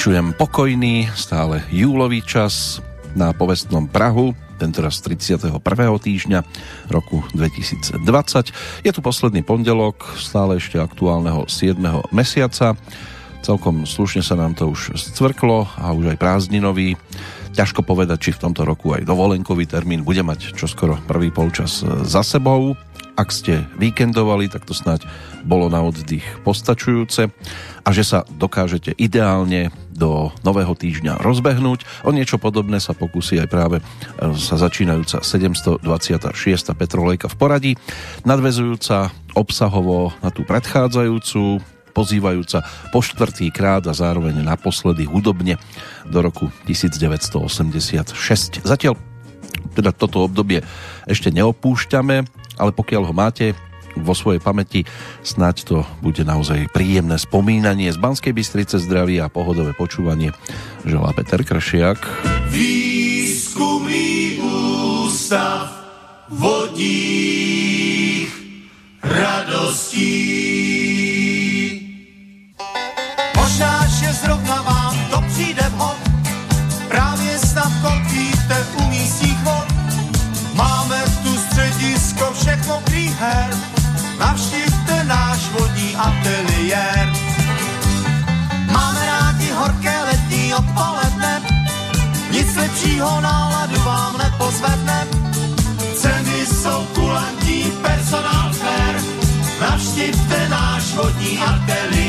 Vyčujem pokojný, stále júlový čas na povestnom Prahu, tentoraz 31. týždňa roku 2020. Je tu posledný pondelok, stále ešte aktuálneho 7. mesiaca. Celkom slušne sa nám to už scvrklo a už aj prázdninový. Ťažko povedať, či v tomto roku aj dovolenkový termín bude mať čoskoro prvý polčas za sebou. Ak ste víkendovali, tak to snáď bolo na oddych postačujúce a že sa dokážete ideálne do nového týždňa rozbehnúť. O niečo podobné sa pokusí aj práve e, sa začínajúca 726. Petrolejka v poradí, nadvezujúca obsahovo na tú predchádzajúcu, pozývajúca po štvrtý krát a zároveň naposledy hudobne do roku 1986. Zatiaľ teda toto obdobie ešte neopúšťame, ale pokiaľ ho máte vo svojej pamäti, snáď to bude naozaj príjemné spomínanie z Banskej Bystrice zdraví a pohodové počúvanie želá Peter Kršiak. Výskumný ústav vodích radostí. Možná, že zrovna vám to přijde vhod, právě snad kotlíte u místních vod. Máme tu středisko všech mokrých her, navštivte náš vodní ateliér. Máme rádi horké letní odpoledne, nic lepšího náladu vám nepozvedne. Ceny jsou kulantní, personál fair, navštivte náš vodní ateliér.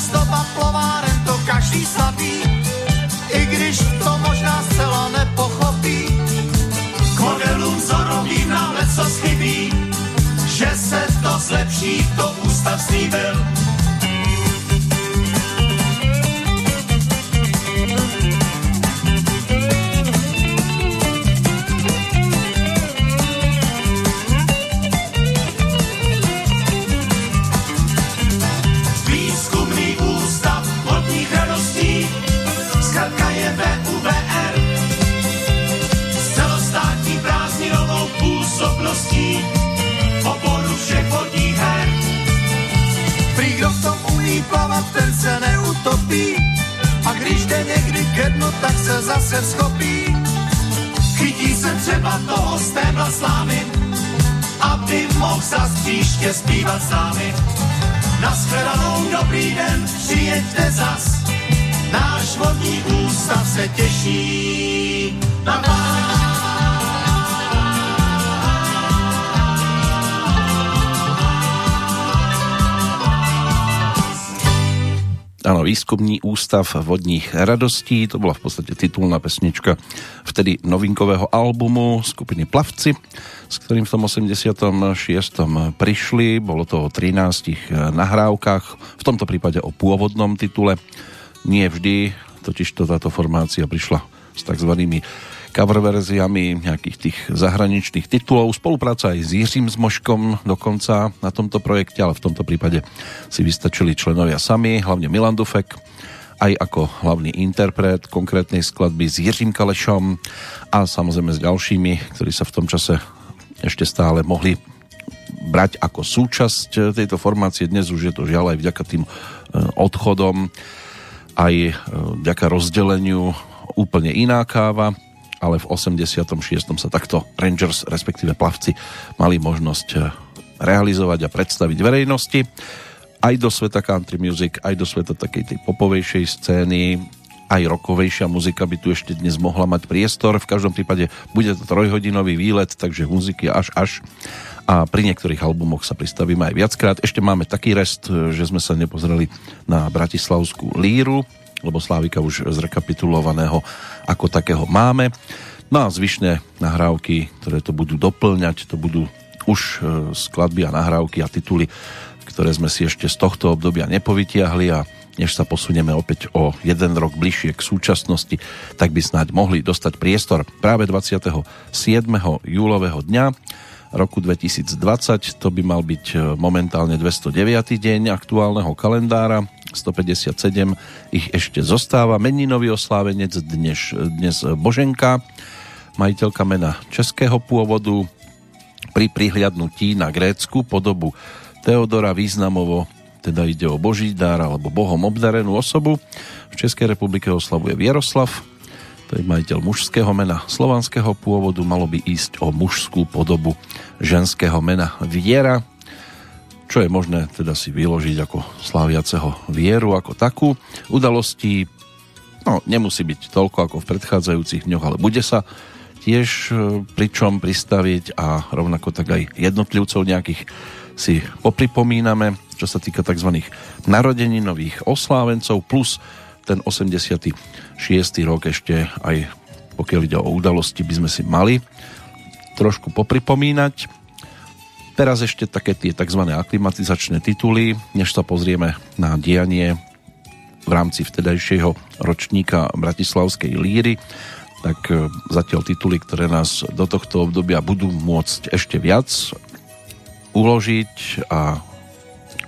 Ozdoba plováren, to každý slaví, i když to možná zcela nepochopí. K modelům vzorovým nám leco chybí, že se to zlepší, to ústav slíbil. Se neutopí. A když jde někdy ke dnu, tak se zase schopí. Chytí se třeba toho stébla slámy, aby mohl zas příště zpívat s námi. Naschledanou, dobrý den, přijeďte zas. Náš vodní ústav se těší na vás. Áno, výskumný ústav vodních radostí, to bola v podstate titulná pesnička vtedy novinkového albumu skupiny Plavci, s ktorým v tom 86. prišli, bolo to o 13 nahrávkach, v tomto prípade o pôvodnom titule. Nie vždy, totiž to táto formácia prišla s takzvanými cover verziami nejakých tých zahraničných titulov. Spolupráca aj s Jiřím Zmoškom dokonca na tomto projekte, ale v tomto prípade si vystačili členovia sami, hlavne Milan Dufek, aj ako hlavný interpret konkrétnej skladby s Jiřím Kalešom a samozrejme s ďalšími, ktorí sa v tom čase ešte stále mohli brať ako súčasť tejto formácie. Dnes už je to žiaľ aj vďaka tým odchodom, aj vďaka rozdeleniu úplne iná káva ale v 86. sa takto Rangers, respektíve plavci, mali možnosť eh, realizovať a predstaviť verejnosti aj do sveta country music, aj do sveta takej tej popovejšej scény, aj rokovejšia muzika by tu ešte dnes mohla mať priestor. V každom prípade bude to trojhodinový výlet, takže muziky až až a pri niektorých albumoch sa pristavíme aj viackrát. Ešte máme taký rest, eh, že sme sa nepozreli na Bratislavskú líru, lebo Slávika už zrekapitulovaného ako takého máme. No a zvyšné nahrávky, ktoré to budú doplňať, to budú už e, skladby a nahrávky a tituly, ktoré sme si ešte z tohto obdobia nepovytiahli a než sa posunieme opäť o jeden rok bližšie k súčasnosti, tak by snáď mohli dostať priestor práve 27. júlového dňa roku 2020. To by mal byť e, momentálne 209. deň aktuálneho kalendára 157 ich ešte zostáva. Meninový oslávenec dnes, dnes Boženka, majiteľka mena českého pôvodu, pri prihliadnutí na grécku podobu Teodora významovo, teda ide o Boží dar alebo Bohom obdarenú osobu. V Českej republike oslavuje Vieroslav, to je majiteľ mužského mena slovanského pôvodu, malo by ísť o mužskú podobu ženského mena Viera čo je možné teda si vyložiť ako sláviaceho vieru ako takú. Udalostí no, nemusí byť toľko ako v predchádzajúcich dňoch, ale bude sa tiež e, pričom pristaviť a rovnako tak aj jednotlivcov nejakých si popripomíname, čo sa týka tzv. narodeninových oslávencov plus ten 86. rok ešte aj pokiaľ ide o udalosti by sme si mali trošku popripomínať Teraz ešte také tie tzv. aklimatizačné tituly, než sa pozrieme na dianie v rámci vtedajšieho ročníka Bratislavskej líry, tak e, zatiaľ tituly, ktoré nás do tohto obdobia budú môcť ešte viac uložiť a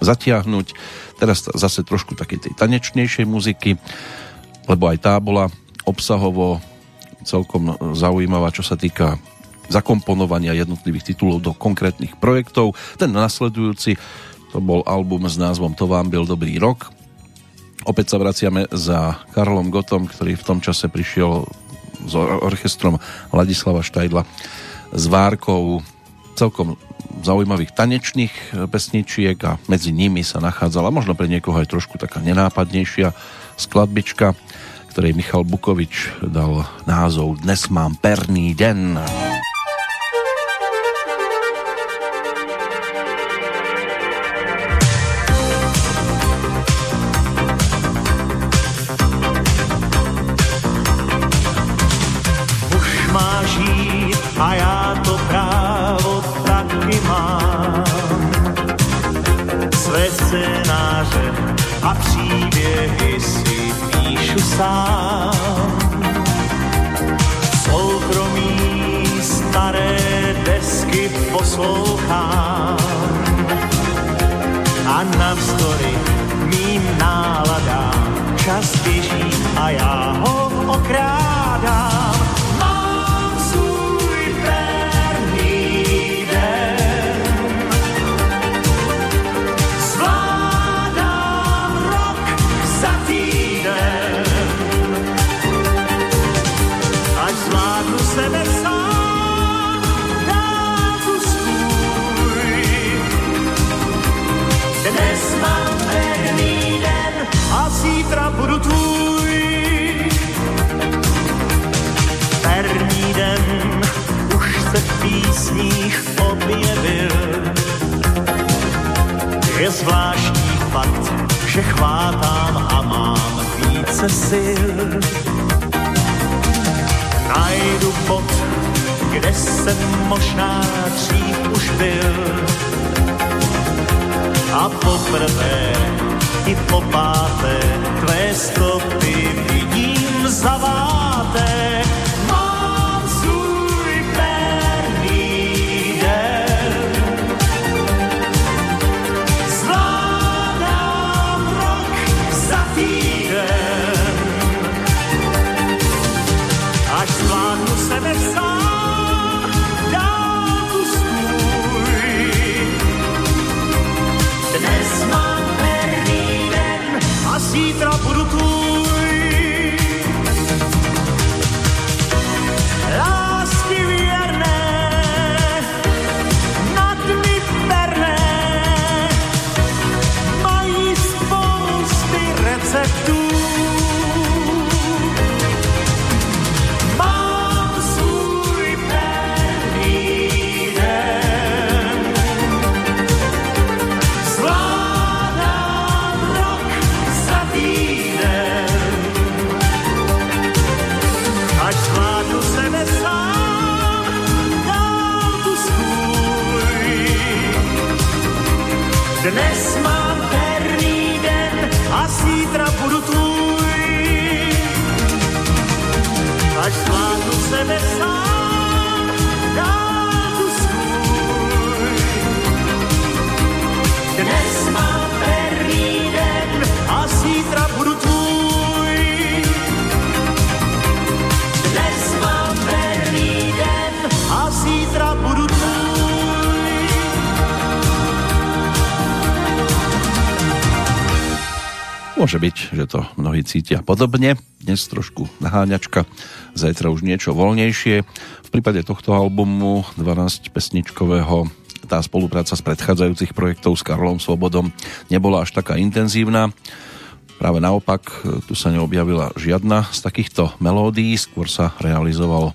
zatiahnuť. Teraz zase trošku takej tej tanečnejšej muziky, lebo aj tá bola obsahovo celkom zaujímavá, čo sa týka zakomponovania jednotlivých titulov do konkrétnych projektov. Ten nasledujúci to bol album s názvom To vám byl dobrý rok. Opäť sa vraciame za Karlom Gotom, ktorý v tom čase prišiel s orchestrom Ladislava Štajdla s várkou celkom zaujímavých tanečných pesničiek a medzi nimi sa nachádzala možno pre niekoho aj trošku taká nenápadnejšia skladbička, ktorej Michal Bukovič dal názov Dnes mám perný den. Sám. Soukromí staré desky poslouchám a navzdory mým náladám čas běží a já ho okrádám. Písních objevil. Je zvláštní fakt, že chvátám a mám více sil. Najdu bod, kde jsem možná dřív už byl. A poprvé i po páté tvé stopy vidím zaváté Môže byť, že to mnohí cítia podobne. Dnes trošku naháňačka, zajtra už niečo voľnejšie. V prípade tohto albumu 12-pesničkového tá spolupráca z predchádzajúcich projektov s Karlom Svobodom nebola až taká intenzívna. Práve naopak, tu sa neobjavila žiadna z takýchto melódií, skôr sa realizoval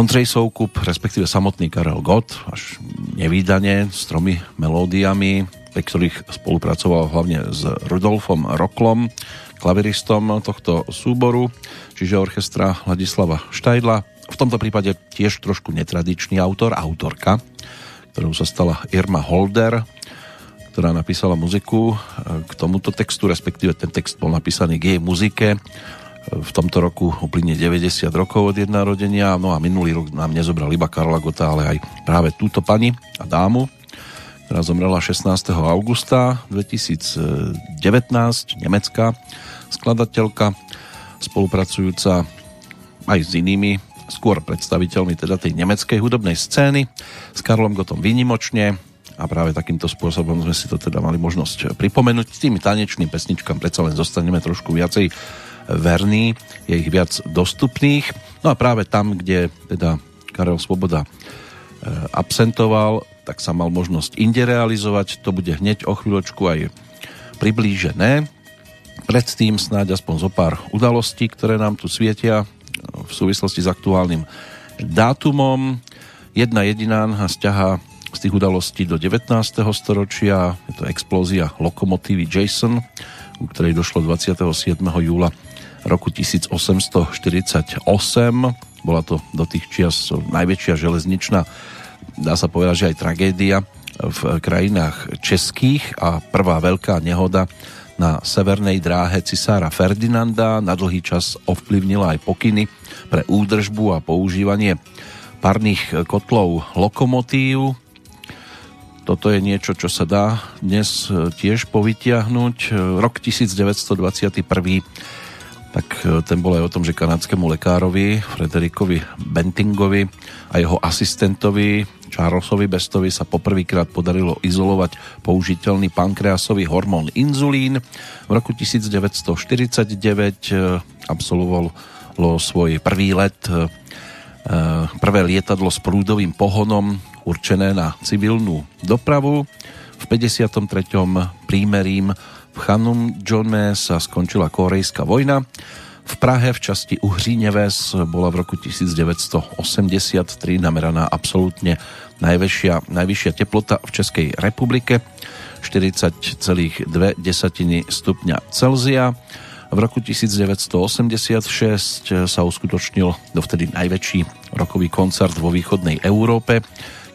Ondřej Soukup, respektíve samotný Karel Gott, až nevýdane s tromi melódiami, pri ktorých spolupracoval hlavne s Rudolfom Roklom, klaviristom tohto súboru, čiže orchestra Ladislava Štajdla. V tomto prípade tiež trošku netradičný autor, autorka, ktorou sa stala Irma Holder, ktorá napísala muziku k tomuto textu, respektíve ten text bol napísaný k jej muzike v tomto roku uplynie 90 rokov od jej narodenia, no a minulý rok nám nezobral iba Karla Gota, ale aj práve túto pani a dámu, ktorá zomrela 16. augusta 2019, nemecká skladateľka, spolupracujúca aj s inými, skôr predstaviteľmi teda tej nemeckej hudobnej scény, s Karlom Gotom výnimočne a práve takýmto spôsobom sme si to teda mali možnosť pripomenúť. S tými tanečným pesničkám predsa len zostaneme trošku viacej verný, je ich viac dostupných. No a práve tam, kde teda Karel Svoboda e, absentoval, tak sa mal možnosť inde realizovať. To bude hneď o chvíľočku aj priblížené. Predtým snáď aspoň zo pár udalostí, ktoré nám tu svietia v súvislosti s aktuálnym dátumom. Jedna jediná nás ťahá z tých udalostí do 19. storočia. Je to explózia lokomotívy Jason, u ktorej došlo 27. júla roku 1848. Bola to do tých čias najväčšia železničná, dá sa povedať, že aj tragédia v krajinách českých a prvá veľká nehoda na severnej dráhe cisára Ferdinanda na dlhý čas ovplyvnila aj pokyny pre údržbu a používanie parných kotlov lokomotív. Toto je niečo, čo sa dá dnes tiež povytiahnuť. Rok 1921 tak e, ten bol aj o tom, že kanadskému lekárovi Frederikovi Bentingovi a jeho asistentovi Charlesovi Bestovi sa poprvýkrát podarilo izolovať použiteľný pankreasový hormón inzulín. V roku 1949 e, absolvovalo svoj prvý let e, prvé lietadlo s prúdovým pohonom určené na civilnú dopravu. V 53. prímerím Chanum Jome sa skončila korejská vojna. V Prahe v časti Uhří Neves bola v roku 1983 nameraná absolútne najvyššia, najvyššia teplota v Českej republike 40,2 stupňa Celzia. V roku 1986 sa uskutočnil dovtedy najväčší rokový koncert vo východnej Európe,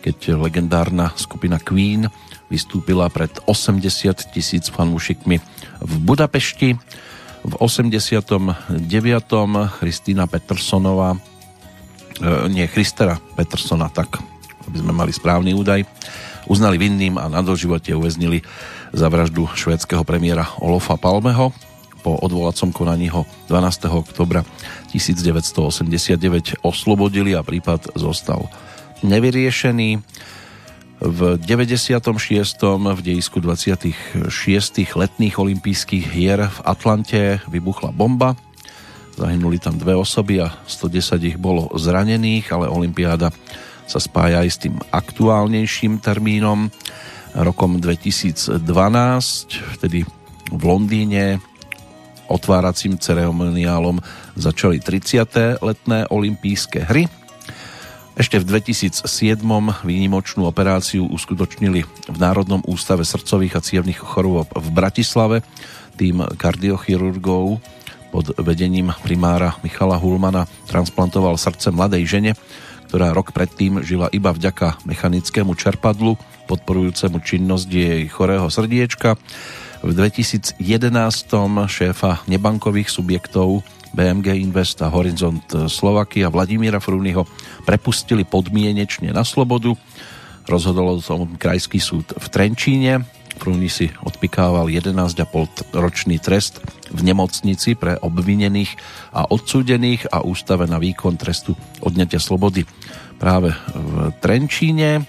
keď legendárna skupina Queen vystúpila pred 80 tisíc fanúšikmi v Budapešti. V 89. Kristýna Petersonová e, nie, Christera Petersona, tak aby sme mali správny údaj, uznali vinným a na doživote uväznili za vraždu švédskeho premiéra Olofa Palmeho. Po odvolacom konaní ho 12. oktobra 1989 oslobodili a prípad zostal nevyriešený. V 96. v dejisku 26. letných olympijských hier v Atlante vybuchla bomba. Zahynuli tam dve osoby a 110 ich bolo zranených, ale olympiáda sa spája aj s tým aktuálnejším termínom rokom 2012, vtedy v Londýne otváracím ceremoniálom začali 30. letné olympijské hry ešte v 2007 výnimočnú operáciu uskutočnili v Národnom ústave srdcových a cievných chorôb v Bratislave. Tým kardiochirurgov pod vedením primára Michala Hulmana transplantoval srdce mladej žene, ktorá rok predtým žila iba vďaka mechanickému čerpadlu podporujúcemu činnosť jej chorého srdiečka. V 2011 šéfa nebankových subjektov BMG Invest a Horizont Slovakia Vladimíra Frúnyho prepustili podmienečne na slobodu. Rozhodol o tom Krajský súd v Trenčíne. Frúny si odpikával 11,5 ročný trest v nemocnici pre obvinených a odsúdených a ústave na výkon trestu odňatia slobody práve v Trenčíne.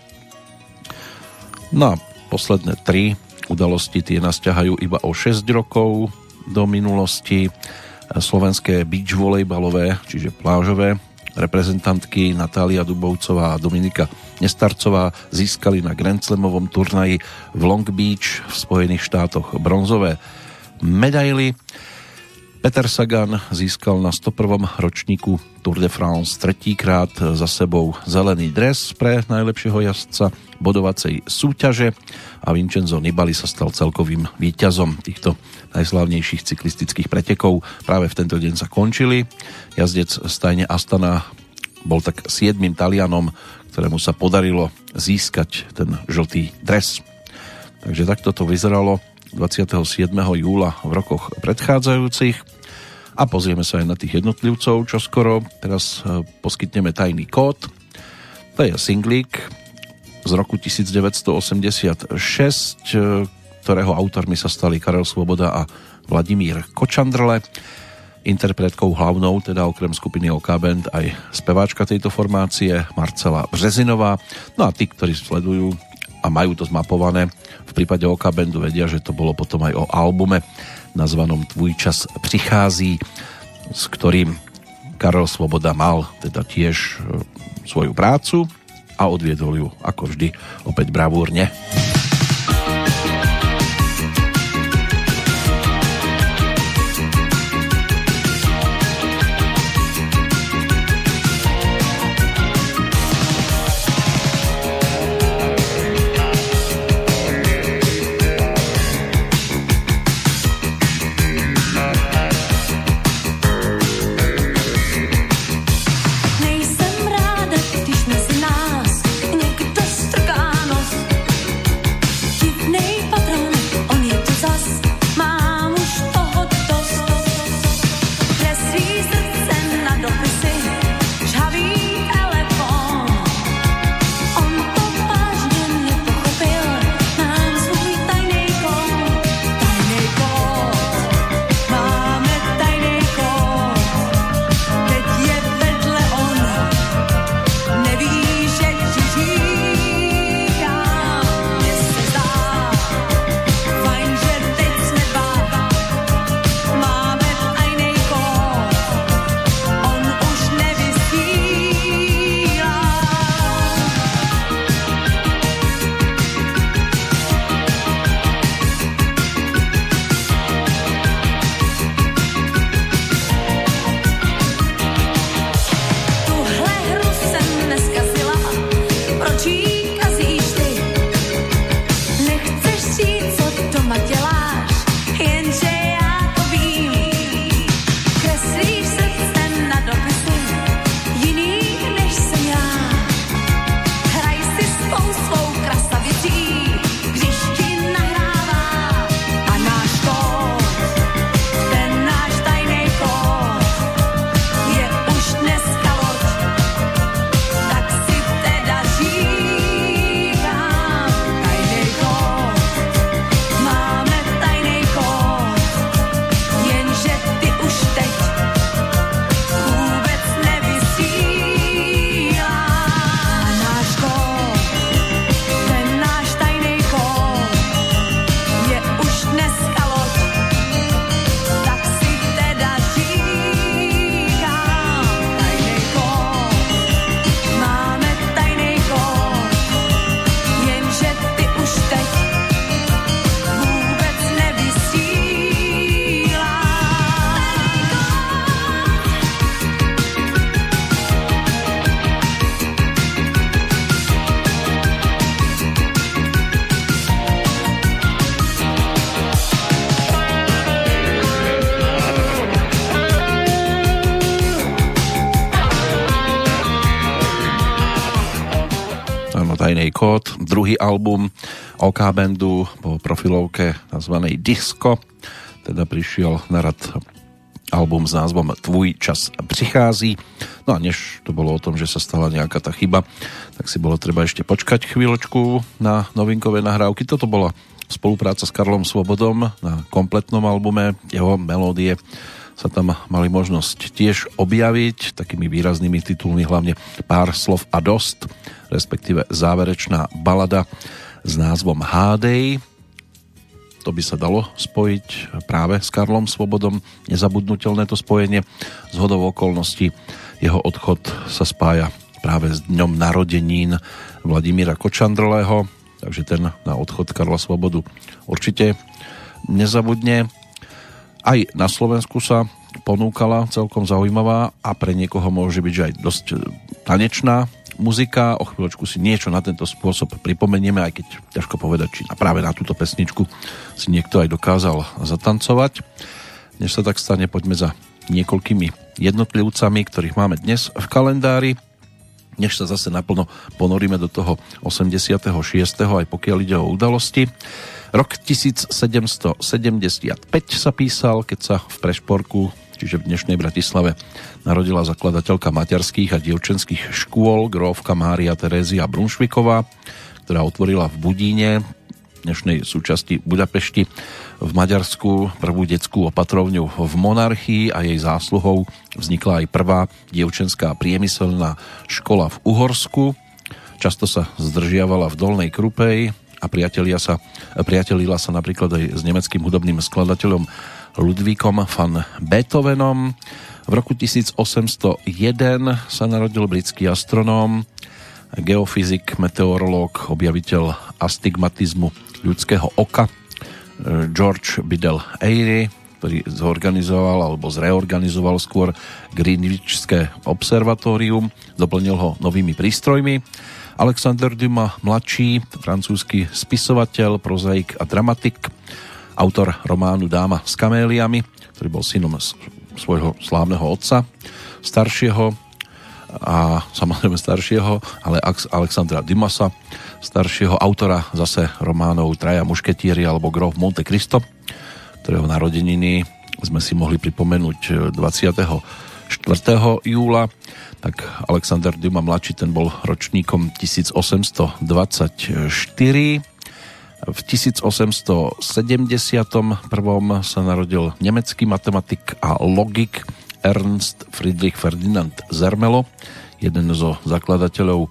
No a posledné tri udalosti tie nás ťahajú iba o 6 rokov do minulosti slovenské beach volejbalové, čiže plážové reprezentantky Natália Dubovcová a Dominika Nestarcová získali na Grand Slamovom turnaji v Long Beach v Spojených štátoch bronzové medaily. Peter Sagan získal na 101. ročníku Tour de France tretíkrát za sebou zelený dres pre najlepšieho jazdca bodovacej súťaže a Vincenzo Nibali sa stal celkovým víťazom týchto najslávnejších cyklistických pretekov. Práve v tento deň sa končili. Jazdec stajne Astana bol tak siedmým Talianom, ktorému sa podarilo získať ten žltý dres. Takže takto to vyzeralo 27. júla v rokoch predchádzajúcich a pozrieme sa aj na tých jednotlivcov čo skoro. Teraz e, poskytneme tajný kód. To je singlík z roku 1986, e, ktorého autormi sa stali Karel Svoboda a Vladimír Kočandrle. Interpretkou hlavnou, teda okrem skupiny OK Band, aj speváčka tejto formácie Marcela Březinová. No a tí, ktorí sledujú a majú to zmapované, v prípade OK Bandu vedia, že to bolo potom aj o albume nazvanom Tvůj čas přichází, s ktorým Karel Svoboda mal teda tiež e, svoju prácu a odviedol ju ako vždy opäť bravúrne. Kód, druhý album OK Bandu po profilovke nazvanej Disco, teda prišiel na rad album s názvom Tvůj čas přichází. No a než to bolo o tom, že sa stala nejaká tá chyba, tak si bolo treba ešte počkať chvíľočku na novinkové nahrávky. Toto bola spolupráca s Karlom Svobodom na kompletnom albume. Jeho melódie sa tam mali možnosť tiež objaviť takými výraznými titulmi, hlavne Pár slov a dost, respektíve záverečná balada s názvom Hádej. to by sa dalo spojiť práve s Karlom Svobodom. Nezabudnutelné to spojenie. Z hodou okolností jeho odchod sa spája práve s dňom narodenín Vladimíra Kočandrlého, takže ten na odchod Karla Svobodu určite nezabudne. Aj na Slovensku sa ponúkala celkom zaujímavá a pre niekoho môže byť aj dosť tanečná muzika. O chvíľočku si niečo na tento spôsob pripomenieme, aj keď ťažko povedať, či práve na túto pesničku si niekto aj dokázal zatancovať. Než sa tak stane, poďme za niekoľkými jednotlivcami, ktorých máme dnes v kalendári. Než sa zase naplno ponoríme do toho 86. aj pokiaľ ide o udalosti. Rok 1775 sa písal, keď sa v Prešporku čiže v dnešnej Bratislave, narodila zakladateľka materských a dievčenských škôl, grófka Mária Terézia Brunšviková, ktorá otvorila v Budíne, dnešnej súčasti Budapešti, v Maďarsku prvú detskú opatrovňu v monarchii a jej zásluhou vznikla aj prvá dievčenská priemyselná škola v Uhorsku. Často sa zdržiavala v Dolnej Krupej a priatelia sa, priatelila sa napríklad aj s nemeckým hudobným skladateľom Ludvíkom van Beethovenom. V roku 1801 sa narodil britský astronóm, geofyzik, meteorológ, objaviteľ astigmatizmu ľudského oka George Biddle Airy, ktorý zorganizoval alebo zreorganizoval skôr Greenwichské observatórium, doplnil ho novými prístrojmi. Alexander Dumas mladší, francúzsky spisovateľ, prozaik a dramatik, autor románu Dáma s kaméliami, ktorý bol synom svojho slávneho otca, staršieho a samozrejme staršieho, ale Alexandra Dimasa, staršieho autora zase románov Traja mušketieri alebo Grof Monte Cristo, ktorého narodeniny sme si mohli pripomenúť 24. júla, tak Alexander Duma mladší ten bol ročníkom 1824 v 1871 sa narodil nemecký matematik a logik Ernst Friedrich Ferdinand Zermelo, jeden zo zakladateľov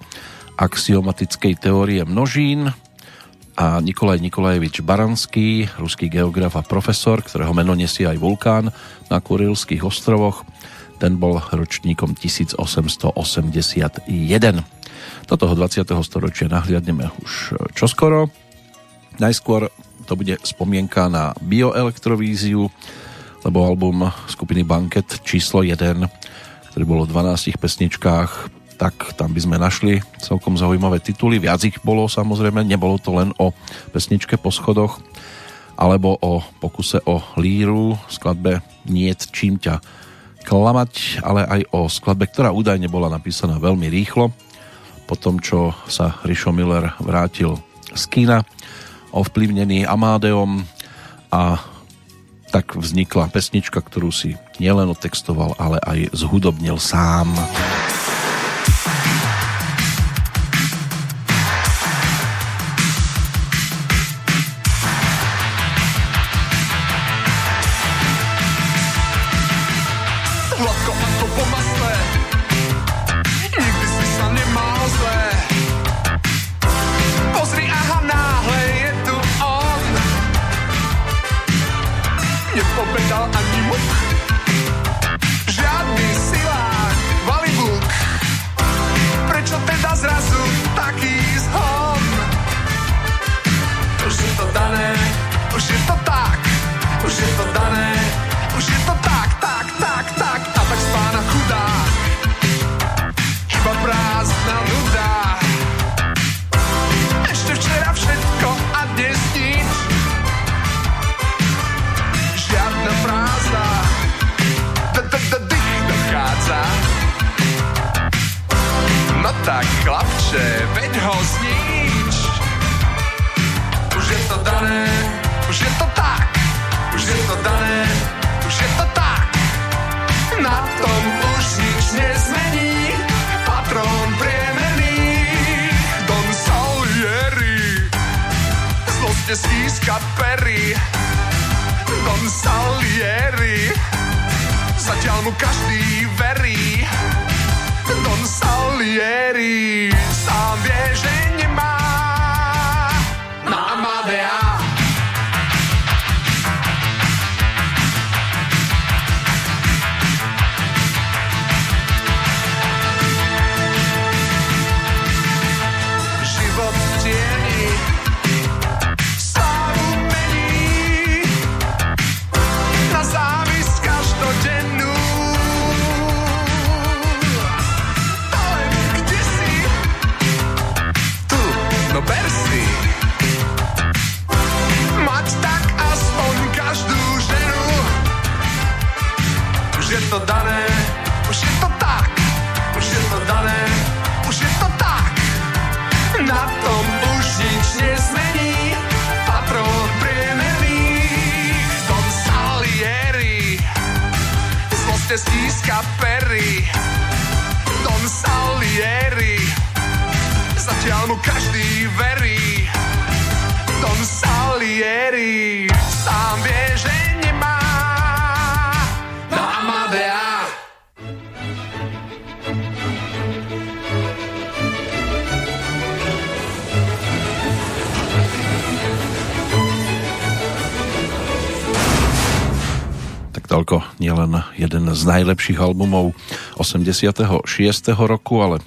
axiomatickej teórie množín a Nikolaj Nikolajevič Baranský, ruský geograf a profesor, ktorého meno nesie aj vulkán na Kurilských ostrovoch. Ten bol ročníkom 1881. Do toho 20. storočia nahliadneme už čoskoro. Najskôr to bude spomienka na bioelektrovíziu, lebo album skupiny Banket číslo 1, ktorý bol o 12 pesničkách, tak tam by sme našli celkom zaujímavé tituly. Viac ich bolo samozrejme, nebolo to len o pesničke po schodoch, alebo o pokuse o líru, skladbe Niet čím ťa klamať, ale aj o skladbe, ktorá údajne bola napísaná veľmi rýchlo, po tom, čo sa Rišo Miller vrátil z kina ovplyvnený Amádeom a tak vznikla pesnička, ktorú si nielen otextoval, ale aj zhudobnil sám. tom už nič nezmení, patrón priemených, Don Salieri, zloste stíska pery, Don Salieri, zatiaľ mu každý verí, Don Salieri, sám vieš, stíska pery, Don Salieri, zatiaľ mu každý toľko nielen jeden z najlepších albumov 86. roku, ale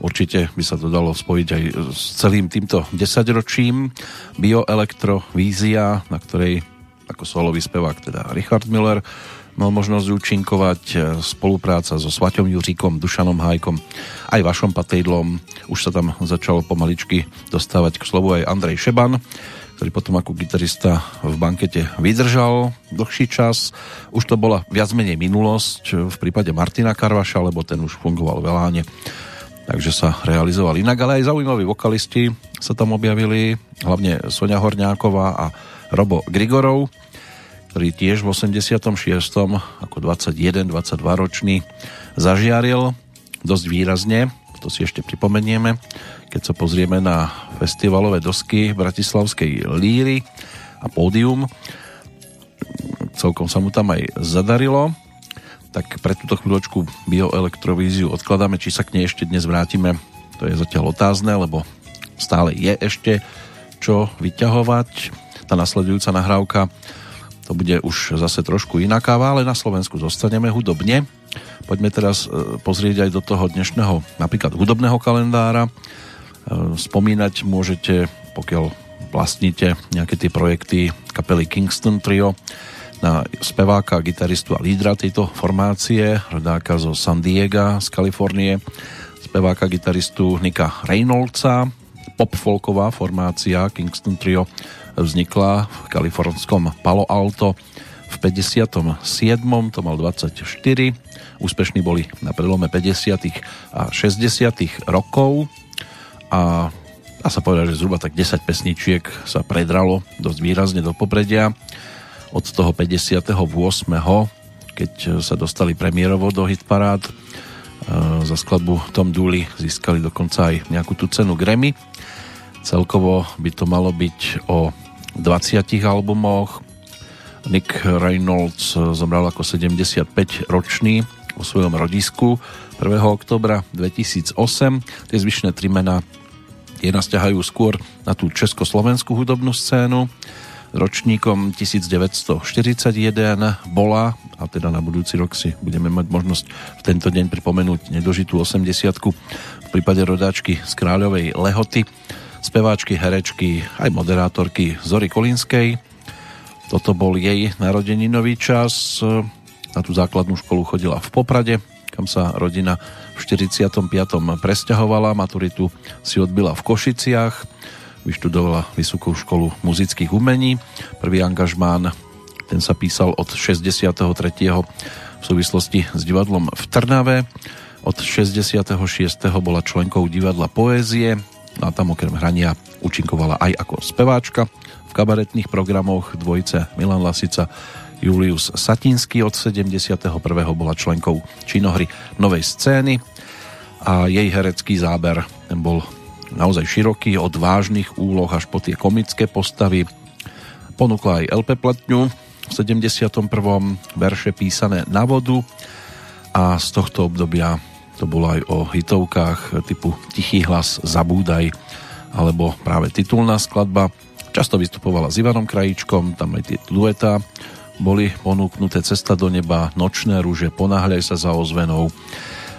určite by sa to dalo spojiť aj s celým týmto desaťročím. Bioelektro Vízia, na ktorej ako solový spevák teda Richard Miller mal možnosť účinkovať, spolupráca so Svaťom Juříkom, Dušanom Hajkom, aj Vašom Patejdlom. Už sa tam začal pomaličky dostávať k slovu aj Andrej Šeban, ktorý potom ako gitarista v bankete vydržal dlhší čas. Už to bola viac menej minulosť v prípade Martina Karvaša, lebo ten už fungoval v Eláne takže sa realizoval inak, ale aj zaujímaví vokalisti sa tam objavili, hlavne Sonia Horňáková a Robo Grigorov, ktorý tiež v 86. ako 21-22 ročný zažiaril dosť výrazne, to si ešte pripomenieme, keď sa pozrieme na festivalové dosky Bratislavskej líry a pódium. Celkom sa mu tam aj zadarilo tak pre túto chvíľočku bioelektrovíziu odkladáme, či sa k nej ešte dnes vrátime, to je zatiaľ otázne, lebo stále je ešte čo vyťahovať. Tá nasledujúca nahrávka to bude už zase trošku inaká, ale na Slovensku zostaneme hudobne. Poďme teraz e, pozrieť aj do toho dnešného napríklad hudobného kalendára. E, spomínať môžete, pokiaľ vlastníte nejaké tie projekty kapely Kingston Trio, na speváka, gitaristu a lídra tejto formácie, rodáka zo San Diego z Kalifornie, speváka, gitaristu Nika Reynoldsa. Pop-folková formácia Kingston Trio vznikla v kalifornskom Palo Alto v 57. to mal 24. Úspešní boli na prelome 50. a 60. rokov a dá sa povedať, že zhruba tak 10 pesničiek sa predralo dosť výrazne do popredia od toho 58. keď sa dostali premiérovo do hitparád e, za skladbu Tom Dooley získali dokonca aj nejakú tú cenu Grammy celkovo by to malo byť o 20 albumoch Nick Reynolds zomrel ako 75 ročný vo svojom rodisku 1. oktobra 2008 tie zvyšné tri mená je nasťahajú skôr na tú československú hudobnú scénu ročníkom 1941 bola, a teda na budúci rok si budeme mať možnosť v tento deň pripomenúť nedožitú 80 v prípade rodáčky z Kráľovej Lehoty, speváčky, herečky, aj moderátorky Zory Kolinskej. Toto bol jej narodeninový čas. Na tú základnú školu chodila v Poprade, kam sa rodina v 45. presťahovala. Maturitu si odbila v Košiciach vyštudovala Vysokú školu muzických umení. Prvý angažmán, ten sa písal od 63. v súvislosti s divadlom v Trnave. Od 66. bola členkou divadla Poézie a tam okrem hrania účinkovala aj ako speváčka v kabaretných programoch dvojice Milan Lasica Julius Satinsky od 71. bola členkou činohry Novej scény a jej herecký záber ten bol naozaj široký, od vážnych úloh až po tie komické postavy. Ponúkla aj LP platňu v 71. verše písané na vodu a z tohto obdobia to bolo aj o hitovkách typu Tichý hlas, Zabúdaj alebo práve titulná skladba. Často vystupovala s Ivanom Krajíčkom, tam aj tie dueta boli ponúknuté Cesta do neba, Nočné rúže, Ponáhľaj sa za ozvenou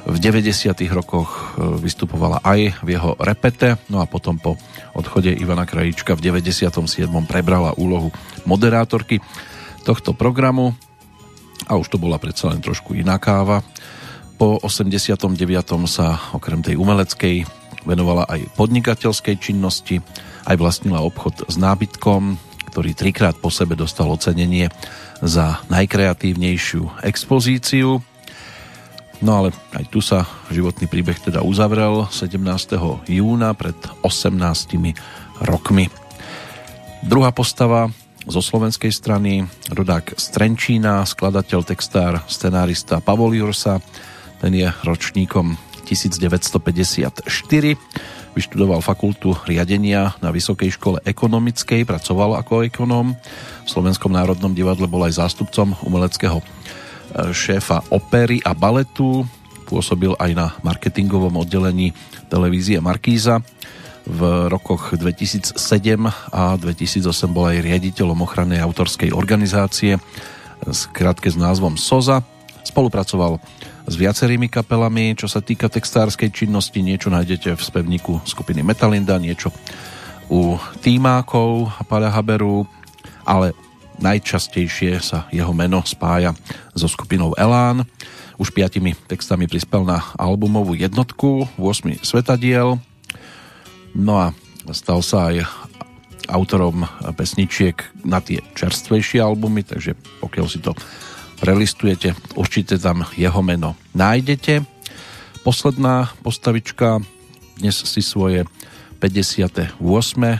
v 90. rokoch e, vystupovala aj v jeho repete, no a potom po odchode Ivana Krajíčka v 97. prebrala úlohu moderátorky tohto programu a už to bola predsa len trošku iná káva. Po 89. sa okrem tej umeleckej venovala aj podnikateľskej činnosti, aj vlastnila obchod s nábytkom, ktorý trikrát po sebe dostal ocenenie za najkreatívnejšiu expozíciu. No ale aj tu sa životný príbeh teda uzavrel 17. júna pred 18 rokmi. Druhá postava zo slovenskej strany, rodák z Trenčína, skladateľ, textár, scenárista Pavol Jursa, ten je ročníkom 1954, vyštudoval fakultu riadenia na Vysokej škole ekonomickej, pracoval ako ekonóm, v Slovenskom národnom divadle bol aj zástupcom umeleckého e, šéfa opery a baletu, pôsobil aj na marketingovom oddelení televízie Markíza, v rokoch 2007 a 2008 bol aj riaditeľom ochrannej autorskej organizácie skrátke s názvom SOZA. Spolupracoval s viacerými kapelami, čo sa týka textárskej činnosti, niečo nájdete v spevníku skupiny Metalinda, niečo u Týmákov a Haberu, ale najčastejšie sa jeho meno spája so skupinou Elán. Už piatimi textami prispel na albumovú jednotku 8 svetadiel, No a stal sa aj autorom pesničiek na tie čerstvejšie albumy, takže pokiaľ si to prelistujete, určite tam jeho meno nájdete. Posledná postavička, dnes si svoje 58.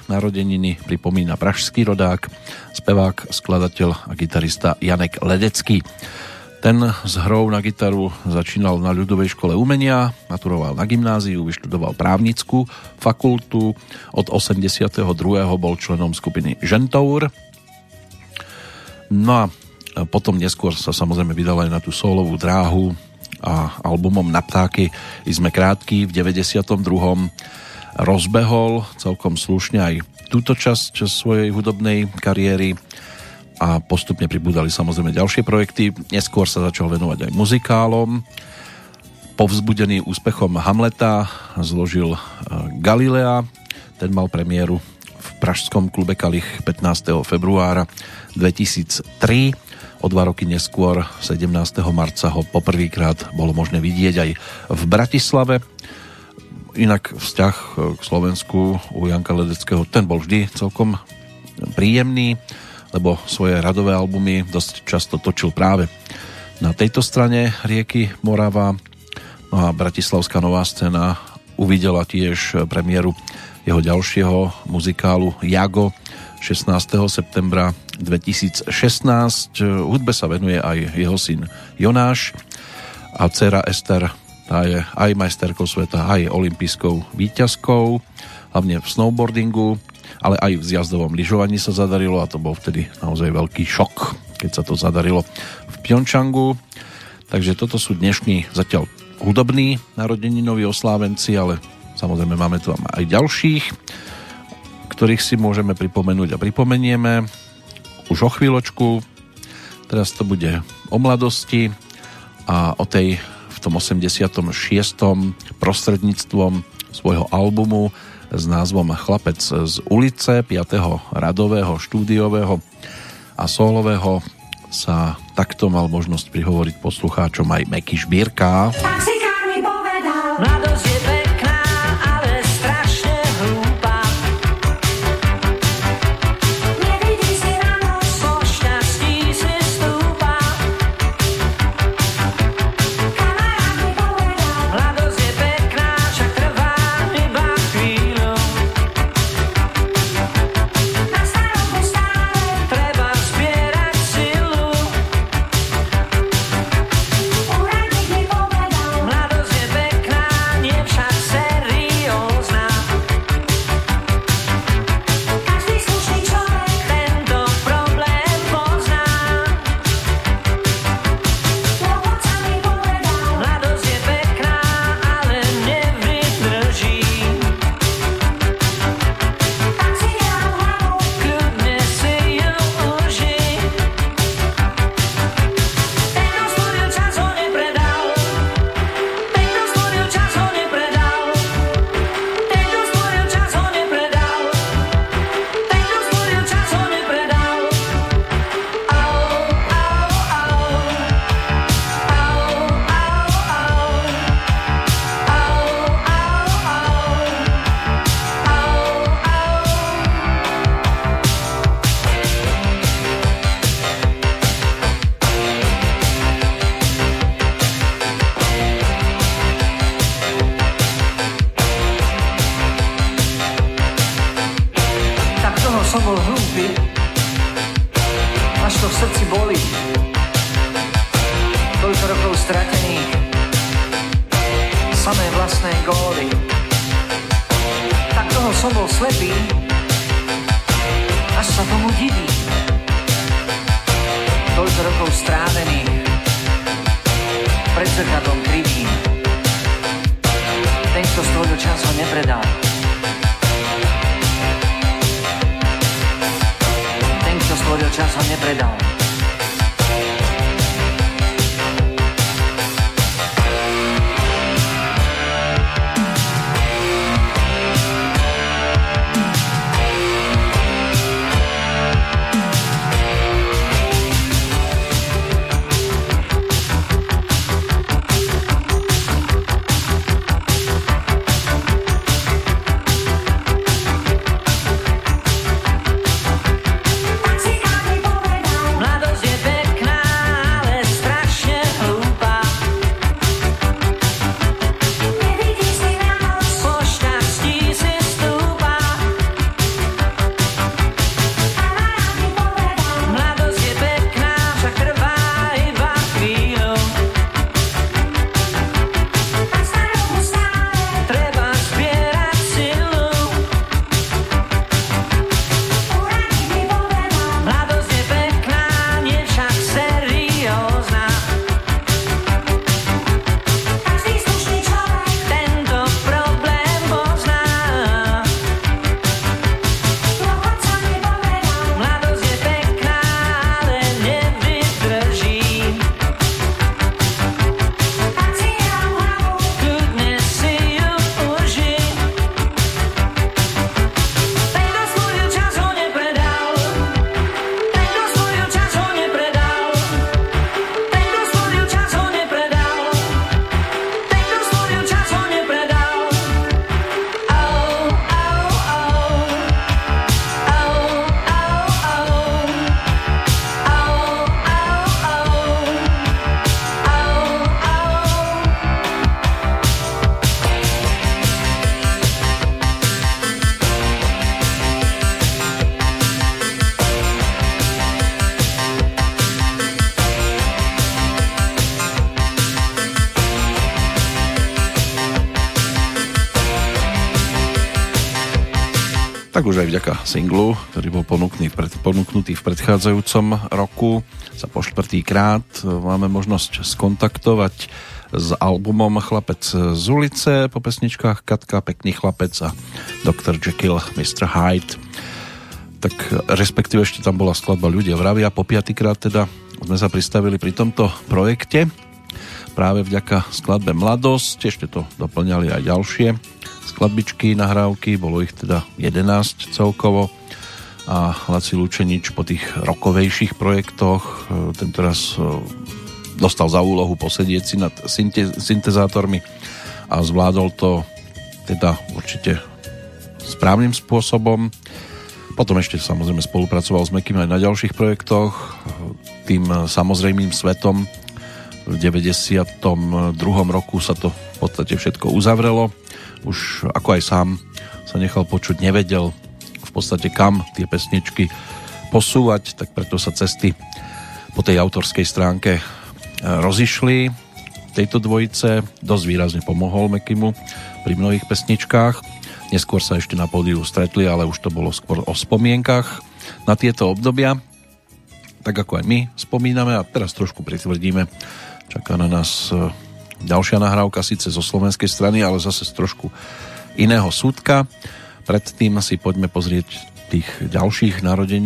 narodeniny pripomína pražský rodák, spevák, skladateľ a gitarista Janek Ledecký. Ten s hrou na gitaru začínal na ľudovej škole umenia, maturoval na gymnáziu, vyštudoval právnickú fakultu, od 82. bol členom skupiny Žentour. No a potom neskôr sa samozrejme vydal aj na tú solovú dráhu a albumom Na ptáky sme krátky v 92. rozbehol celkom slušne aj túto časť svojej hudobnej kariéry a postupne pribúdali samozrejme ďalšie projekty. Neskôr sa začal venovať aj muzikálom. Povzbudený úspechom Hamleta zložil e, Galilea. Ten mal premiéru v pražskom klube Kalich 15. februára 2003. O dva roky neskôr, 17. marca, ho poprvýkrát bolo možné vidieť aj v Bratislave. Inak vzťah k Slovensku u Janka Ledeckého, ten bol vždy celkom príjemný lebo svoje radové albumy dosť často točil práve na tejto strane rieky Morava. No a Bratislavská nová scéna uvidela tiež premiéru jeho ďalšieho muzikálu Jago 16. septembra 2016. Hudbe sa venuje aj jeho syn Jonáš a dcera Ester, tá je aj majsterkou sveta, aj olympijskou výťazkou, hlavne v snowboardingu ale aj v zjazdovom lyžovaní sa zadarilo a to bol vtedy naozaj veľký šok, keď sa to zadarilo v Pjončangu. Takže toto sú dnešní zatiaľ hudobní narodeninoví oslávenci, ale samozrejme máme tu aj ďalších, ktorých si môžeme pripomenúť a pripomenieme už o chvíľočku. Teraz to bude o mladosti a o tej v tom 86. prostredníctvom svojho albumu s názvom Chlapec z ulice 5. radového, štúdiového a solového sa takto mal možnosť prihovoriť poslucháčom aj Meky Šbírka. Taxikár mi povedal, mladosť Tak už aj vďaka singlu, ktorý bol ponúknutý v, pred, ponúknutý v predchádzajúcom roku, sa po krát máme možnosť skontaktovať s albumom Chlapec z ulice po pesničkách Katka, Pekný chlapec a Dr. Jekyll, Mr. Hyde. Tak respektíve ešte tam bola skladba Ľudia vravia. Po piatýkrát teda sme sa pristavili pri tomto projekte práve vďaka skladbe Mladosť, ešte to doplňali aj ďalšie skladbičky, nahrávky, bolo ich teda 11 celkovo a Laci Lučenič po tých rokovejších projektoch e, ten teraz e, dostal za úlohu posedieť si nad syntezátormi a zvládol to teda určite správnym spôsobom. Potom ešte samozrejme spolupracoval s Mekým aj na ďalších projektoch. Tým samozrejmým svetom v 92. roku sa to v podstate všetko uzavrelo už ako aj sám sa nechal počuť, nevedel v podstate kam tie pesničky posúvať, tak preto sa cesty po tej autorskej stránke e, rozišli tejto dvojice. Dosť výrazne pomohol Mekimu pri mnohých pesničkách. Neskôr sa ešte na pódiu stretli, ale už to bolo skôr o spomienkach na tieto obdobia. Tak ako aj my spomíname a teraz trošku pritvrdíme. Čaká na nás e, Ďalšia nahrávka síce zo slovenskej strany, ale zase z trošku iného súdka. Predtým si poďme pozrieť tých ďalších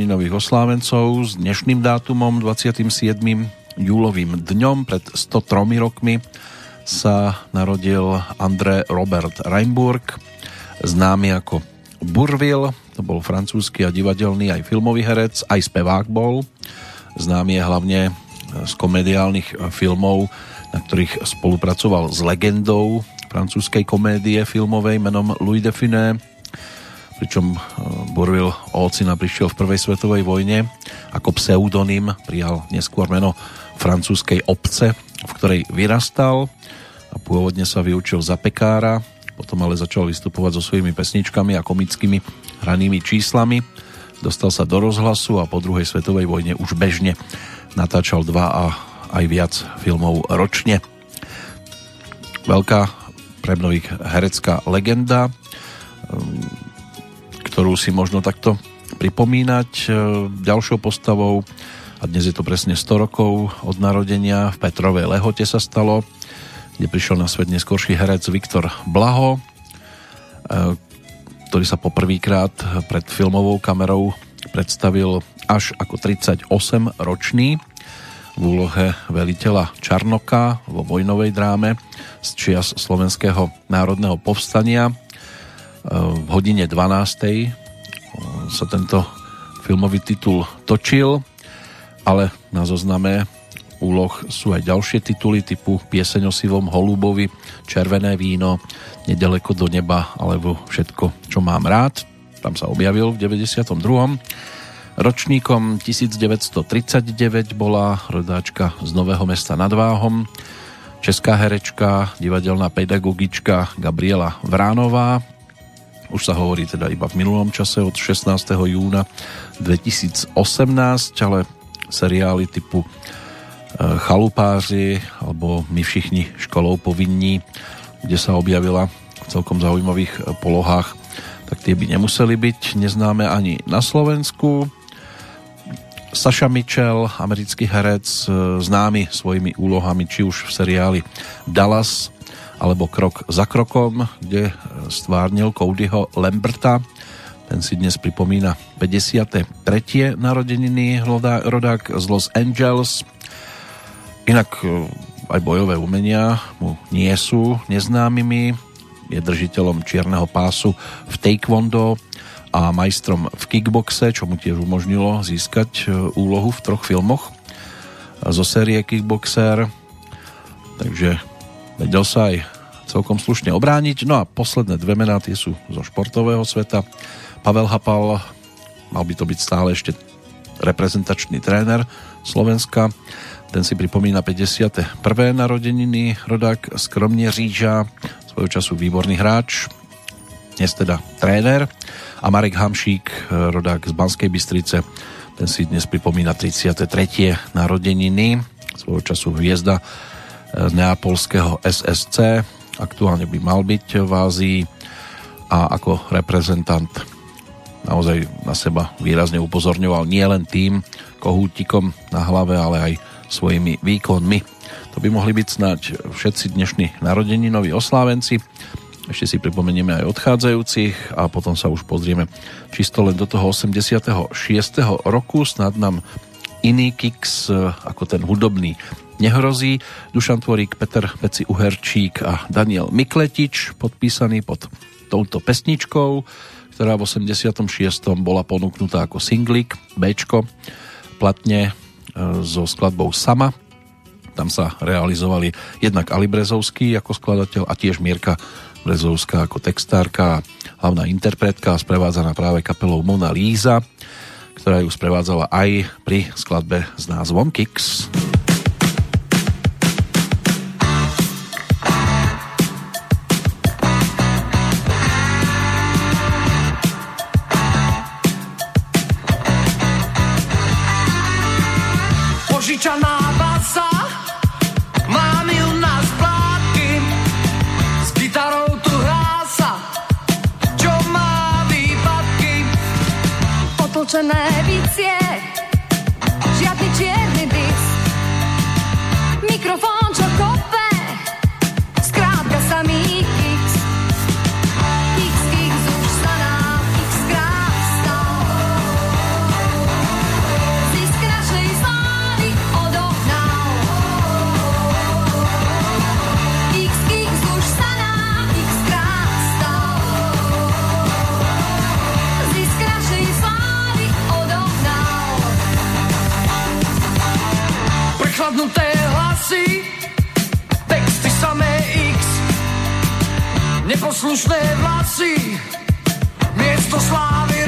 nových oslávencov s dnešným dátumom 27. júlovým dňom pred 103 rokmi sa narodil André Robert Reinburg, známy ako Burville, to bol francúzsky a divadelný aj filmový herec, aj spevák bol. Známy je hlavne z komediálnych filmov na ktorých spolupracoval s legendou francúzskej komédie filmovej menom Louis de Finé, pričom e, Burville Olcina prišiel v prvej svetovej vojne ako pseudonym, prijal neskôr meno francúzskej obce, v ktorej vyrastal a pôvodne sa vyučil za pekára, potom ale začal vystupovať so svojimi pesničkami a komickými hranými číslami. Dostal sa do rozhlasu a po druhej svetovej vojne už bežne natáčal dva a aj viac filmov ročne. veľká pre mnohých herecká legenda, ktorú si možno takto pripomínať ďalšou postavou a dnes je to presne 100 rokov od narodenia. V Petrovej Lehote sa stalo, kde prišiel na svet neskôrší herec Viktor Blaho, e, ktorý sa poprvýkrát pred filmovou kamerou predstavil až ako 38 ročný v úlohe veliteľa Čarnoka vo vojnovej dráme z čias Slovenského národného povstania. E, v hodine 12. sa tento filmový titul točil ale na zozname úloh sú aj ďalšie tituly typu Pieseň o sivom holubovi, Červené víno, Nedaleko do neba alebo Všetko, čo mám rád. Tam sa objavil v 92. Ročníkom 1939 bola rodáčka z Nového mesta nad Váhom, česká herečka, divadelná pedagogička Gabriela Vránová. Už sa hovorí teda iba v minulom čase od 16. júna 2018, ale seriály typu e, Chalupáři alebo My všichni školou povinní, kde sa objavila v celkom zaujímavých polohách, tak tie by nemuseli byť neznáme ani na Slovensku. Saša Mitchell, americký herec, e, známy svojimi úlohami či už v seriáli Dallas alebo Krok za krokom, kde stvárnil Codyho Lamberta, ten si dnes pripomína 53. narodeniny rodák z Los Angeles. Inak e, aj bojové umenia mu nie sú neznámymi. Je držiteľom čierneho pásu v taekwondo a majstrom v kickboxe, čo mu tiež umožnilo získať e, úlohu v troch filmoch zo série Kickboxer. Takže vedel sa aj celkom slušne obrániť. No a posledné dve mená tie sú zo športového sveta. Pavel Hapal, mal by to byť stále ešte reprezentačný tréner Slovenska. Ten si pripomína 51. narodeniny, rodák skromne Ríža, svojho času výborný hráč, dnes teda tréner. A Marek Hamšík, rodák z Banskej Bystrice, ten si dnes pripomína 33. narodeniny, svojho času hviezda z neapolského SSC, aktuálne by mal byť v Ázii a ako reprezentant naozaj na seba výrazne upozorňoval nielen tým kohútikom na hlave, ale aj svojimi výkonmi. To by mohli byť snáď všetci dnešní narodeninoví oslávenci. Ešte si pripomenieme aj odchádzajúcich a potom sa už pozrieme čisto len do toho 86. roku. Snad nám iný kix ako ten hudobný nehrozí. Dušan Tvorík, Peter Peci Uherčík a Daniel Mikletič podpísaný pod touto pesničkou ktorá v 86. bola ponúknutá ako singlik B platne e, so skladbou Sama. Tam sa realizovali jednak Ali Brezovský ako skladateľ a tiež Mierka Brezovská ako textárka, hlavná interpretka sprevádzaná práve kapelou Mona Líza, ktorá ju sprevádzala aj pri skladbe s názvom Kicks. tonight. Neposlušné vlasy, miesto slávy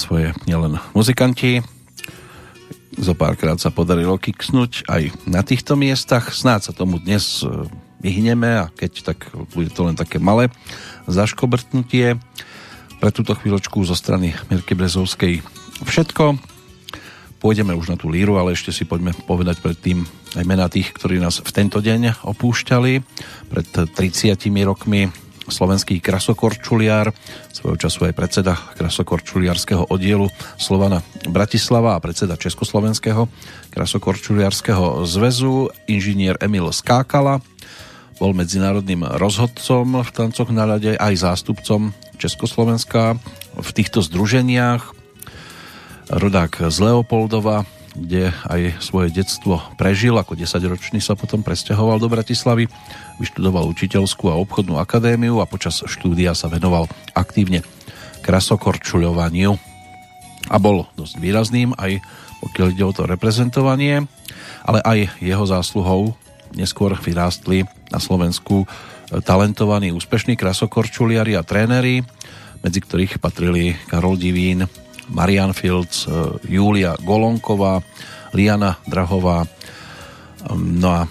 svoje nielen muzikanti. Zo párkrát sa podarilo kiksnúť aj na týchto miestach. Snáď sa tomu dnes e, vyhneme a keď tak bude to len také malé zaškobrtnutie. Pre túto chvíľočku zo strany Mirky Brezovskej všetko. Pôjdeme už na tú líru, ale ešte si poďme povedať predtým aj mená tých, ktorí nás v tento deň opúšťali. Pred 30 rokmi slovenský krasokorčuliar, svojho času aj predseda krasokorčuliarského oddielu Slovana Bratislava a predseda Československého krasokorčuliarského zväzu, inžinier Emil Skákala, bol medzinárodným rozhodcom v tancoch na ľade, aj zástupcom Československa v týchto združeniach. Rodák z Leopoldova, kde aj svoje detstvo prežil, ako 10-ročný sa potom presťahoval do Bratislavy, vyštudoval učiteľskú a obchodnú akadémiu a počas štúdia sa venoval aktívne krasokorčuľovaniu. A bol dosť výrazným aj pokiaľ ide o to reprezentovanie, ale aj jeho zásluhou neskôr vyrástli na Slovensku talentovaní úspešní krasokorčuliari a tréneri, medzi ktorých patrili Karol Divín, Marian Fields, e, Julia Golonková, Liana Drahová, no a e,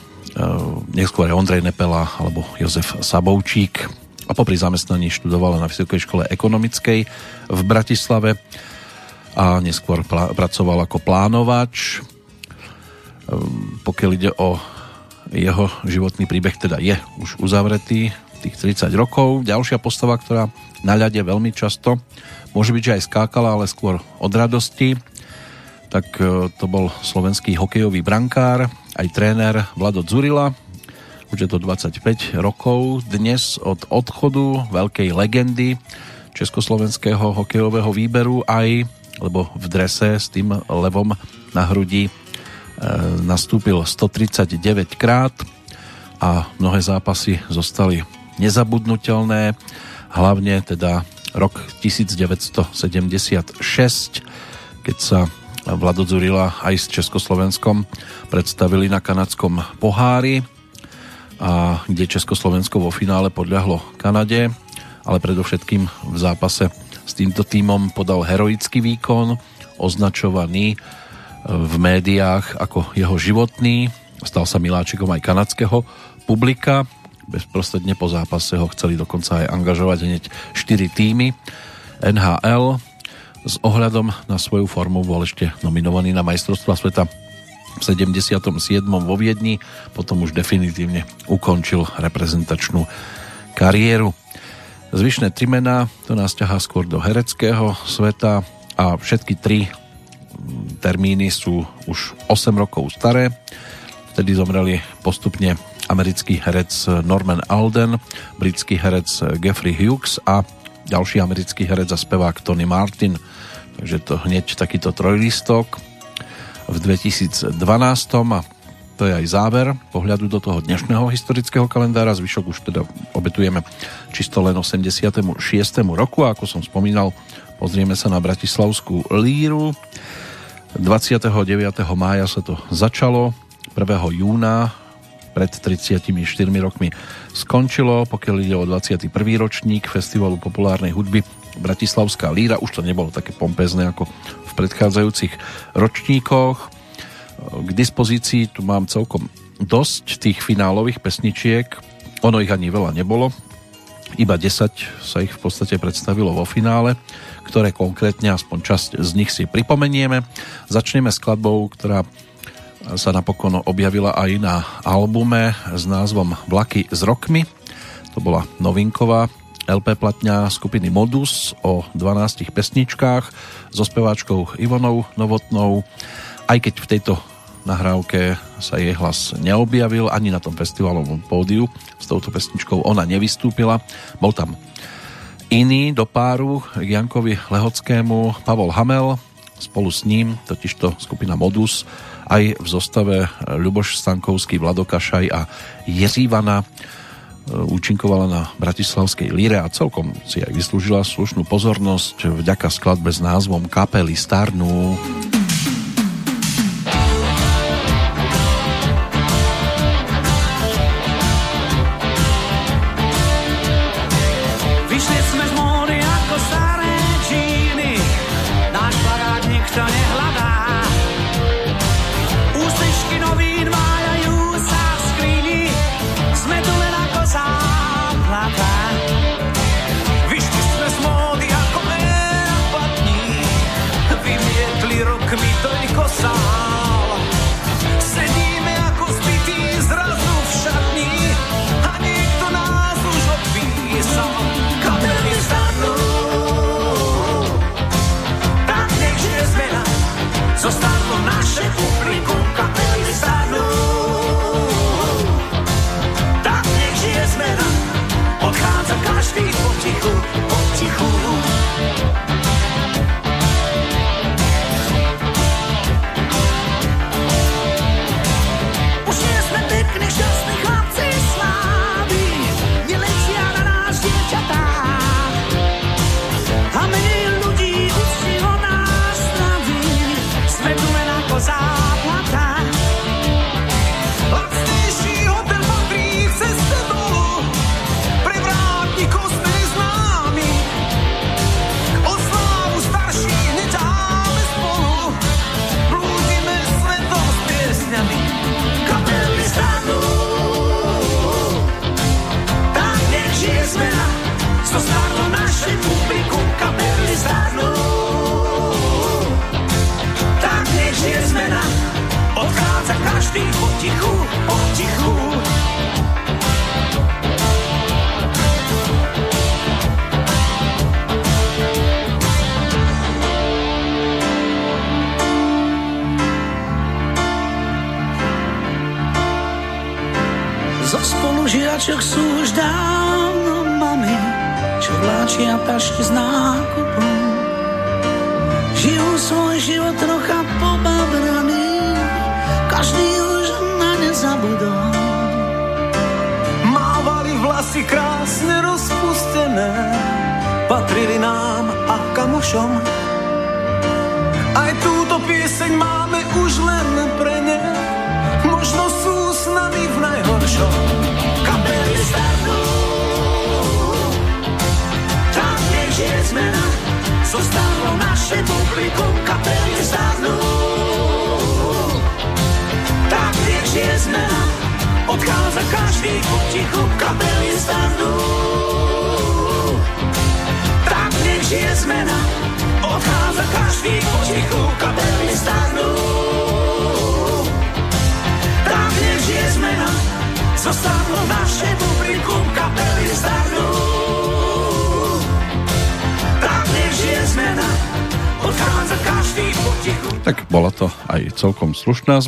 neskôr Ondrej Nepela alebo Jozef Saboučík a popri zamestnaní študovala na Vysokej škole ekonomickej v Bratislave a neskôr pracoval ako plánovač. E, pokiaľ ide o jeho životný príbeh, teda je už uzavretý tých 30 rokov. Ďalšia postava, ktorá na ľade veľmi často môže byť, že aj skákala, ale skôr od radosti, tak e, to bol slovenský hokejový brankár, aj tréner Vlado Dzurila, už je to 25 rokov dnes od odchodu veľkej legendy československého hokejového výberu aj, lebo v drese s tým levom na hrudi e, nastúpil 139 krát a mnohé zápasy zostali nezabudnutelné, hlavne teda rok 1976, keď sa Vlado Zurila aj s Československom predstavili na kanadskom pohári, a kde Československo vo finále podľahlo Kanade, ale predovšetkým v zápase s týmto týmom podal heroický výkon, označovaný v médiách ako jeho životný. Stal sa miláčikom aj kanadského publika bezprostredne po zápase ho chceli dokonca aj angažovať hneď 4 týmy NHL. S ohľadom na svoju formu bol ešte nominovaný na majstrovstva sveta v 77. vo Viedni, potom už definitívne ukončil reprezentačnú kariéru. Zvyšné tri mená to nás ťahá skôr do hereckého sveta a všetky tri termíny sú už 8 rokov staré. Vtedy zomreli postupne americký herec Norman Alden, britský herec Geoffrey Hughes a ďalší americký herec a spevák Tony Martin. Takže to hneď takýto trojlistok v 2012 a to je aj záver pohľadu do toho dnešného historického kalendára. Zvyšok už teda obetujeme čisto len 86. roku a ako som spomínal, pozrieme sa na Bratislavskú líru. 29. mája sa to začalo, 1. júna pred 34 rokmi skončilo, pokiaľ ide o 21. ročník Festivalu populárnej hudby Bratislavská líra. Už to nebolo také pompezné ako v predchádzajúcich ročníkoch. K dispozícii tu mám celkom dosť tých finálových pesničiek. Ono ich ani veľa nebolo. Iba 10 sa ich v podstate predstavilo vo finále, ktoré konkrétne aspoň časť z nich si pripomenieme. Začneme skladbou, ktorá sa napokon objavila aj na albume s názvom Vlaky s rokmi. To bola novinková LP platňa skupiny Modus o 12 pesničkách so speváčkou Ivonou Novotnou. Aj keď v tejto nahrávke sa jej hlas neobjavil ani na tom festivalovom pódiu s touto pesničkou ona nevystúpila. Bol tam iný do páru k Jankovi Lehockému Pavol Hamel, spolu s ním, totižto skupina Modus, aj v zostave Ľuboš Stankovský, Vlado Kašaj a Jeřívana e, účinkovala na Bratislavskej líre a celkom si aj vyslúžila slušnú pozornosť vďaka skladbe s názvom Kapely Starnú.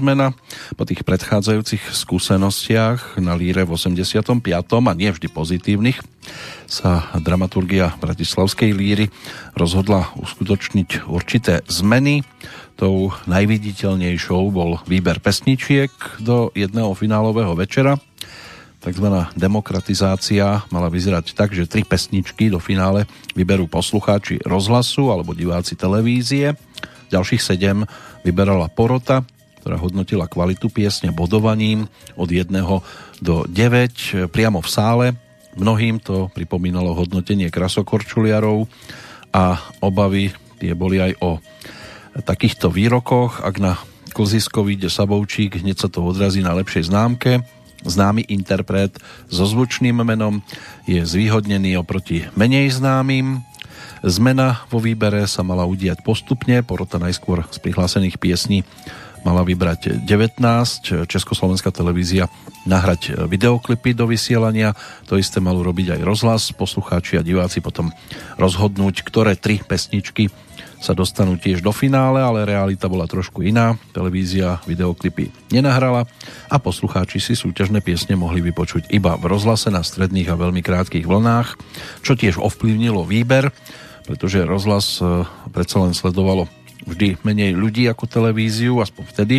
Zmena. Po tých predchádzajúcich skúsenostiach na líre v 85. a nie vždy pozitívnych sa dramaturgia Bratislavskej líry rozhodla uskutočniť určité zmeny. Tou najviditeľnejšou bol výber pesničiek do jedného finálového večera. Takzvaná demokratizácia mala vyzerať tak, že tri pesničky do finále vyberú poslucháči rozhlasu alebo diváci televízie. Ďalších sedem vyberala porota, ktorá hodnotila kvalitu piesne bodovaním od 1 do 9 priamo v sále. Mnohým to pripomínalo hodnotenie krasokorčuliarov a obavy tie boli aj o takýchto výrokoch. Ak na klzisko vyjde Sabovčík, hneď sa to odrazí na lepšej známke. Známy interpret so zvučným menom je zvýhodnený oproti menej známym. Zmena vo výbere sa mala udiať postupne, porota najskôr z prihlásených piesní mala vybrať 19, Československá televízia nahrať videoklipy do vysielania, to isté mal urobiť aj rozhlas, poslucháči a diváci potom rozhodnúť, ktoré tri pesničky sa dostanú tiež do finále, ale realita bola trošku iná. Televízia videoklipy nenahrala a poslucháči si súťažné piesne mohli vypočuť iba v rozhlase na stredných a veľmi krátkých vlnách, čo tiež ovplyvnilo výber, pretože rozhlas e, predsa len sledovalo vždy menej ľudí ako televíziu, aspoň vtedy.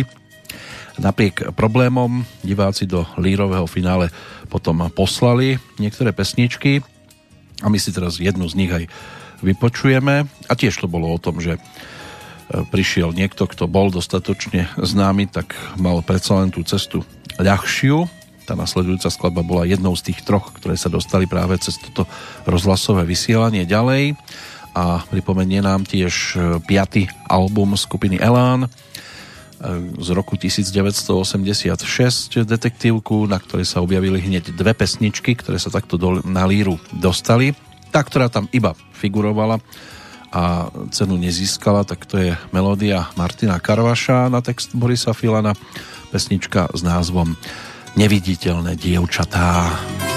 Napriek problémom diváci do lírového finále potom poslali niektoré pesničky a my si teraz jednu z nich aj vypočujeme. A tiež to bolo o tom, že e, prišiel niekto, kto bol dostatočne známy, tak mal predsa len tú cestu ľahšiu. Tá nasledujúca skladba bola jednou z tých troch, ktoré sa dostali práve cez toto rozhlasové vysielanie ďalej. A pripomenie nám tiež e, piaty album skupiny Elán e, z roku 1986 detektívku, na ktorej sa objavili hneď dve pesničky, ktoré sa takto do, na líru dostali. Tá, ktorá tam iba figurovala a cenu nezískala, tak to je melódia Martina Karvaša na text Borisa Filana, pesnička s názvom Neviditeľné dievčatá. Piesne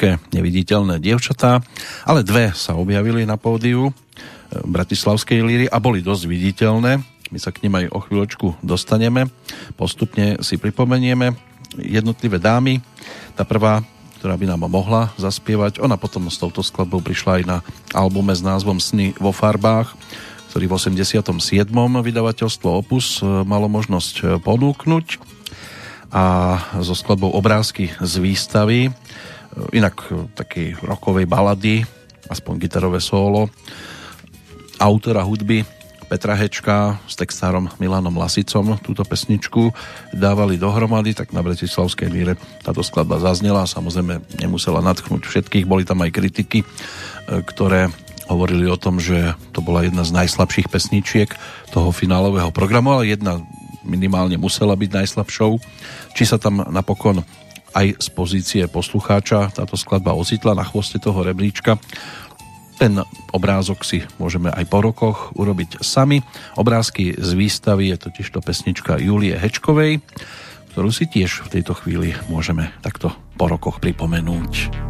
pesničke Neviditeľné dievčatá, ale dve sa objavili na pódiu e, Bratislavskej líry a boli dosť viditeľné. My sa k nim aj o chvíľočku dostaneme. Postupne si pripomenieme jednotlivé dámy. Tá prvá, ktorá by nám mohla zaspievať, ona potom s touto skladbou prišla aj na albume s názvom Sny vo farbách, ktorý v 87. vydavateľstvo Opus e, malo možnosť ponúknuť a so skladbou Obrázky z výstavy inak e, takej rokovej balady, aspoň gitarové solo, autora hudby Petra Hečka s textárom Milanom Lasicom túto pesničku dávali dohromady, tak na Bratislavskej míre táto skladba zaznela, samozrejme nemusela nadchnúť všetkých, boli tam aj kritiky, e, ktoré hovorili o tom, že to bola jedna z najslabších pesničiek toho finálového programu, ale jedna minimálne musela byť najslabšou. Či sa tam napokon aj z pozície poslucháča táto skladba ocitla na chvoste toho rebríčka. Ten obrázok si môžeme aj po rokoch urobiť sami. Obrázky z výstavy je totiž to pesnička Julie Hečkovej, ktorú si tiež v tejto chvíli môžeme takto po rokoch pripomenúť.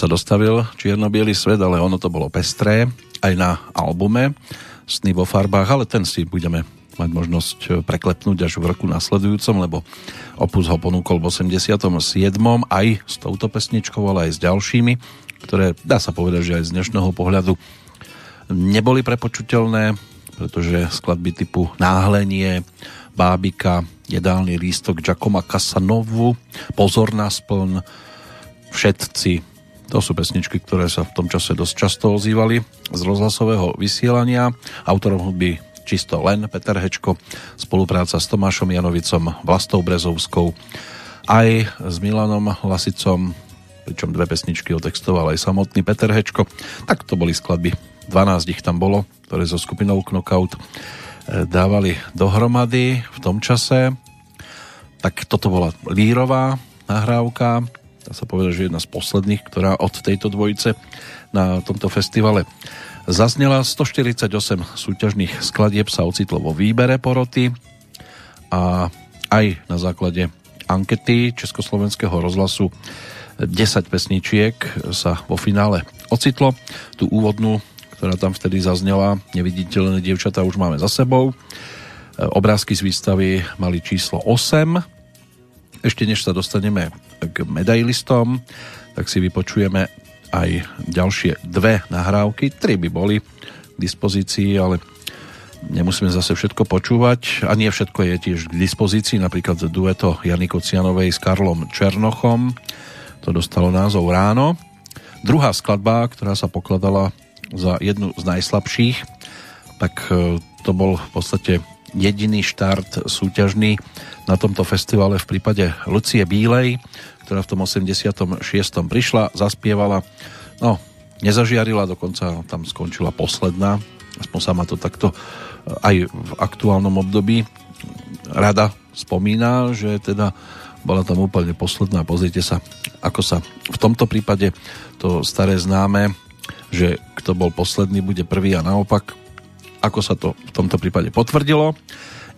sa dostavil čierno svet, ale ono to bolo pestré aj na albume Sny vo farbách, ale ten si budeme mať možnosť preklepnúť až v roku nasledujúcom, lebo Opus ho ponúkol v 87. aj s touto pesničkou, ale aj s ďalšími, ktoré dá sa povedať, že aj z dnešného pohľadu neboli prepočuteľné, pretože skladby typu Náhlenie, Bábika, Jedálny lístok Giacomo Casanovu, Pozor na spln, Všetci, to sú pesničky, ktoré sa v tom čase dosť často ozývali z rozhlasového vysielania. Autorom hudby čisto len Peter Hečko, spolupráca s Tomášom Janovicom, Vlastou Brezovskou, aj s Milanom Lasicom, pričom dve pesničky otextoval aj samotný Peter Hečko. Tak to boli skladby, 12 ich tam bolo, ktoré so skupinou Knockout e, dávali dohromady v tom čase. Tak toto bola lírová nahrávka, dá sa povedať, že jedna z posledných, ktorá od tejto dvojice na tomto festivale zaznela. 148 súťažných skladieb sa ocitlo vo výbere poroty a aj na základe ankety Československého rozhlasu 10 pesničiek sa vo finále ocitlo. Tú úvodnú, ktorá tam vtedy zaznela, neviditeľné dievčatá už máme za sebou. Obrázky z výstavy mali číslo 8 ešte než sa dostaneme k medailistom, tak si vypočujeme aj ďalšie dve nahrávky. Tri by boli k dispozícii, ale nemusíme zase všetko počúvať a nie všetko je tiež k dispozícii, napríklad dueto Jany Kocianovej s Karlom Černochom, to dostalo názov Ráno. Druhá skladba, ktorá sa pokladala za jednu z najslabších, tak e, to bol v podstate jediný štart súťažný na tomto festivale v prípade Lucie Bílej, ktorá v tom 86. prišla, zaspievala, no, nezažiarila, dokonca tam skončila posledná, aspoň sa ma to takto eh, aj v aktuálnom období rada spomína, že teda bola tam úplne posledná. Pozrite sa, ako sa v tomto prípade to staré známe, že kto bol posledný, bude prvý a naopak, ako sa to v tomto prípade potvrdilo.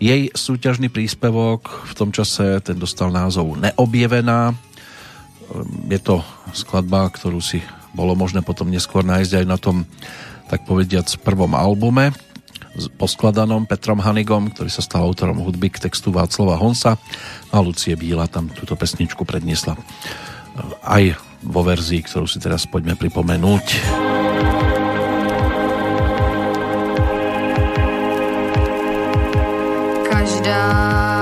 Jej súťažný príspevok v tom čase ten dostal názov Neobjevená. Je to skladba, ktorú si bolo možné potom neskôr nájsť aj na tom, tak povediac, prvom albume poskladanom Petrom Hanigom, ktorý sa stal autorom hudby k textu Václava Honsa a Lucie Bíla tam túto pesničku predniesla aj vo verzii, ktorú si teraz poďme pripomenúť. Tchau.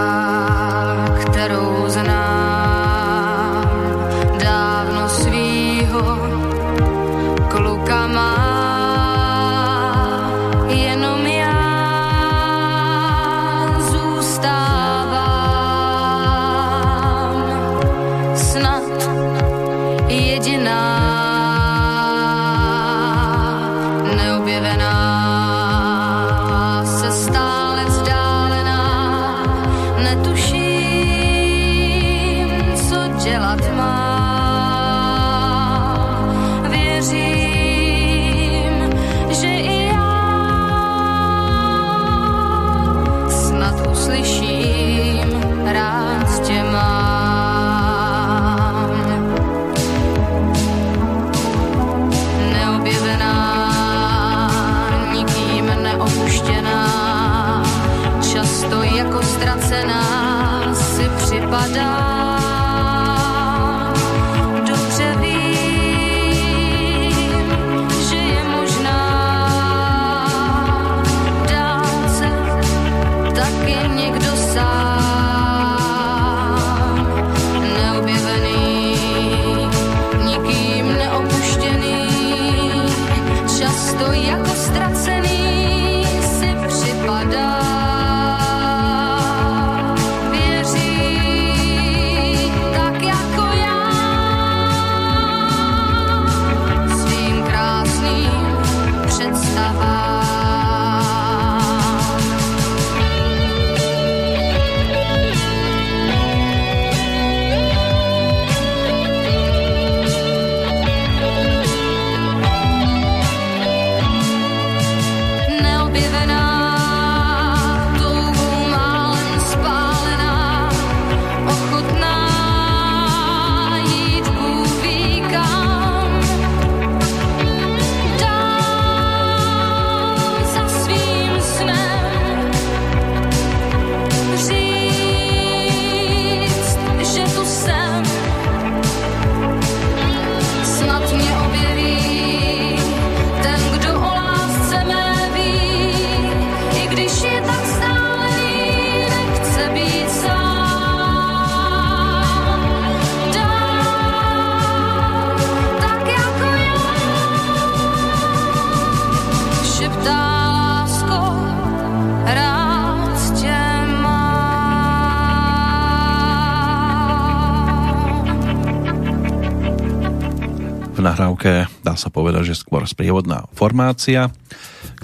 Skôr sprievodná formácia,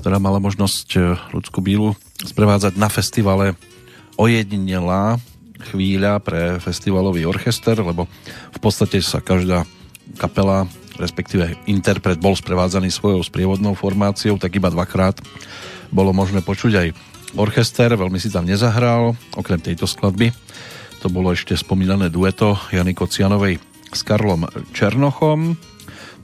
ktorá mala možnosť e, ľudskú bílu sprevádzať na festivale ojedinelá chvíľa pre festivalový orchester, lebo v podstate sa každá kapela, respektíve interpret bol sprevádzaný svojou sprievodnou formáciou, tak iba dvakrát bolo možné počuť aj orchester, veľmi si tam nezahral, okrem tejto skladby. To bolo ešte spomínané dueto Jany Kocianovej s Karlom Černochom.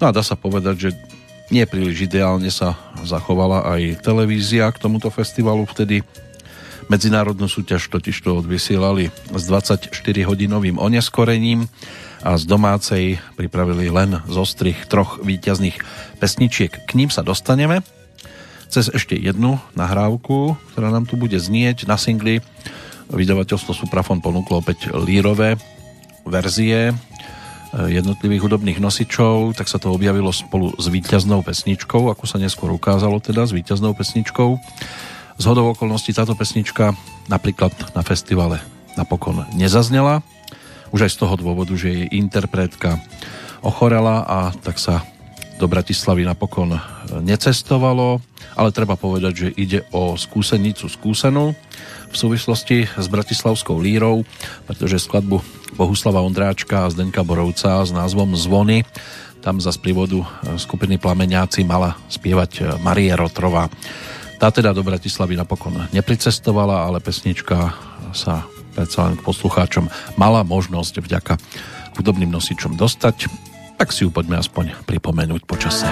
No a dá sa povedať, že nie príliš ideálne sa zachovala aj televízia k tomuto festivalu vtedy. Medzinárodnú súťaž totiž to odvysielali s 24-hodinovým oneskorením a z domácej pripravili len zo strich troch výťazných pesničiek. K ním sa dostaneme cez ešte jednu nahrávku, ktorá nám tu bude znieť na singli. Vydavateľstvo Suprafon ponúklo opäť lírové verzie jednotlivých hudobných nosičov, tak sa to objavilo spolu s víťaznou pesničkou, ako sa neskôr ukázalo teda s víťaznou pesničkou. Z hodou okolností táto pesnička napríklad na festivale napokon nezaznela, už aj z toho dôvodu, že jej interpretka ochorela a tak sa do Bratislavy napokon necestovalo, ale treba povedať, že ide o skúsenicu skúsenú v súvislosti s Bratislavskou lírou, pretože skladbu Bohuslava Ondráčka a Zdenka Borovca s názvom Zvony tam za sprievodu e, skupiny Plameňáci mala spievať e, Marie Rotrova. Tá teda do Bratislavy napokon nepricestovala, ale pesnička sa predsa len k poslucháčom mala možnosť vďaka hudobným nosičom dostať, tak si ju poďme aspoň pripomenúť počase.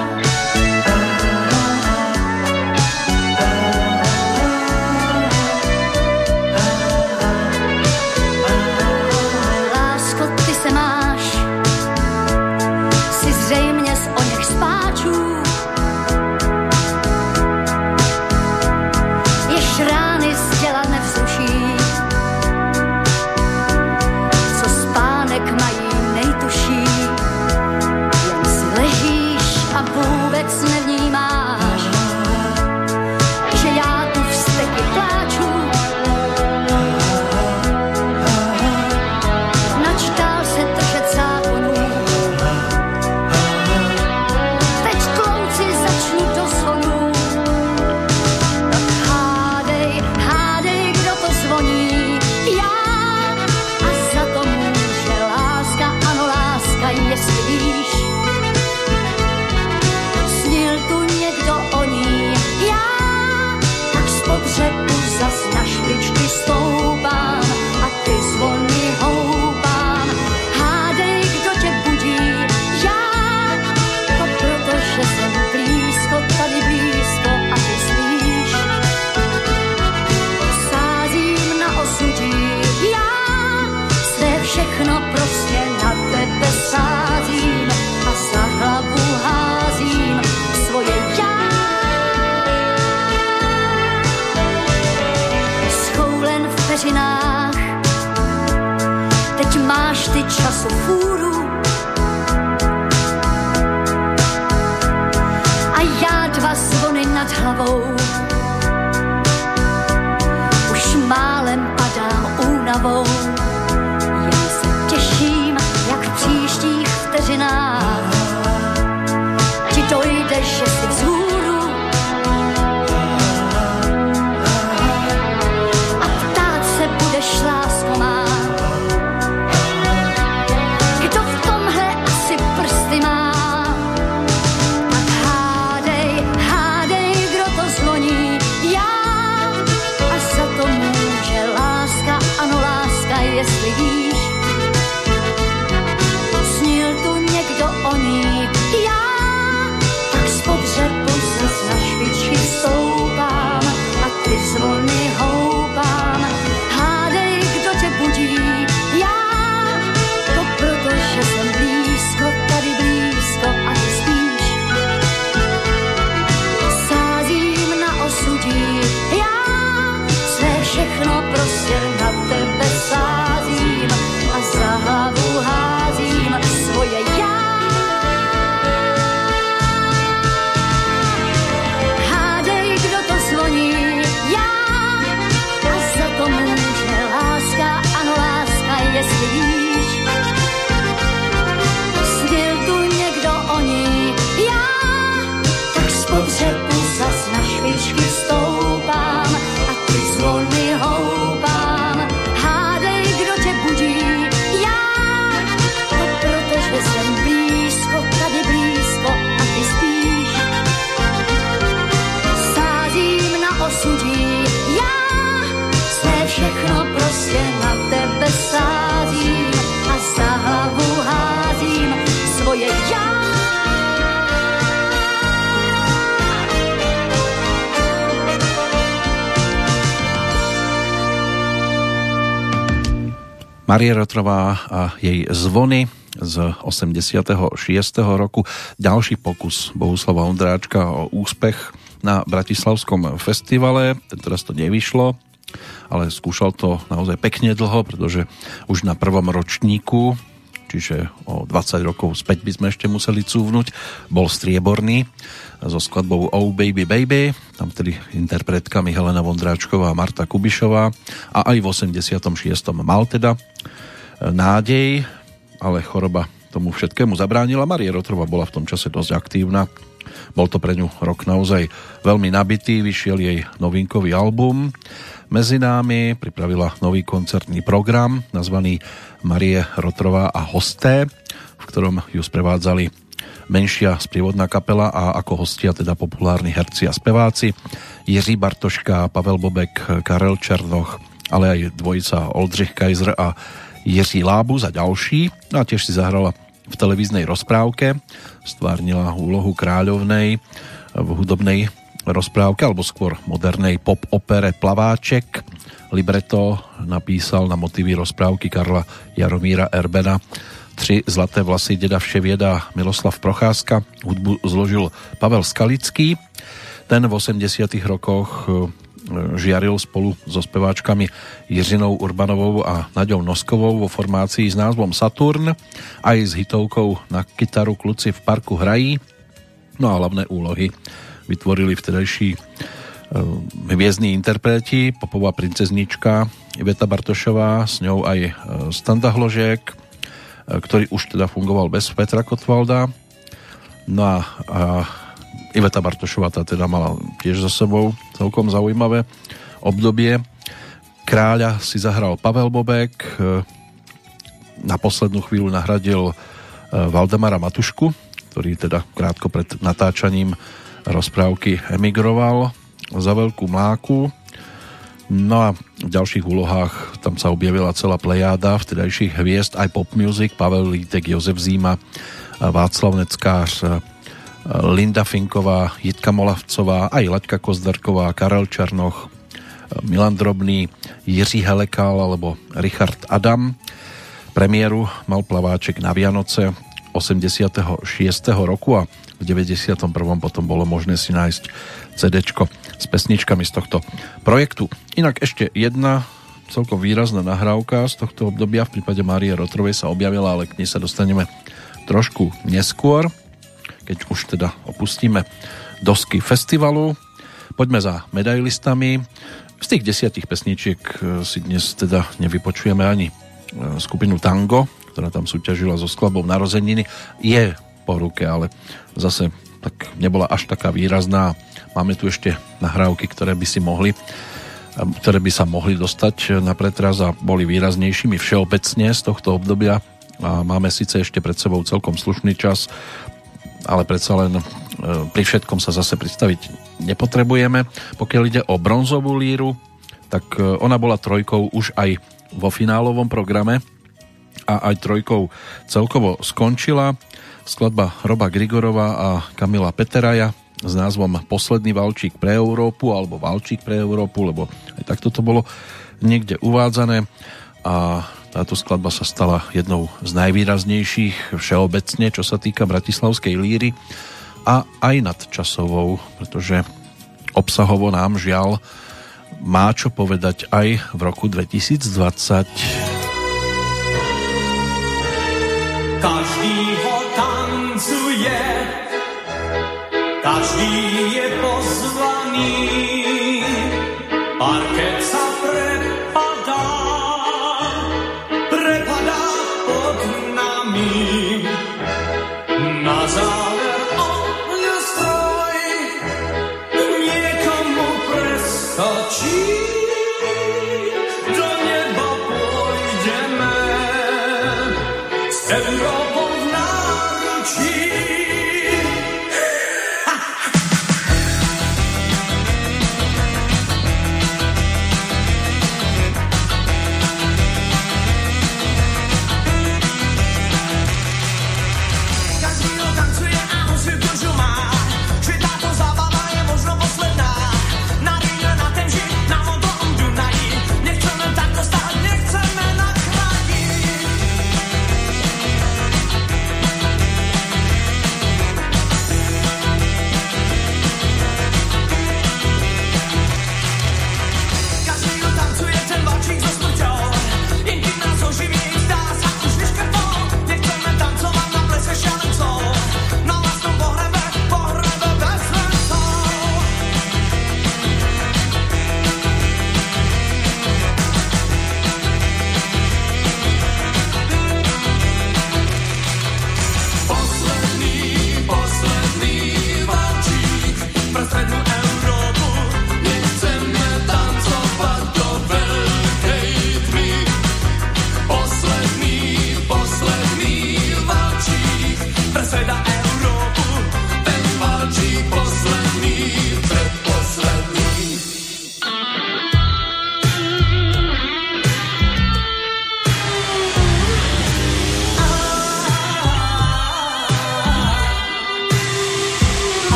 Marie Rotrová a jej zvony z 86. roku. Ďalší pokus Bohuslava Ondráčka o úspech na Bratislavskom festivale. Tentoraz to nevyšlo, ale skúšal to naozaj pekne dlho, pretože už na prvom ročníku, čiže o 20 rokov späť by sme ešte museli cúvnuť, bol strieborný so skladbou Oh Baby Baby, tam tedy interpretkami Helena Vondráčková a Marta Kubišová a aj v 86. mal teda nádej, ale choroba tomu všetkému zabránila. Marie Rotrova bola v tom čase dosť aktívna. Bol to pre ňu rok naozaj veľmi nabitý, vyšiel jej novinkový album. Medzi námi pripravila nový koncertný program nazvaný Marie Rotrová a hosté, v ktorom ju sprevádzali menšia sprievodná kapela a ako hostia teda populárni herci a speváci Jiří Bartoška, Pavel Bobek, Karel Černoch, ale aj dvojica Oldřich Kaiser a Jiří Lábuz a ďalší. No a tiež si zahrala v televíznej rozprávke, stvárnila úlohu kráľovnej v hudobnej rozprávke, alebo skôr modernej pop opere Plaváček. Libreto napísal na motivy rozprávky Karla Jaromíra Erbena Tři zlaté vlasy deda Vševieda Miloslav Procházka. Hudbu zložil Pavel Skalický. Ten v 80 rokoch žiaril spolu so speváčkami Jiřinou Urbanovou a Naďou Noskovou vo formácii s názvom Saturn, aj s hitovkou na kytaru Kluci v parku hrají. No a hlavné úlohy vytvorili vtedajší hviezdní interpreti, popová princeznička Iveta Bartošová, s ňou aj Standa Hložek, ktorý už teda fungoval bez Petra Kotvalda. No a, a Iveta Bartošová tá teda mala tiež za sebou celkom zaujímavé obdobie. Kráľa si zahral Pavel Bobek, na poslednú chvíľu nahradil Valdemara Matušku, ktorý teda krátko pred natáčaním rozprávky emigroval za veľkú mláku. No a v ďalších úlohách tam sa objavila celá plejáda vtedajších hviezd, aj pop music, Pavel Lítek, Jozef Zíma, Václav Neckář, Linda Finková, Jitka Molavcová, aj Laďka Kozdarková, Karel Černoch, Milan Drobný, Jiří Helekál alebo Richard Adam. Premiéru mal plaváček na Vianoce 86. roku a v 91. potom bolo možné si nájsť CD s pesničkami z tohto projektu. Inak ešte jedna celkom výrazná nahrávka z tohto obdobia v prípade Márie Rotrovej sa objavila, ale k nej sa dostaneme trošku neskôr keď už teda opustíme dosky festivalu. Poďme za medailistami. Z tých desiatich pesničiek e, si dnes teda nevypočujeme ani e, skupinu Tango, ktorá tam súťažila so skladbou Narozeniny. Je po ruke, ale zase tak nebola až taká výrazná. Máme tu ešte nahrávky, ktoré by si mohli e, ktoré by sa mohli dostať na pretraz a boli výraznejšími všeobecne z tohto obdobia a máme síce ešte pred sebou celkom slušný čas ale predsa len e, pri všetkom sa zase predstaviť nepotrebujeme. Pokiaľ ide o bronzovú líru, tak e, ona bola trojkou už aj vo finálovom programe a aj trojkou celkovo skončila. Skladba Roba Grigorova a Kamila Peteraja s názvom Posledný valčík pre Európu alebo Valčík pre Európu, lebo aj takto to bolo niekde uvádzané a táto skladba sa stala jednou z najvýraznejších všeobecne, čo sa týka bratislavskej líry a aj nadčasovou, pretože obsahovo nám žiaľ má čo povedať aj v roku 2020. Každý ho tancuje, každý je pozvaný, parket sa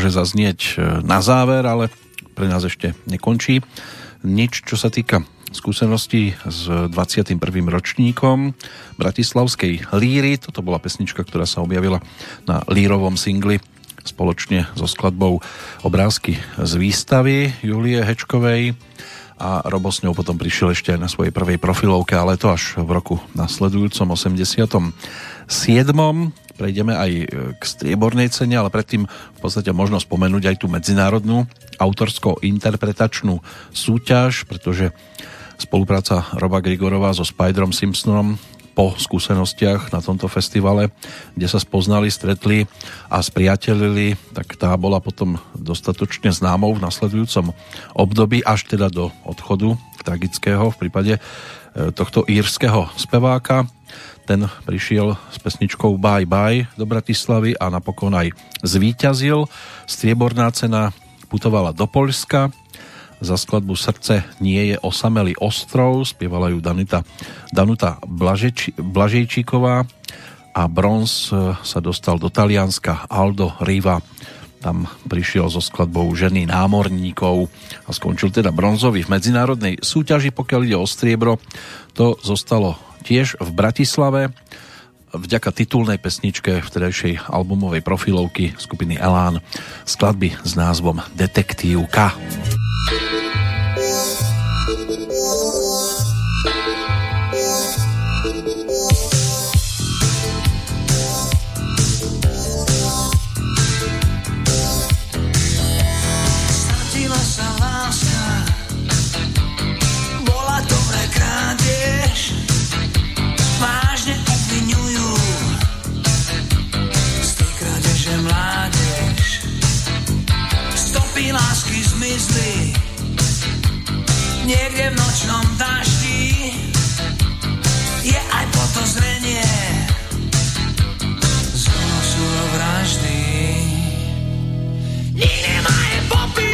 môže zaznieť e, na záver, ale pre nás ešte nekončí. Nič, čo sa týka skúseností s 21. ročníkom Bratislavskej líry. Toto bola pesnička, ktorá sa objavila na lírovom singli spoločne so skladbou Obrázky z výstavy Julie Hečkovej a Robo s ňou potom prišiel ešte aj na svojej prvej profilovke, ale to až v roku nasledujúcom 87. Prejdeme aj e, k striebornej cene, ale predtým v podstate možno spomenúť aj tú medzinárodnú autorsko-interpretačnú súťaž, pretože spolupráca Roba Grigorova so Spiderom Simpsonom po skúsenostiach na tomto festivale, kde sa spoznali, stretli a spriatelili, tak tá bola potom dostatočne známou v nasledujúcom období, až teda do odchodu tragického v prípade e, tohto írskeho speváka ten prišiel s pesničkou Bye Bye do Bratislavy a napokon aj zvíťazil. Strieborná cena putovala do Polska. Za skladbu Srdce nie je osamelý ostrov spievala ju Danita, Danuta Blažeč, Blažejčíková a bronz e, sa dostal do Talianska Aldo Riva tam prišiel so skladbou ženy námorníkov a skončil teda bronzový v medzinárodnej súťaži, pokiaľ ide o striebro. To zostalo tiež v Bratislave vďaka titulnej pesničke vtedajšej albumovej profilovky skupiny Elán skladby s názvom Detektívka. Niekde v nočnom daždi. Je aj potozrenie. Z nosu vraždy. Nikde má je popis,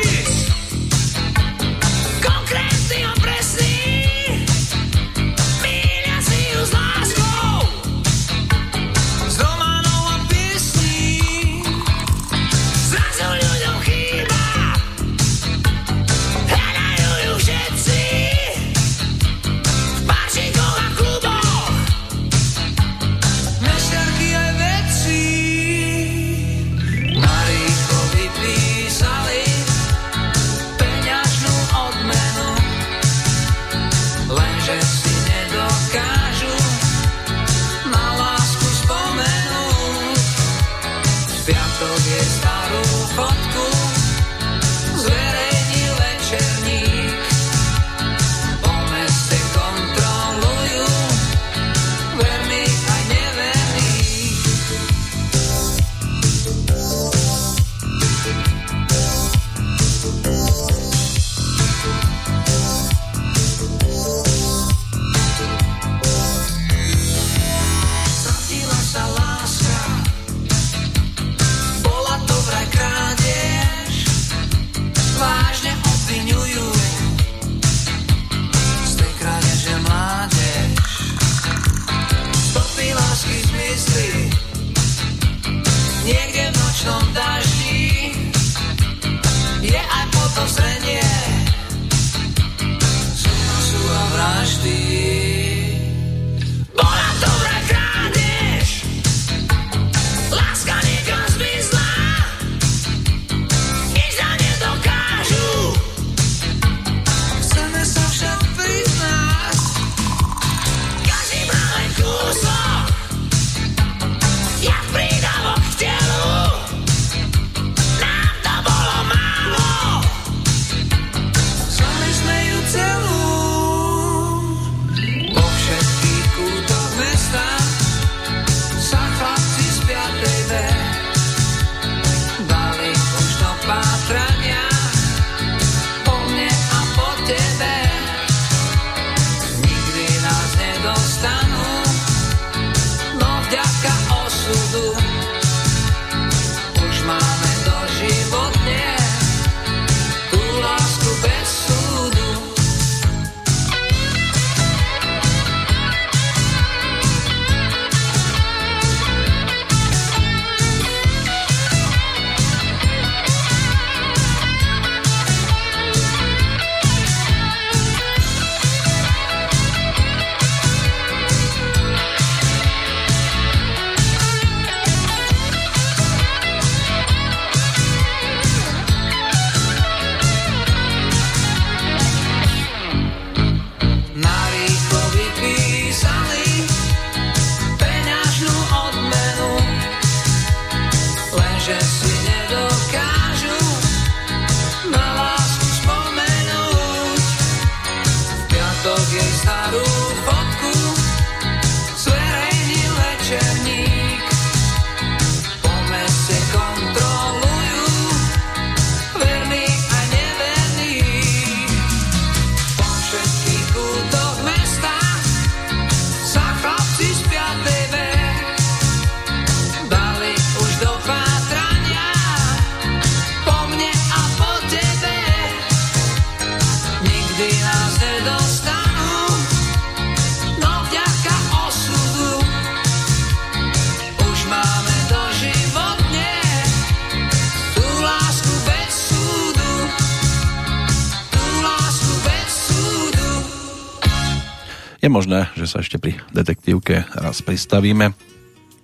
možné, že sa ešte pri detektívke raz pristavíme.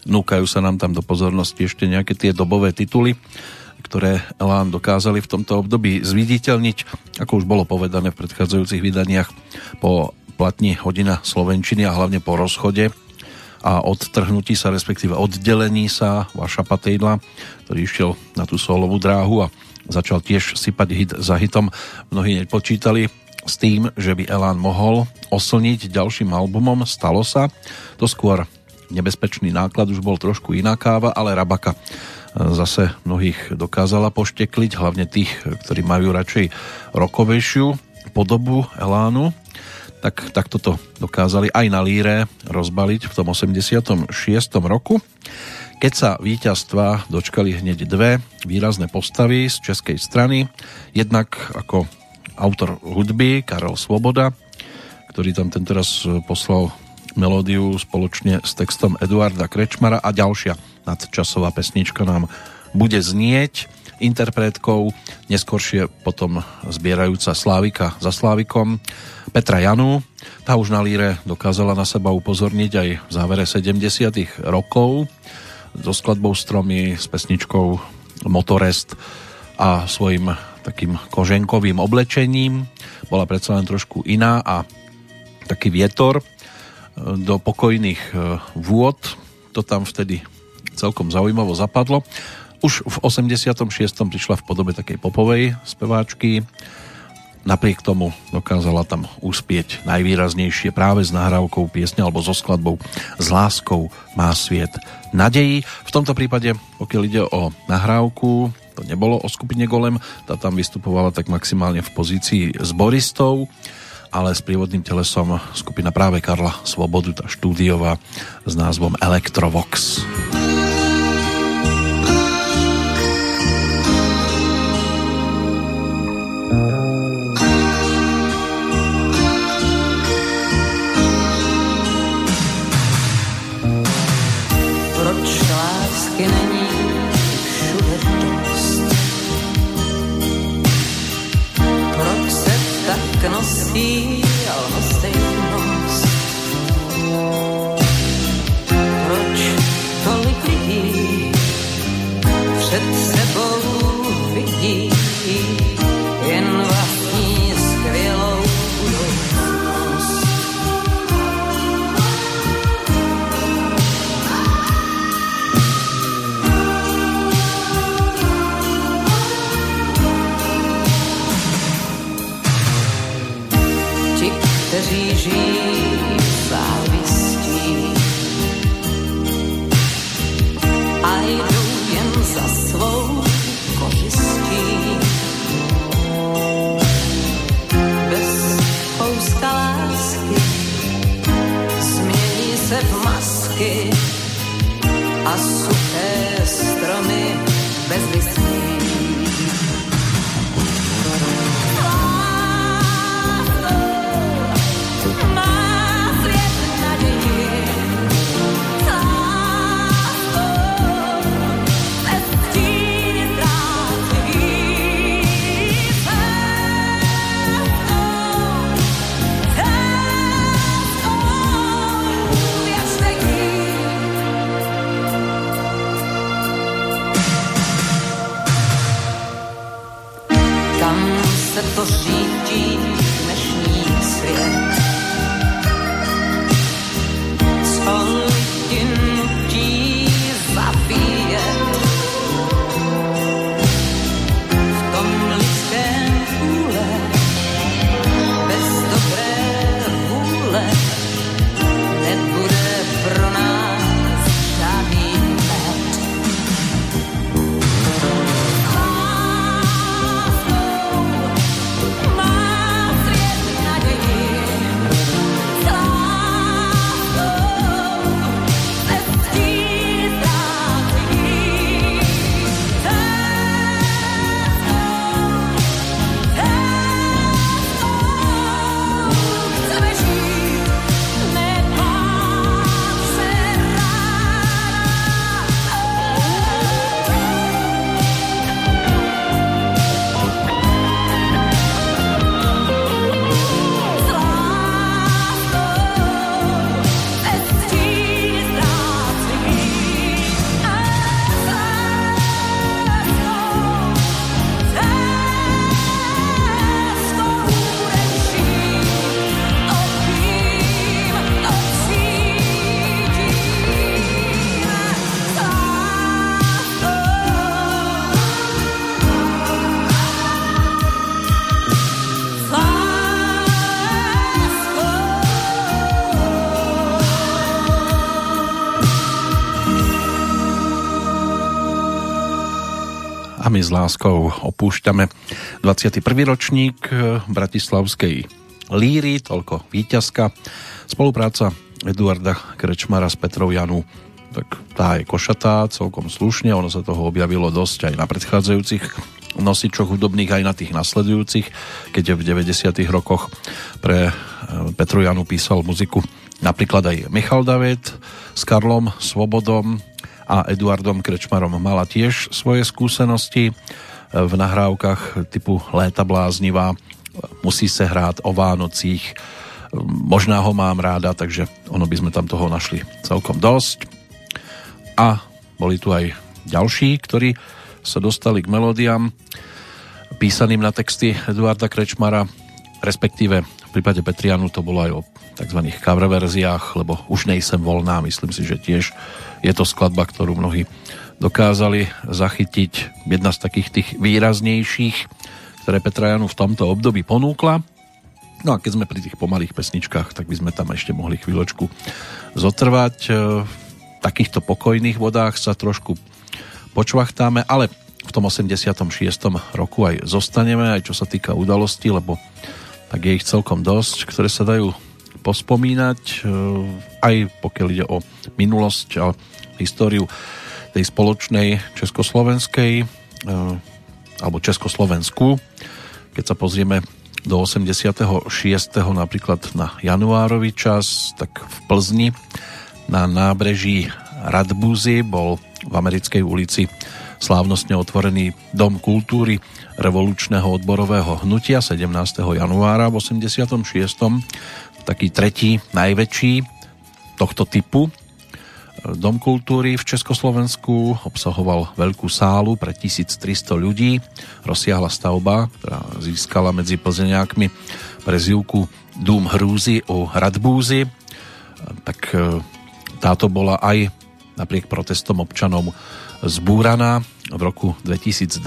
Núkajú sa nám tam do pozornosti ešte nejaké tie dobové tituly, ktoré Elán dokázali v tomto období zviditeľniť, ako už bolo povedané v predchádzajúcich vydaniach po platni hodina Slovenčiny a hlavne po rozchode a odtrhnutí sa, respektíve oddelení sa Vaša Patejdla, ktorý išiel na tú solovú dráhu a začal tiež sypať hit za hitom. Mnohí nepočítali s tým, že by Elán mohol oslniť ďalším albumom. Stalo sa. To skôr nebezpečný náklad už bol trošku iná káva, ale Rabaka e, zase mnohých dokázala poštekliť, hlavne tých, ktorí majú radšej rokovejšiu podobu Elánu. Tak, tak toto dokázali aj na líre rozbaliť v tom 86. roku. Keď sa víťazstva dočkali hneď dve výrazné postavy z českej strany, jednak ako autor hudby Karel Svoboda, ktorý tam ten teraz poslal melódiu spoločne s textom Eduarda Krečmara a ďalšia nadčasová pesnička nám bude znieť interpretkou, neskôršie potom zbierajúca Slávika za Slávikom Petra Janu. Tá už na líre dokázala na seba upozorniť aj v závere 70 rokov so skladbou Stromy, s pesničkou Motorest a svojim takým koženkovým oblečením. Bola predsa len trošku iná a taký vietor e, do pokojných e, vôd. To tam vtedy celkom zaujímavo zapadlo. Už v 86. prišla v podobe takej popovej speváčky. Napriek tomu dokázala tam uspieť najvýraznejšie práve s nahrávkou piesne alebo so skladbou S láskou má sviet nadejí. V tomto prípade, pokiaľ ide o nahrávku, to nebolo o skupine Golem, tá tam vystupovala tak maximálne v pozícii zboristov, ale s prívodným telesom skupina práve Karla Svobodu, tá štúdiová s názvom Electrovox. Electrovox. My s láskou opúšťame 21. ročník eh, Bratislavskej líry, toľko víťazka. Spolupráca Eduarda Krečmara s Petrou Janu tak tá je košatá, celkom slušne, ono sa toho objavilo dosť aj na predchádzajúcich nosičoch hudobných, aj na tých nasledujúcich, keď v 90 rokoch pre eh, Petru Janu písal muziku napríklad aj Michal David s Karlom Svobodom, a Eduardom Krečmarom mala tiež svoje skúsenosti v nahrávkach typu Léta bláznivá, musí se hrát o Vánocích, možná ho mám ráda, takže ono by sme tam toho našli celkom dosť. A boli tu aj ďalší, ktorí sa dostali k melódiám písaným na texty Eduarda Krečmara, respektíve v prípade Petrianu to bolo aj o tzv. cover verziách, lebo už nejsem voľná, myslím si, že tiež je to skladba, ktorú mnohí dokázali zachytiť. Jedna z takých tých výraznejších, ktoré Petra Janu v tomto období ponúkla. No a keď sme pri tých pomalých pesničkách, tak by sme tam ešte mohli chvíľočku zotrvať. E, v takýchto pokojných vodách sa trošku počvachtáme, ale v tom 86. roku aj zostaneme, aj čo sa týka udalostí, lebo tak je ich celkom dosť, ktoré sa dajú pospomínať, e, aj pokiaľ ide o minulosť a históriu tej spoločnej československej e, alebo Československu. Keď sa pozrieme do 86. napríklad na januárový čas, tak v Plzni na nábreží Radbuzy bol v americkej ulici slávnostne otvorený Dom kultúry revolučného odborového hnutia 17. januára v 86 taký tretí najväčší tohto typu. Dom kultúry v Československu obsahoval veľkú sálu pre 1300 ľudí. Rozsiahla stavba, ktorá získala medzi plzeňákmi prezivku Dům hrúzy o Radbúzy. Tak e, táto bola aj napriek protestom občanov zbúraná v roku 2012,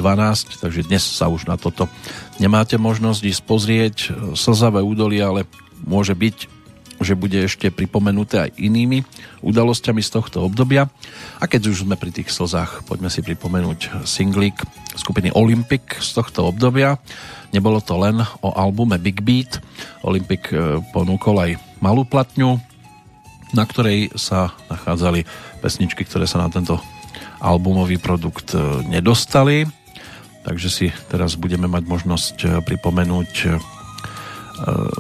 takže dnes sa už na toto nemáte možnosť ísť pozrieť. Slzavé údolie, ale môže byť, že bude ešte pripomenuté aj inými udalosťami z tohto obdobia. A keď už sme pri tých slzách, poďme si pripomenúť singlík skupiny Olympic z tohto obdobia. Nebolo to len o albume Big Beat. Olympic e, ponúkol aj malú platňu, na ktorej sa nachádzali pesničky, ktoré sa na tento albumový produkt e, nedostali. Takže si teraz budeme mať možnosť e, pripomenúť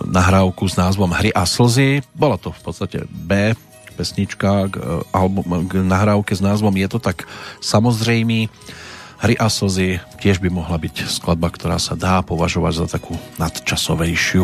nahrávku s názvom Hry a slzy. Bola to v podstate B pesnička k, e, album, k nahrávke s názvom Je to tak samozrejmý. Hry a slzy tiež by mohla byť skladba, ktorá sa dá považovať za takú nadčasovejšiu.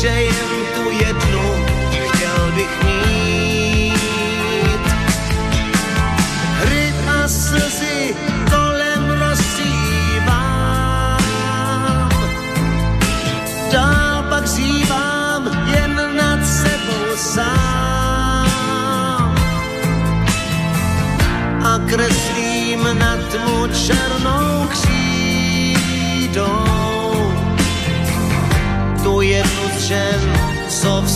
Že jen tu jednu chtěl bych mít. Hry a slzy kolem rozsívám. Dál pak zívám jen nad sebou sám. A kreslím na tmu černou křídou. Žen, co v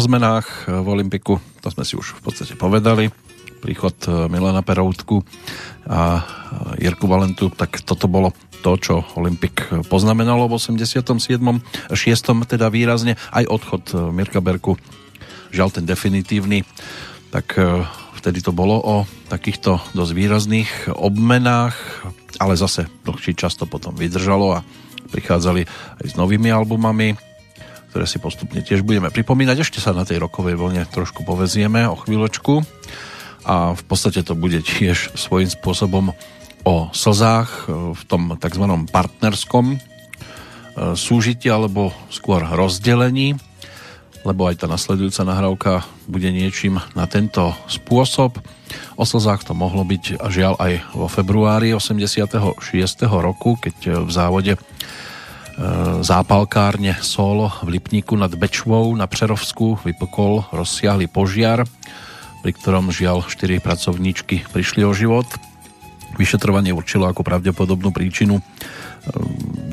zmenách v Olympiku, to sme si už v podstate povedali. Príchod e, Milana Peroutku a e, Jirku Valentu, tak toto bolo to, čo Olympik poznamenalo v 87. 6. teda výrazne. Aj odchod Mirka Berku, žiaľ ten definitívny, tak vtedy to bolo o takýchto dosť výrazných obmenách, ale zase dlhší často potom vydržalo a prichádzali aj s novými albumami ktoré si postupne tiež budeme pripomínať. Ešte sa na tej rokovej vlne trošku povezieme o chvíľočku a v podstate to bude tiež svojím spôsobom o slzách e, v tom tzv. partnerskom e, súžití alebo skôr rozdelení, lebo aj tá nasledujúca nahrávka bude niečím na tento spôsob. O slzách to mohlo byť a žiaľ aj vo februári 86. roku, keď v závode zápalkárne Solo v Lipníku nad Bečvou na Přerovsku vypokol rozsiahly požiar, pri ktorom žiaľ 4 pracovníčky prišli o život. Vyšetrovanie určilo ako pravdepodobnú príčinu e,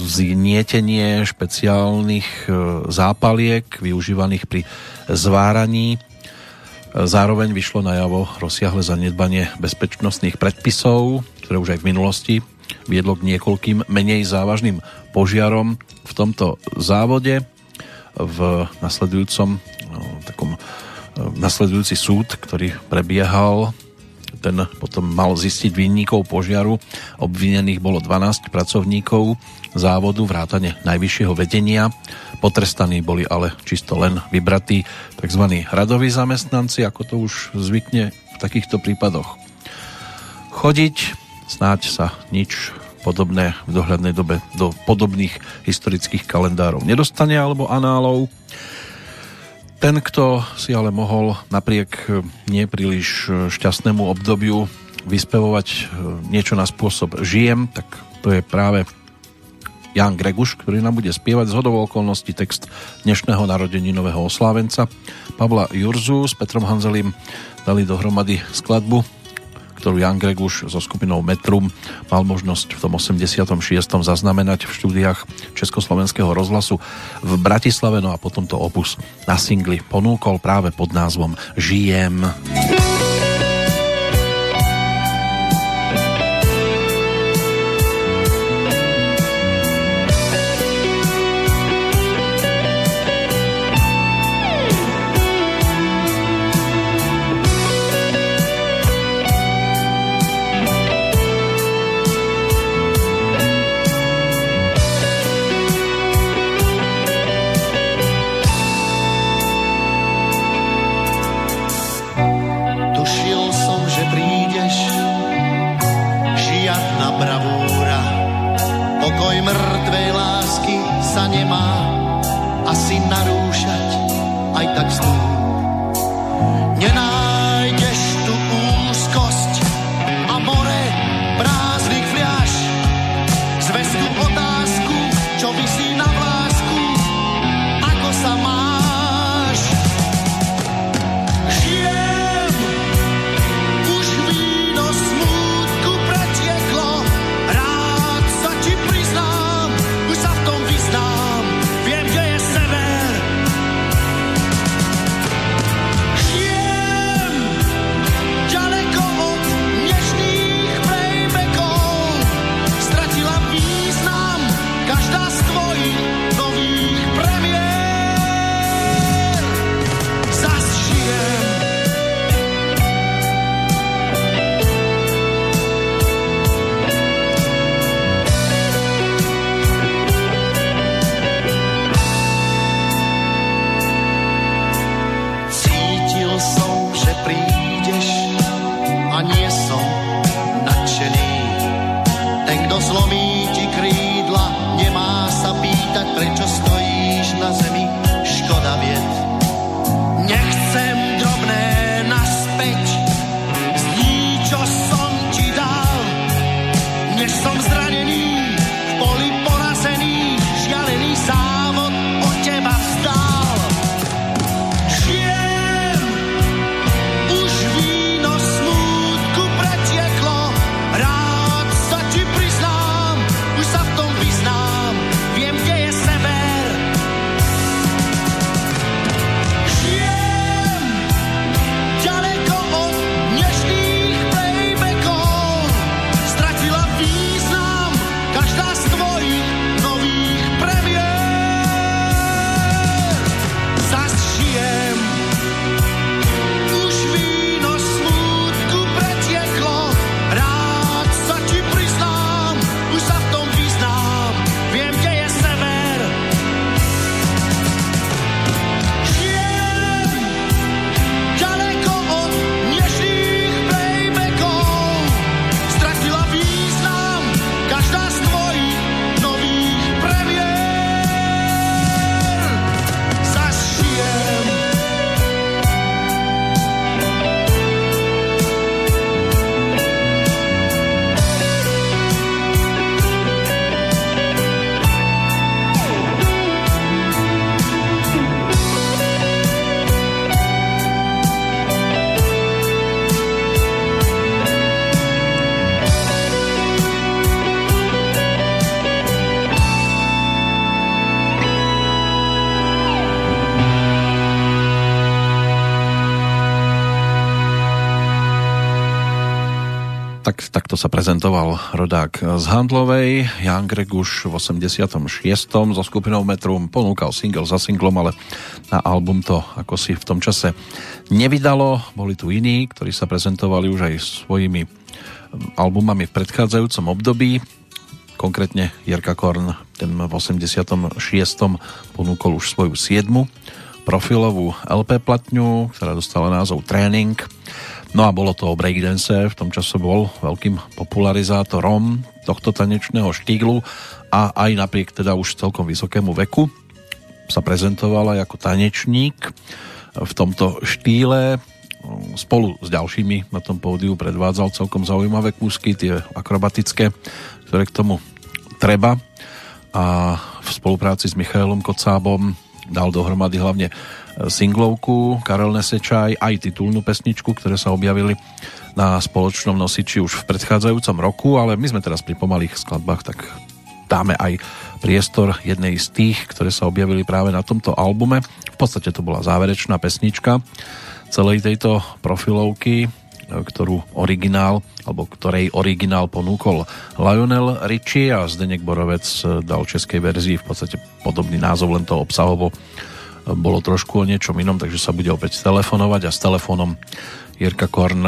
znietenie špeciálnych e, zápaliek využívaných pri zváraní. Zároveň vyšlo najavo rozsiahle zanedbanie bezpečnostných predpisov, ktoré už aj v minulosti viedlo k niekoľkým menej závažným požiarom v tomto závode. V nasledujúcom no, takom e, nasledujúci súd, ktorý prebiehal ten potom mal zistiť vinníkov požiaru. Obvinených bolo 12 pracovníkov závodu, vrátane najvyššieho vedenia. Potrestaní boli ale čisto len vybratí tzv. radoví zamestnanci, ako to už zvykne v takýchto prípadoch chodiť. Snáď sa nič podobné v dohľadnej dobe do podobných historických kalendárov nedostane alebo análov. Ten, kto si ale mohol napriek nepríliš šťastnému obdobiu vyspevovať niečo na spôsob žijem, tak to je práve Jan Greguš, ktorý nám bude spievať z hodovou okolností text dnešného narodeninového oslávenca. Pavla Jurzu s Petrom Hanzelim dali dohromady skladbu ktorú Jan Greguš so skupinou Metrum mal možnosť v tom 86. zaznamenať v štúdiách Československého rozhlasu v Bratislave, no a potom to opus na singli ponúkol práve pod názvom Žijem. Žijem. Som nadšený. Ten, kto zlomí ti krídla, nemá sa pýtať, prečo stojíš takto sa prezentoval rodák z Handlovej. Jan Greguš v 86. so skupinou Metrum ponúkal single za singlom, ale na album to ako si v tom čase nevydalo. Boli tu iní, ktorí sa prezentovali už aj svojimi albumami v predchádzajúcom období. Konkrétne Jirka Korn, ten v 86. ponúkol už svoju siedmu profilovú LP platňu, ktorá dostala názov Tréning. No a bolo to o breakdance, v tom čase bol veľkým popularizátorom tohto tanečného štýlu a aj napriek teda už celkom vysokému veku sa prezentovala ako tanečník v tomto štýle. Spolu s ďalšími na tom pódiu predvádzal celkom zaujímavé kúsky, tie akrobatické, ktoré k tomu treba. A v spolupráci s Michailom Kocábom dal dohromady hlavne singlovku Karel Nesečaj, aj titulnú pesničku, ktoré sa objavili na spoločnom nosiči už v predchádzajúcom roku, ale my sme teraz pri pomalých skladbách, tak dáme aj priestor jednej z tých, ktoré sa objavili práve na tomto albume. V podstate to bola záverečná pesnička celej tejto profilovky, ktorú originál, alebo ktorej originál ponúkol Lionel Richie a Zdenek Borovec dal českej verzii v podstate podobný názov, len to obsahovo bolo trošku o niečom inom, takže sa bude opäť telefonovať a s telefónom Jirka Korn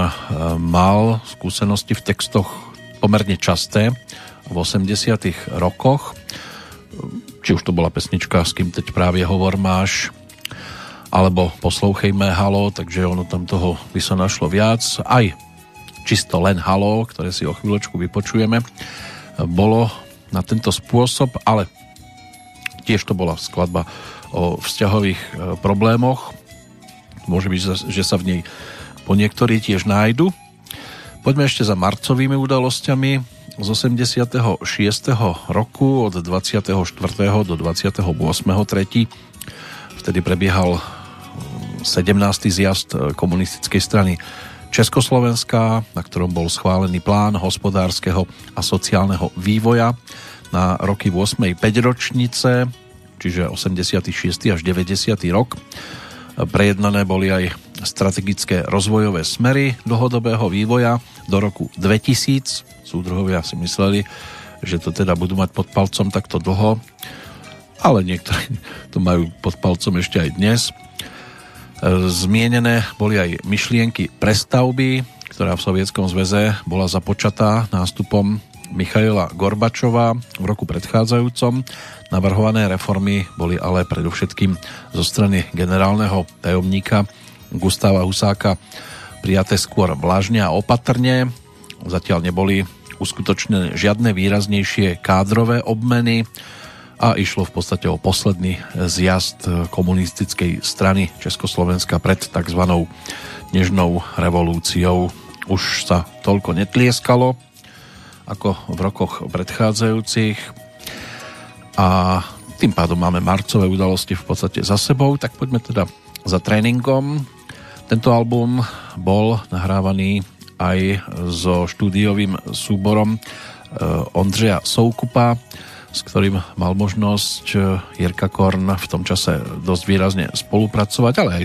mal skúsenosti v textoch pomerne časté v 80 rokoch. Či už to bola pesnička S kým teď právě hovor máš, alebo poslouchejme Halo, takže ono tam toho by sa našlo viac. Aj čisto len Halo, ktoré si o chvíľočku vypočujeme, bolo na tento spôsob, ale tiež to bola skladba o vzťahových e, problémoch. Môže byť, že sa v nej po niektorí tiež nájdu. Poďme ešte za marcovými udalosťami z 86. roku od 24. do 28. 3. Vtedy prebiehal 17. zjazd komunistickej strany Československa, na ktorom bol schválený plán hospodárskeho a sociálneho vývoja na roky 8. 5 ročnice čiže 86. až 90. rok. Prejednané boli aj strategické rozvojové smery dlhodobého vývoja do roku 2000. Súdruhovia si mysleli, že to teda budú mať pod palcom takto dlho, ale niektorí to majú pod palcom ešte aj dnes. Zmienené boli aj myšlienky prestavby, ktorá v Sovietskom zväze bola započatá nástupom Michaila Gorbačova v roku predchádzajúcom. Navrhované reformy boli ale predovšetkým zo strany generálneho tajomníka Gustava Husáka prijaté skôr vlažne a opatrne. Zatiaľ neboli uskutočnené žiadne výraznejšie kádrové obmeny a išlo v podstate o posledný zjazd komunistickej strany Československa pred tzv. nežnou revolúciou. Už sa toľko netlieskalo ako v rokoch predchádzajúcich a tým pádom máme marcové udalosti v podstate za sebou, tak poďme teda za tréningom. Tento album bol nahrávaný aj so štúdiovým súborom eh, Ondřeja Soukupa, s ktorým mal možnosť eh, Jirka Korn v tom čase dosť výrazne spolupracovať, ale aj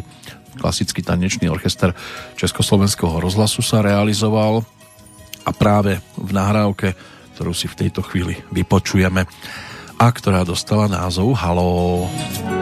klasický tanečný orchester Československého rozhlasu sa realizoval a práve v nahrávke, ktorú si v tejto chvíli vypočujeme a ktorá dostala názov Halo. Halo.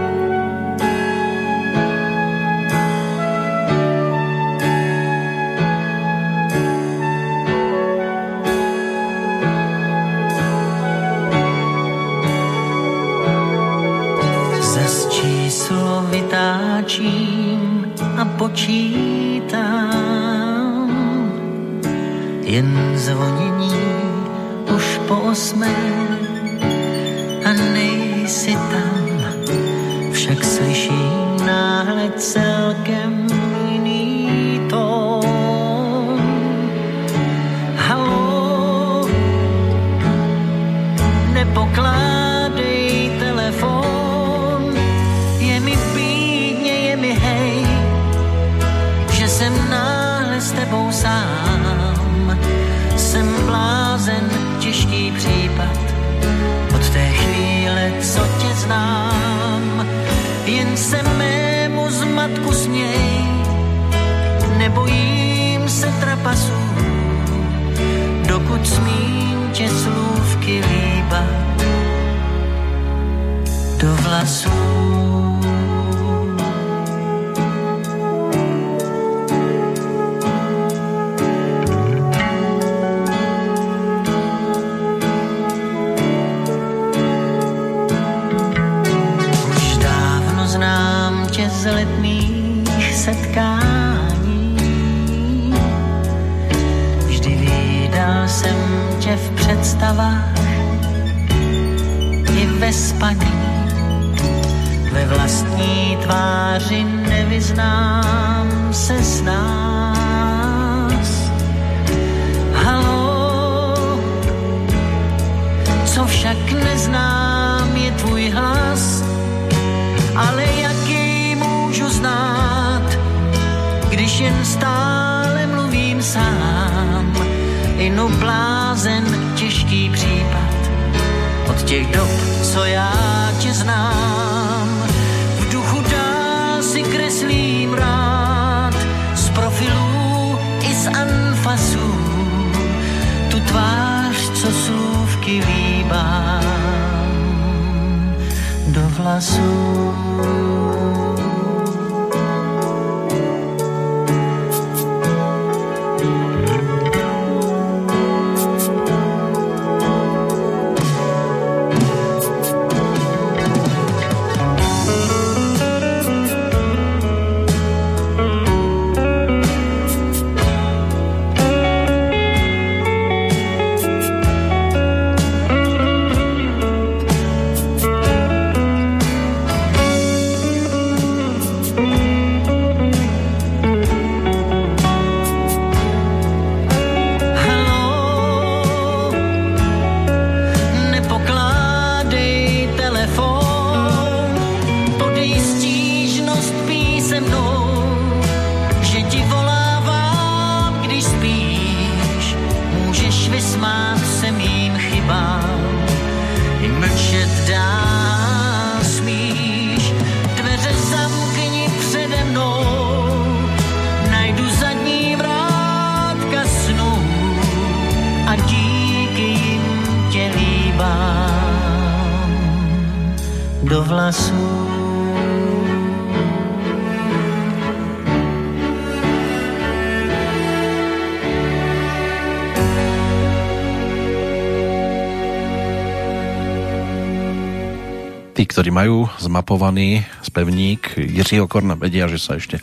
Majú zmapovaný spevník Jiřího Korna, vedia, že sa ešte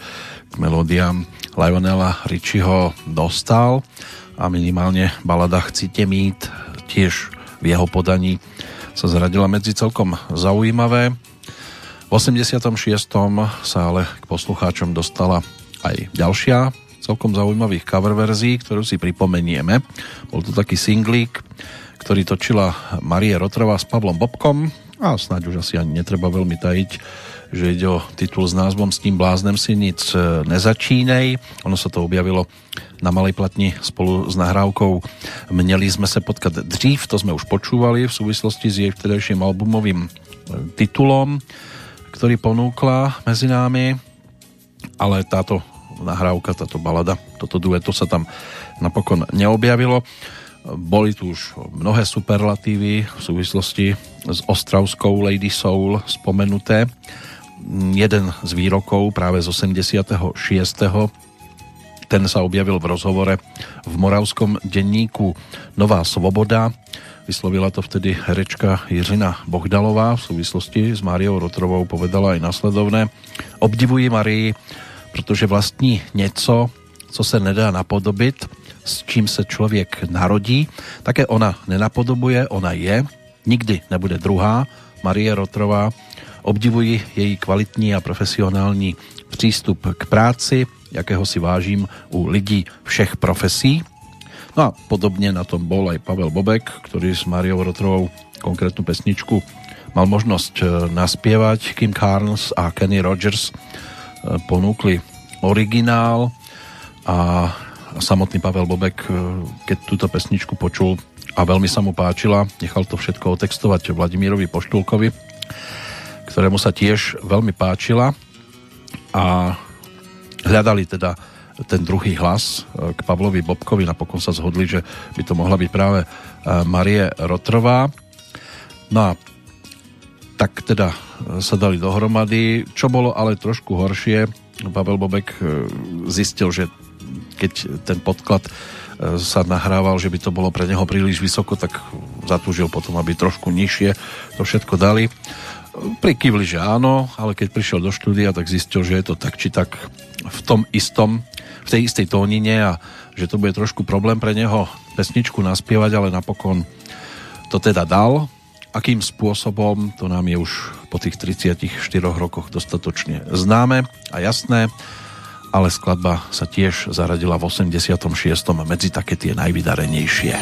k melódiám Lionela Richieho dostal a minimálne balada Chcite mít tiež v jeho podaní sa zradila medzi celkom zaujímavé. V 86. sa ale k poslucháčom dostala aj ďalšia celkom zaujímavých cover verzií, ktorú si pripomenieme. Bol to taký singlík, ktorý točila Marie Rotrová s Pavlom Bobkom a snáď už asi ani netreba veľmi tajiť, že ide o titul s názvom S tým bláznem si nic e, nezačínej. Ono sa to objavilo na malej platni spolu s nahrávkou Měli sme sa potkať dřív, to sme už počúvali v súvislosti s jej vtedajším albumovým e, titulom, ktorý ponúkla medzi námi, ale táto nahrávka, táto balada, toto dueto sa tam napokon neobjavilo. Boli tu už mnohé superlatívy v súvislosti s ostravskou Lady Soul spomenuté jeden z výrokov práve z 86. Ten sa objavil v rozhovore v moravskom denníku Nová svoboda. Vyslovila to vtedy herečka Jiřina Bohdalová v súvislosti s Máriou Rotrovou povedala aj nasledovné. Obdivuji Marii, protože vlastní něco, co se nedá napodobit, s čím se člověk narodí, také ona nenapodobuje, ona je, nikdy nebude druhá. Marie Rotrová Obdivuji její kvalitní a profesionální přístup k práci, jakého si vážím u lidí všech profesí. No a podobne na tom bol aj Pavel Bobek, ktorý s Mariou Rotrovou konkrétnu pesničku mal možnosť e, naspievať. Kim Carnes a Kenny Rogers e, ponúkli originál a samotný Pavel Bobek, e, keď túto pesničku počul a veľmi sa mu páčila, nechal to všetko otextovať Vladimírovi Poštulkovi ktorému sa tiež veľmi páčila a hľadali teda ten druhý hlas e, k Pavlovi Bobkovi. Napokon sa zhodli, že by to mohla byť práve e, Marie Rotrová. No a tak teda e, sa dali dohromady. Čo bolo ale trošku horšie, Pavel Bobek zistil, že keď ten podklad sa nahrával, že by to bolo pre neho príliš vysoko, tak zatúžil potom, aby trošku nižšie to všetko dali. Prikyvli, že áno, ale keď prišiel do štúdia, tak zistil, že je to tak či tak v tom istom, v tej istej tónine a že to bude trošku problém pre neho pesničku naspievať, ale napokon to teda dal. Akým spôsobom, to nám je už po tých 34 rokoch dostatočne známe a jasné, ale skladba sa tiež zaradila v 86. medzi také tie najvydarenejšie.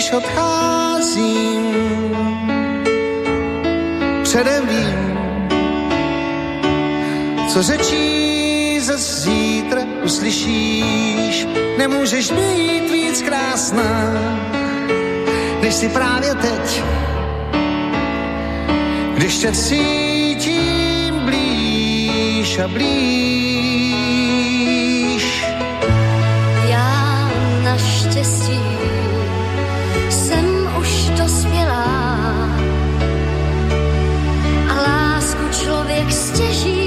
když odcházím, předem vím, co řečí ze zítra uslyšíš. Nemůžeš být víc krásná, než si právě teď, Když tě cítím blíž a blíž. Já naštěstí jsem už dospělá a lásku člověk stěží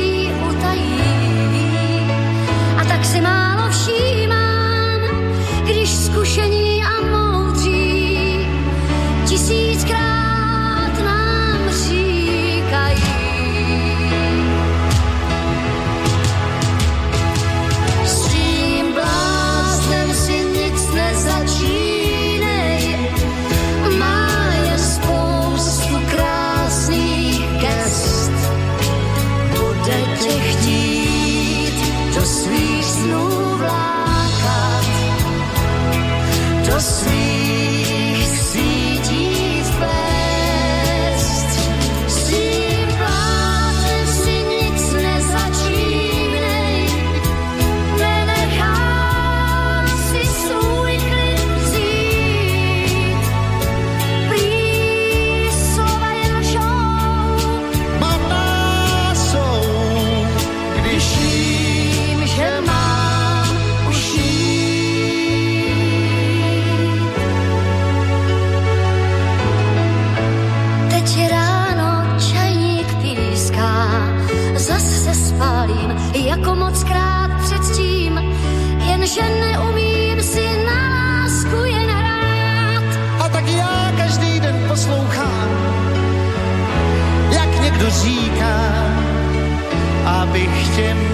him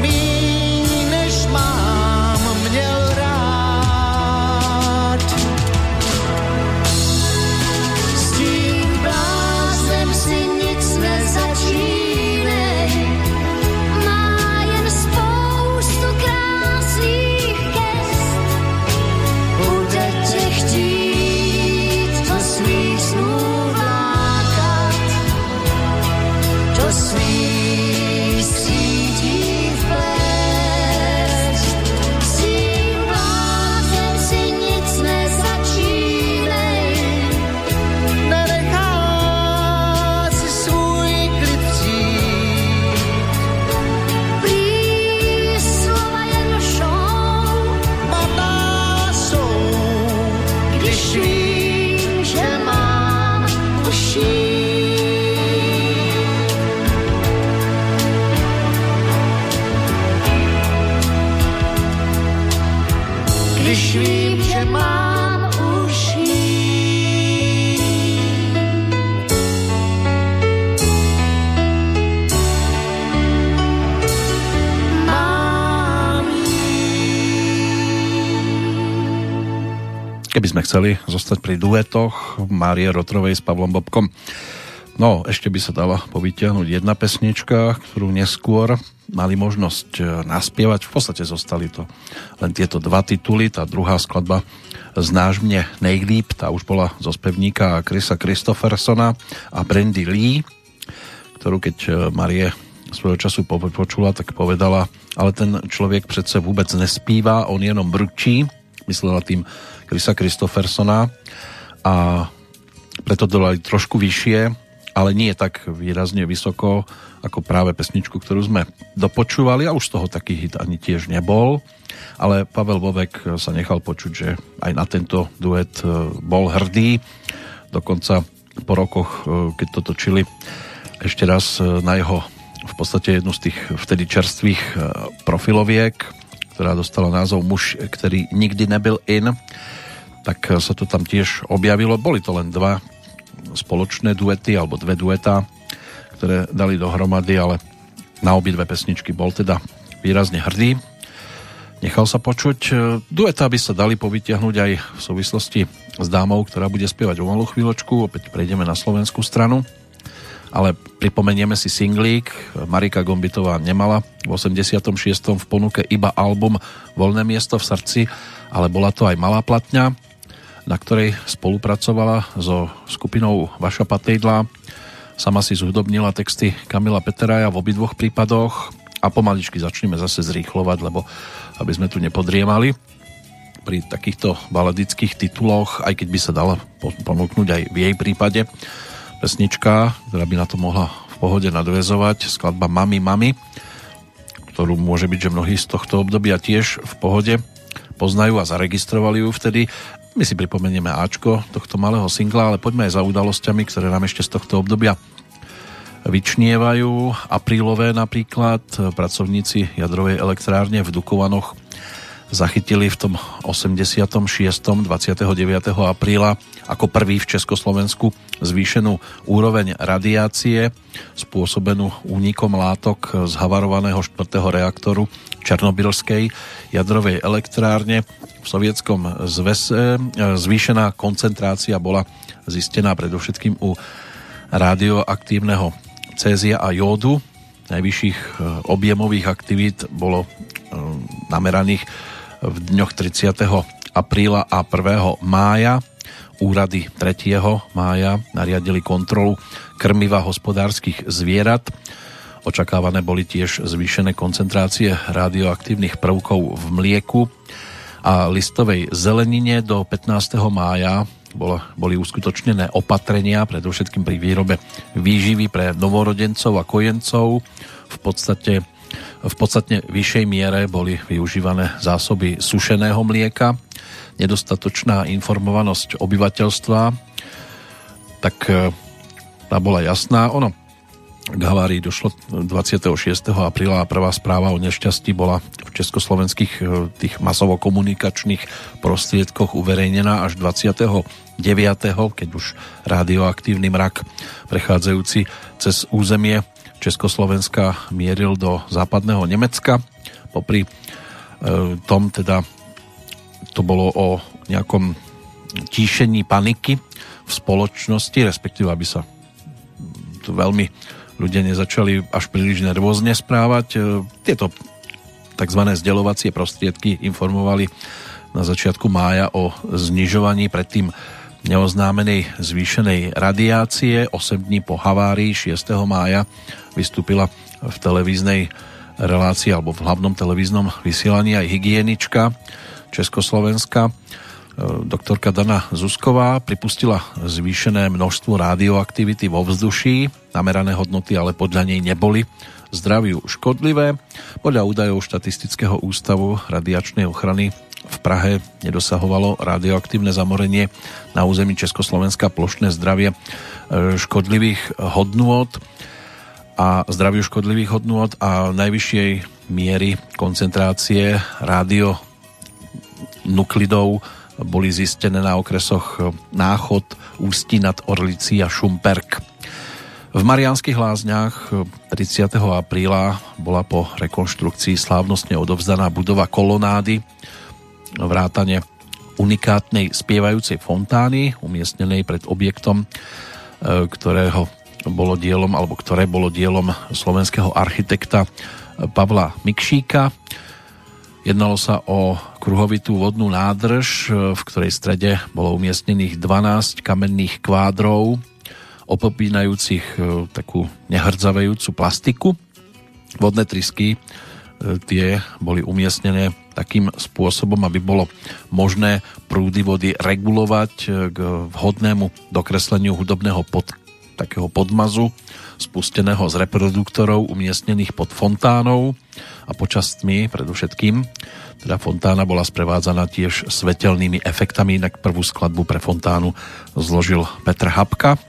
Keby sme chceli zostať pri duetoch Márie Rotrovej s Pavlom Bobkom, no ešte by sa dala povytiahnuť jedna pesnička, ktorú neskôr mali možnosť e, naspievať. V podstate zostali to len tieto dva tituly. Tá druhá skladba Znáš mne nejlíp, tá už bola zo spevníka Chrisa Christophersona a Brandy Lee, ktorú keď e, Marie svojho času po- počula, tak povedala, ale ten človek predsa vôbec nespíva, on jenom brčí, myslela tým Chrisa Christophersona a preto dolali trošku vyššie, ale nie tak výrazne vysoko ako práve pesničku, ktorú sme dopočúvali a už z toho taký hit ani tiež nebol. Ale Pavel Vovek sa nechal počuť, že aj na tento duet e, bol hrdý. Dokonca po rokoch, e, keď to točili ešte raz e, na jeho v podstate jednu z tých vtedy čerstvých profiloviek, ktorá dostala názov Muž, ktorý nikdy nebyl in, tak e, sa to tam tiež objavilo. Boli to len dva spoločné duety, alebo dve dueta, ktoré dali dohromady, ale na obidve pesničky bol teda výrazne hrdý. Nechal sa počuť. E, Dueta by sa dali povytiahnuť aj v súvislosti s dámou, ktorá bude spievať o malú chvíľočku. Opäť prejdeme na slovenskú stranu. Ale pripomenieme si singlík. Marika Gombitová nemala v 86. v ponuke iba album Voľné miesto v srdci, ale bola to aj malá platňa, na ktorej spolupracovala so skupinou Vaša Patejdla. Sama si zhudobnila texty Kamila Peteraja v obidvoch prípadoch a pomaličky začneme zase zrýchlovať, lebo aby sme tu nepodriemali pri takýchto baladických tituloch, aj keď by sa dala po- ponúknuť aj v jej prípade pesnička, ktorá by na to mohla v pohode nadvezovať, skladba Mami Mami, ktorú môže byť, že mnohí z tohto obdobia tiež v pohode poznajú a zaregistrovali ju vtedy. My si pripomenieme Ačko tohto malého singla, ale poďme aj za udalosťami, ktoré nám ešte z tohto obdobia vyčnievajú. Aprílové napríklad pracovníci jadrovej elektrárne v Dukovanoch zachytili v tom 86. 29. apríla ako prvý v Československu zvýšenú úroveň radiácie spôsobenú únikom látok z havarovaného 4. reaktoru Černobylskej jadrovej elektrárne. V sovietskom zvese zvýšená koncentrácia bola zistená predovšetkým u radioaktívneho cézia a jódu. Najvyšších e, objemových aktivít bolo e, nameraných v dňoch 30. apríla a 1. mája. Úrady 3. mája nariadili kontrolu krmiva hospodárskych zvierat. Očakávané boli tiež zvýšené koncentrácie radioaktívnych prvkov v mlieku a listovej zelenine do 15. mája bola, boli uskutočnené opatrenia, predovšetkým pri výrobe výživy pre novorodencov a kojencov. V podstate v podstatne vyššej miere boli využívané zásoby sušeného mlieka, nedostatočná informovanosť obyvateľstva, tak e, tá bola jasná. Ono k havárii došlo 26. apríla a prvá správa o nešťastí bola v československých e, tých masovo-komunikačných prostriedkoch uverejnená až 29. keď už radioaktívny mrak prechádzajúci cez územie Československa mieril do západného Nemecka. Popri e, tom teda to bolo o nejakom tíšení paniky v spoločnosti, respektíve aby sa to veľmi ľudia nezačali až príliš nervózne správať. E, tieto tzv. zdelovacie prostriedky informovali na začiatku mája o znižovaní predtým neoznámenej zvýšenej radiácie. 8 dní po havárii 6. mája vystúpila v televíznej relácii alebo v hlavnom televíznom vysielaní aj hygienička Československa doktorka Dana Zusková pripustila zvýšené množstvo radioaktivity vo vzduší. Namerané hodnoty ale podľa nej neboli zdraviu škodlivé. Podľa údajov štatistického ústavu radiačnej ochrany v Prahe nedosahovalo radioaktívne zamorenie na území Československa plošné zdravie e, škodlivých hodnôt a zdraviu škodlivých hodnôt a najvyššej miery koncentrácie radionuklidov boli zistené na okresoch Náchod, Ústí nad Orlicí a Šumperk. V Mariánskych lázniach 30. apríla bola po rekonštrukcii slávnostne odovzdaná budova kolonády, vrátane unikátnej spievajúcej fontány, umiestnenej pred objektom, e, ktorého bolo dielom, alebo ktoré bolo dielom slovenského architekta Pavla Mikšíka. Jednalo sa o kruhovitú vodnú nádrž, v ktorej strede bolo umiestnených 12 kamenných kvádrov, opopínajúcich e, takú nehrdzavejúcu plastiku. Vodné trysky e, tie boli umiestnené takým spôsobom, aby bolo možné prúdy vody regulovať e, k vhodnému dokresleniu hudobného pod, takého podmazu spusteného z reproduktorov umiestnených pod fontánou a počas tmy predovšetkým. Teda fontána bola sprevádzaná tiež svetelnými efektami, inak prvú skladbu pre fontánu zložil Petr Hapka.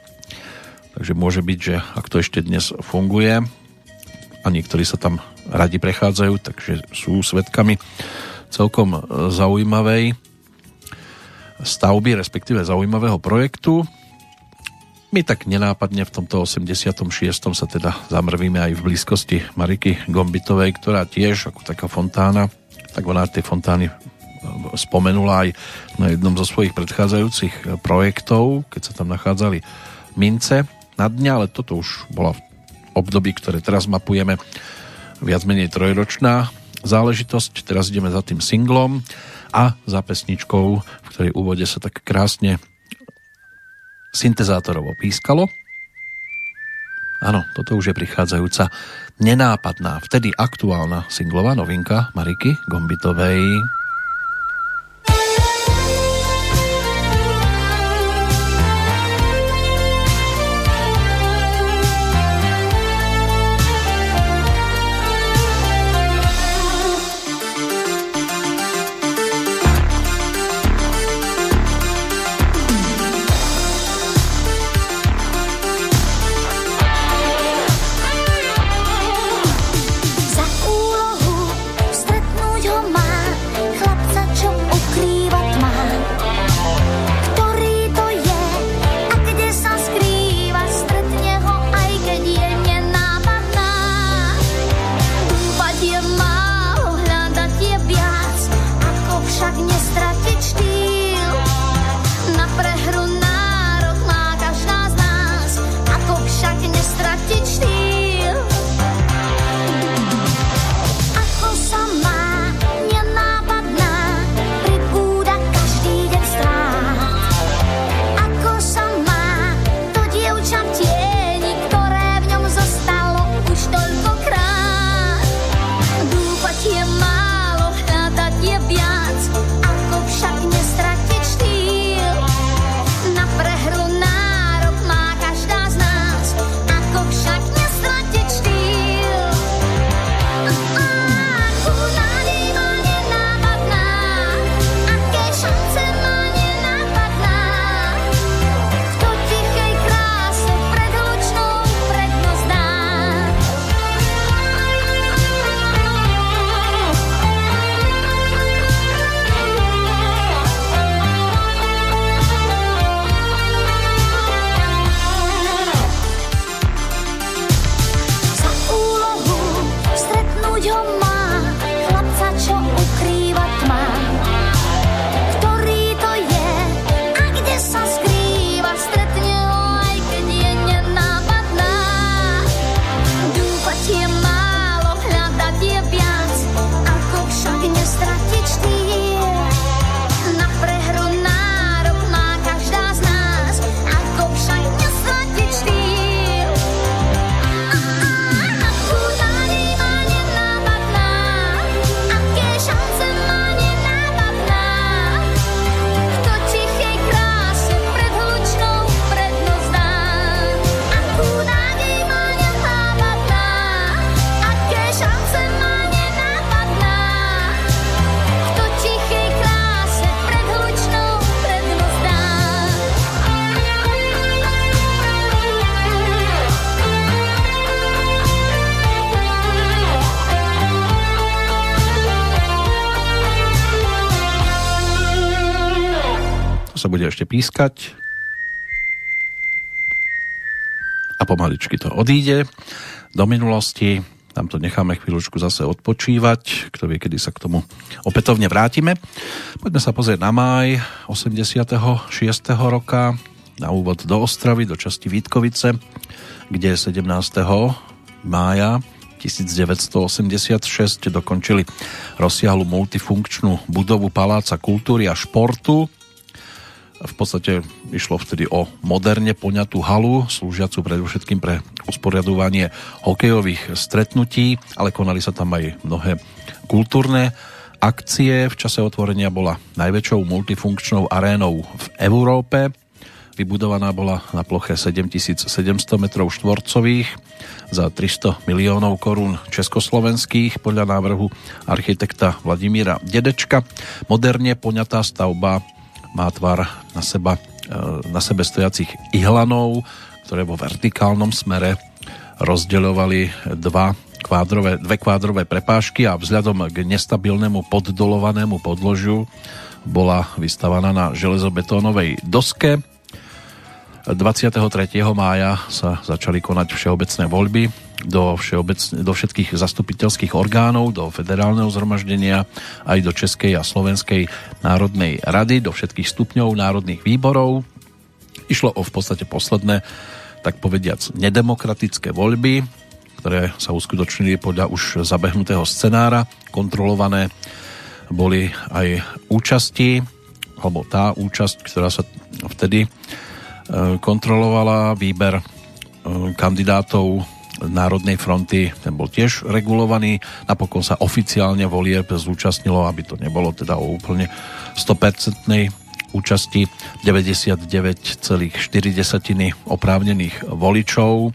Takže môže byť, že ak to ešte dnes funguje a niektorí sa tam radi prechádzajú, takže sú svetkami celkom zaujímavej stavby, respektíve zaujímavého projektu. My tak nenápadne v tomto 86. sa teda zamrvíme aj v blízkosti Mariky Gombitovej, ktorá tiež ako taká fontána, tak ona tie fontány e, spomenula aj na jednom zo svojich predchádzajúcich projektov, keď sa tam nachádzali mince na dňa, ale toto už bola v období, ktoré teraz mapujeme, viac menej trojročná záležitosť. Teraz ideme za tým singlom a za pesničkou, v ktorej úvode sa tak krásne syntezátorovo pískalo. Áno, toto už je prichádzajúca nenápadná, vtedy aktuálna singlová novinka Mariky Gombitovej. Ešte pískať. A pomaličky to odíde do minulosti. Tam to necháme chvíľučku zase odpočívať. Kto vie, kedy sa k tomu opätovne vrátime. Poďme sa pozrieť na maj 86. roka na úvod do Ostravy, do časti Vítkovice, kde 17. mája 1986 dokončili rozsiahlu multifunkčnú budovu Paláca kultúry a športu. Podstate išlo vtedy o moderne poňatú halu, slúžiacu predovšetkým pre usporiadovanie hokejových stretnutí, ale konali sa tam aj mnohé kultúrne akcie. V čase otvorenia bola najväčšou multifunkčnou arénou v Európe. Vybudovaná bola na ploche 7700 m štvorcových za 300 miliónov korún československých podľa návrhu architekta Vladimíra Dedečka. Moderne poňatá stavba má tvar na, seba, e, na sebe stojacich ihlanov, ktoré vo vertikálnom smere rozdeľovali dva kvádrové, dve kvádrové prepážky a vzhľadom k nestabilnému poddolovanému podložiu bola vystavaná na železobetónovej doske 23. mája sa začali konať všeobecné voľby do, všeobec, do všetkých zastupiteľských orgánov, do federálneho zhromaždenia, aj do Českej a Slovenskej národnej rady, do všetkých stupňov národných výborov. Išlo o v podstate posledné, tak povediac, nedemokratické voľby, ktoré sa uskutočnili podľa už zabehnutého scenára. Kontrolované boli aj účasti, alebo tá účasť, ktorá sa vtedy E, kontrolovala výber e, kandidátov Národnej fronty, ten bol tiež regulovaný. Napokon sa oficiálne volieb zúčastnilo, aby to nebolo teda o úplne 100% účasti 99,4 oprávnených voličov. E,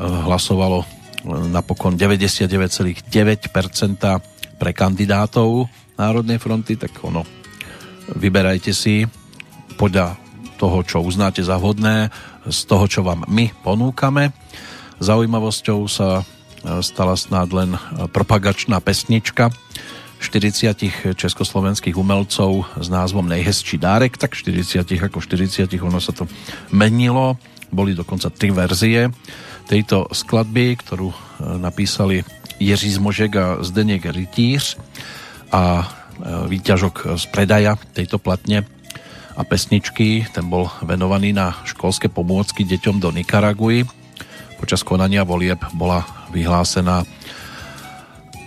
hlasovalo napokon 99,9% pre kandidátov Národnej fronty, tak ono vyberajte si podľa toho, čo uznáte za vhodné, z toho, čo vám my ponúkame. Zaujímavosťou sa e, stala snad len propagačná pesnička 40 československých umelcov s názvom Nejhezčí dárek, tak 40 ako 40, ono sa to menilo. Boli dokonca tri verzie tejto skladby, ktorú e, napísali Jiří Zmožek a Zdeněk Rytíř a e, výťažok z predaja tejto platne a pesničky. Ten bol venovaný na školské pomôcky deťom do Nikaraguji. Počas konania volieb bola vyhlásená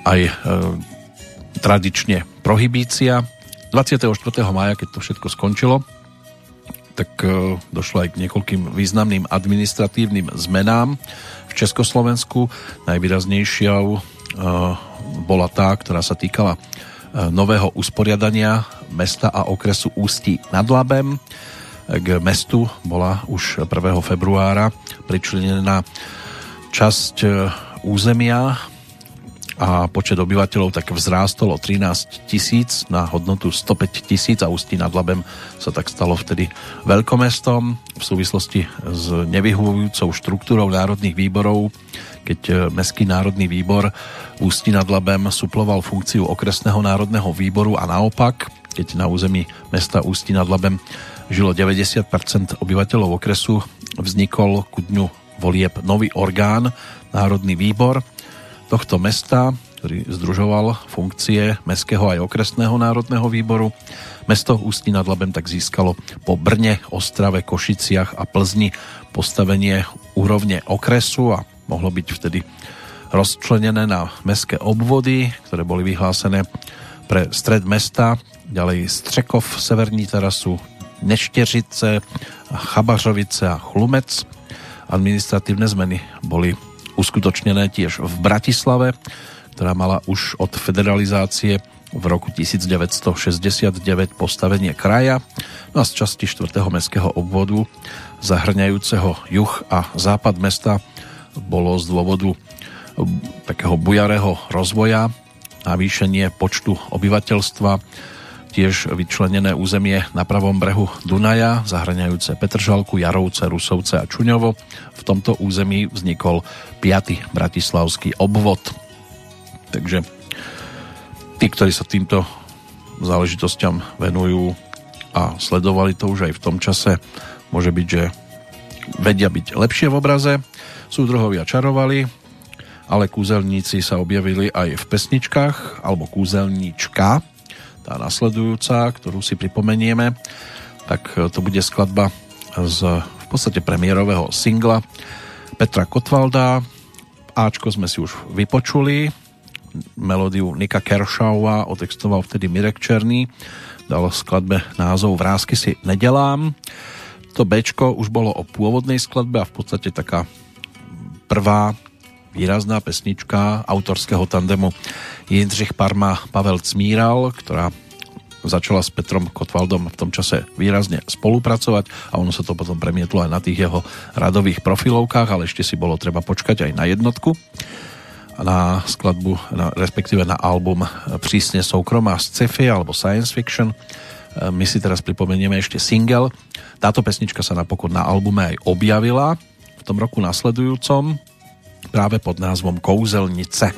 aj e, tradične prohibícia. 24. maja, keď to všetko skončilo, tak e, došlo aj k niekoľkým významným administratívnym zmenám v Československu. Najvýraznejšou e, bola tá, ktorá sa týkala E, nového usporiadania mesta a okresu Ústí nad Labem. K mestu bola už 1. februára pričlenená časť e, územia a počet obyvateľov tak vzrástol o 13 tisíc na hodnotu 105 tisíc a Ústí nad Labem sa tak stalo vtedy veľkomestom v súvislosti s nevyhovujúcou štruktúrou národných výborov keď e, Mestský národný výbor Ústí nad Labem suploval funkciu okresného národného výboru a naopak, keď na území mesta Ústí nad Labem žilo 90% obyvateľov okresu, vznikol ku dňu volieb nový orgán, Národný výbor tohto mesta, ktorý združoval funkcie Mestského aj okresného národného výboru. Mesto Ústí nad Labem tak získalo po Brne, Ostrave, Košiciach a Plzni postavenie úrovne okresu a mohlo byť vtedy rozčlenené na mestské obvody, ktoré boli vyhlásené pre stred mesta, ďalej Střekov, Severní terasu, Neštěřice, Chabařovice a Chlumec. Administratívne zmeny boli uskutočnené tiež v Bratislave, ktorá mala už od federalizácie v roku 1969 postavenie kraja, no a z časti 4. mestského obvodu zahrňajúceho juh a západ mesta bolo z dôvodu takého bujarého rozvoja, navýšenie počtu obyvateľstva, tiež vyčlenené územie na pravom brehu Dunaja, zahraňajúce Petržalku, Jarovce, Rusovce a Čuňovo. V tomto území vznikol 5. bratislavský obvod. Takže tí, ktorí sa týmto záležitosťam venujú, a sledovali to už aj v tom čase. Môže byť, že vedia byť lepšie v obraze. Súdruhovia čarovali, ale kúzelníci sa objavili aj v pesničkách, alebo kúzelníčka, tá nasledujúca, ktorú si pripomenieme, tak to bude skladba z v podstate premiérového singla Petra Kotvalda. Ačko sme si už vypočuli, melódiu Nika Kershawa otextoval vtedy Mirek Černý, dal skladbe názov Vrázky si nedelám. To Bčko už bolo o pôvodnej skladbe a v podstate taká prvá výrazná pesnička autorského tandemu Jindřich Parma Pavel Cmíral, ktorá začala s Petrom Kotvaldom v tom čase výrazne spolupracovať a ono sa to potom premietlo aj na tých jeho radových profilovkách, ale ešte si bolo treba počkať aj na jednotku na skladbu, na, respektíve na album Přísne soukromá sci-fi alebo science fiction. My si teraz pripomenieme ešte single. Táto pesnička sa napokon na albume aj objavila v tom roku nasledujúcom práve pod názvom Kouzelnice.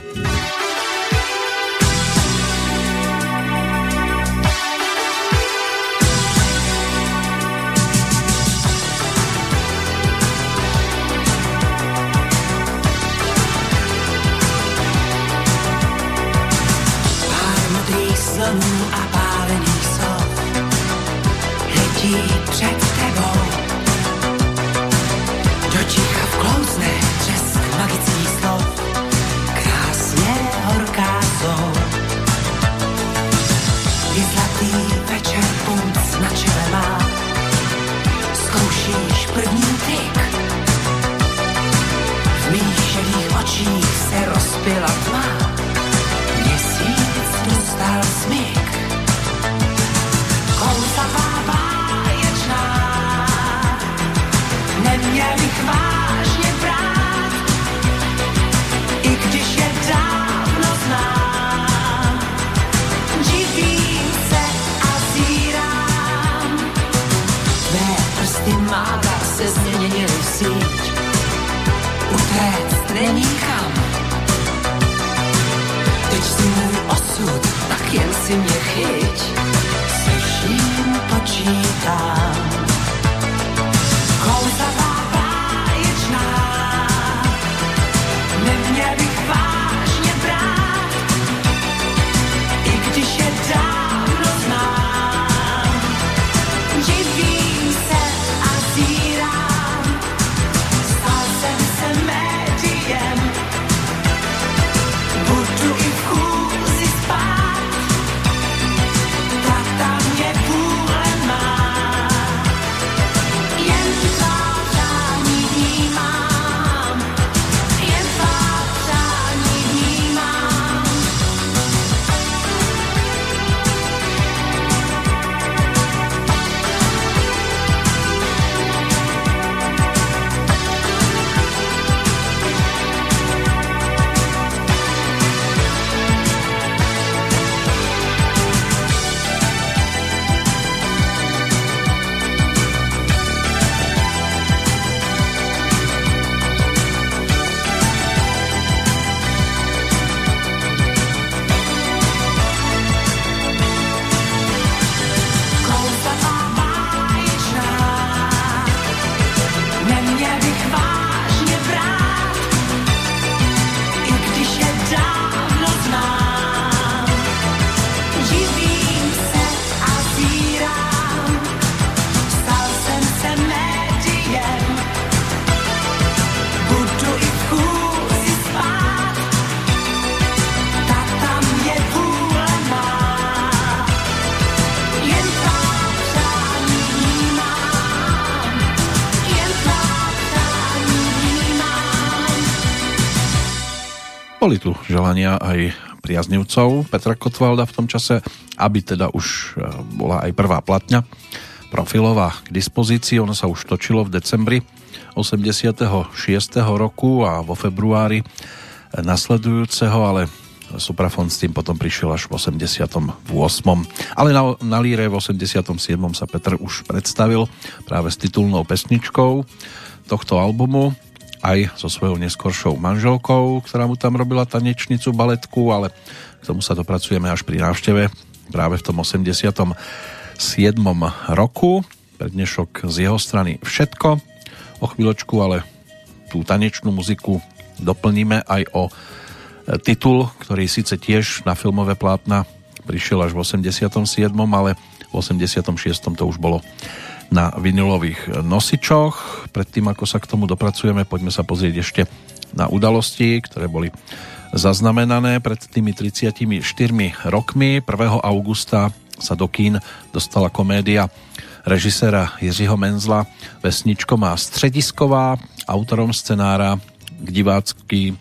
Želania aj priaznivcov Petra Kotvalda v tom čase, aby teda už e, bola aj prvá platňa profilová k dispozícii. Ono sa už točilo v decembri 86. roku a vo februári nasledujúceho, ale Suprafon s tým potom prišiel až v 88. Ale na, na líre v 87. sa Petr už predstavil práve s titulnou pesničkou tohto albumu aj so svojou neskoršou manželkou, ktorá mu tam robila tanečnicu, baletku, ale k tomu sa dopracujeme až pri návšteve práve v tom 87. roku. Pre dnešok z jeho strany všetko. O chvíľočku ale tú tanečnú muziku doplníme aj o e, titul, ktorý síce tiež na filmové plátna prišiel až v 87., ale v 86. to už bolo na vinylových nosičoch. Predtým, ako sa k tomu dopracujeme, poďme sa pozrieť ešte na udalosti, ktoré boli zaznamenané pred tými 34 rokmi. 1. augusta sa do kín dostala komédia režiséra Jiřího Menzla Vesničko má středisková, autorom scenára k divácky e,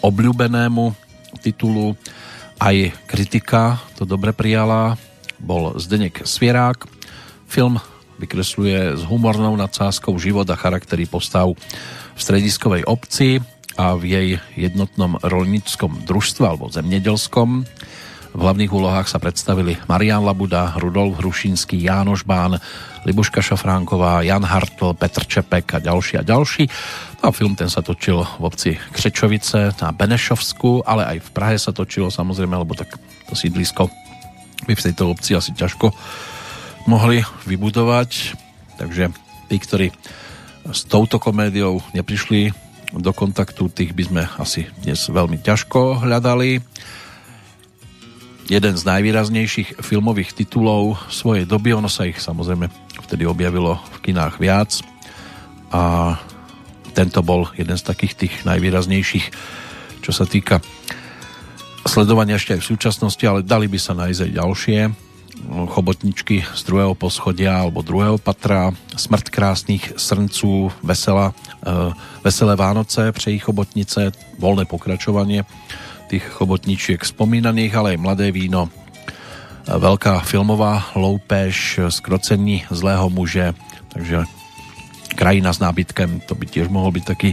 obľúbenému titulu. Aj kritika to dobre prijala. Bol Zdenek Svierák. Film vykresluje s humornou nadsázkou život a charaktery postav v strediskovej obci a v jej jednotnom rolnickom družstve alebo zemnedelskom. V hlavných úlohách sa predstavili Marian Labuda, Rudolf Hrušinský, Jánoš Bán, Libuška Šafránková, Jan Hartl, Petr Čepek a ďalší a ďalší. No a film ten sa točil v obci Křečovice na Benešovsku, ale aj v Prahe sa točilo samozrejme, lebo tak to sídlisko by v tejto obci asi ťažko mohli vybudovať. Takže tí, ktorí s touto komédiou neprišli do kontaktu, tých by sme asi dnes veľmi ťažko hľadali. Jeden z najvýraznejších filmových titulov svojej doby, ono sa ich samozrejme vtedy objavilo v kinách viac a tento bol jeden z takých tých najvýraznejších, čo sa týka sledovania ešte aj v súčasnosti, ale dali by sa nájsť aj ďalšie chobotničky z druhého poschodia alebo druhého patra, smrt krásnych srnců, vesela, e, veselé Vánoce, přejí chobotnice, voľné pokračovanie tých chobotničiek spomínaných, ale aj mladé víno, e, veľká filmová loupež, skrocení zlého muže, takže krajina s nábytkem, to by tiež mohol byť taký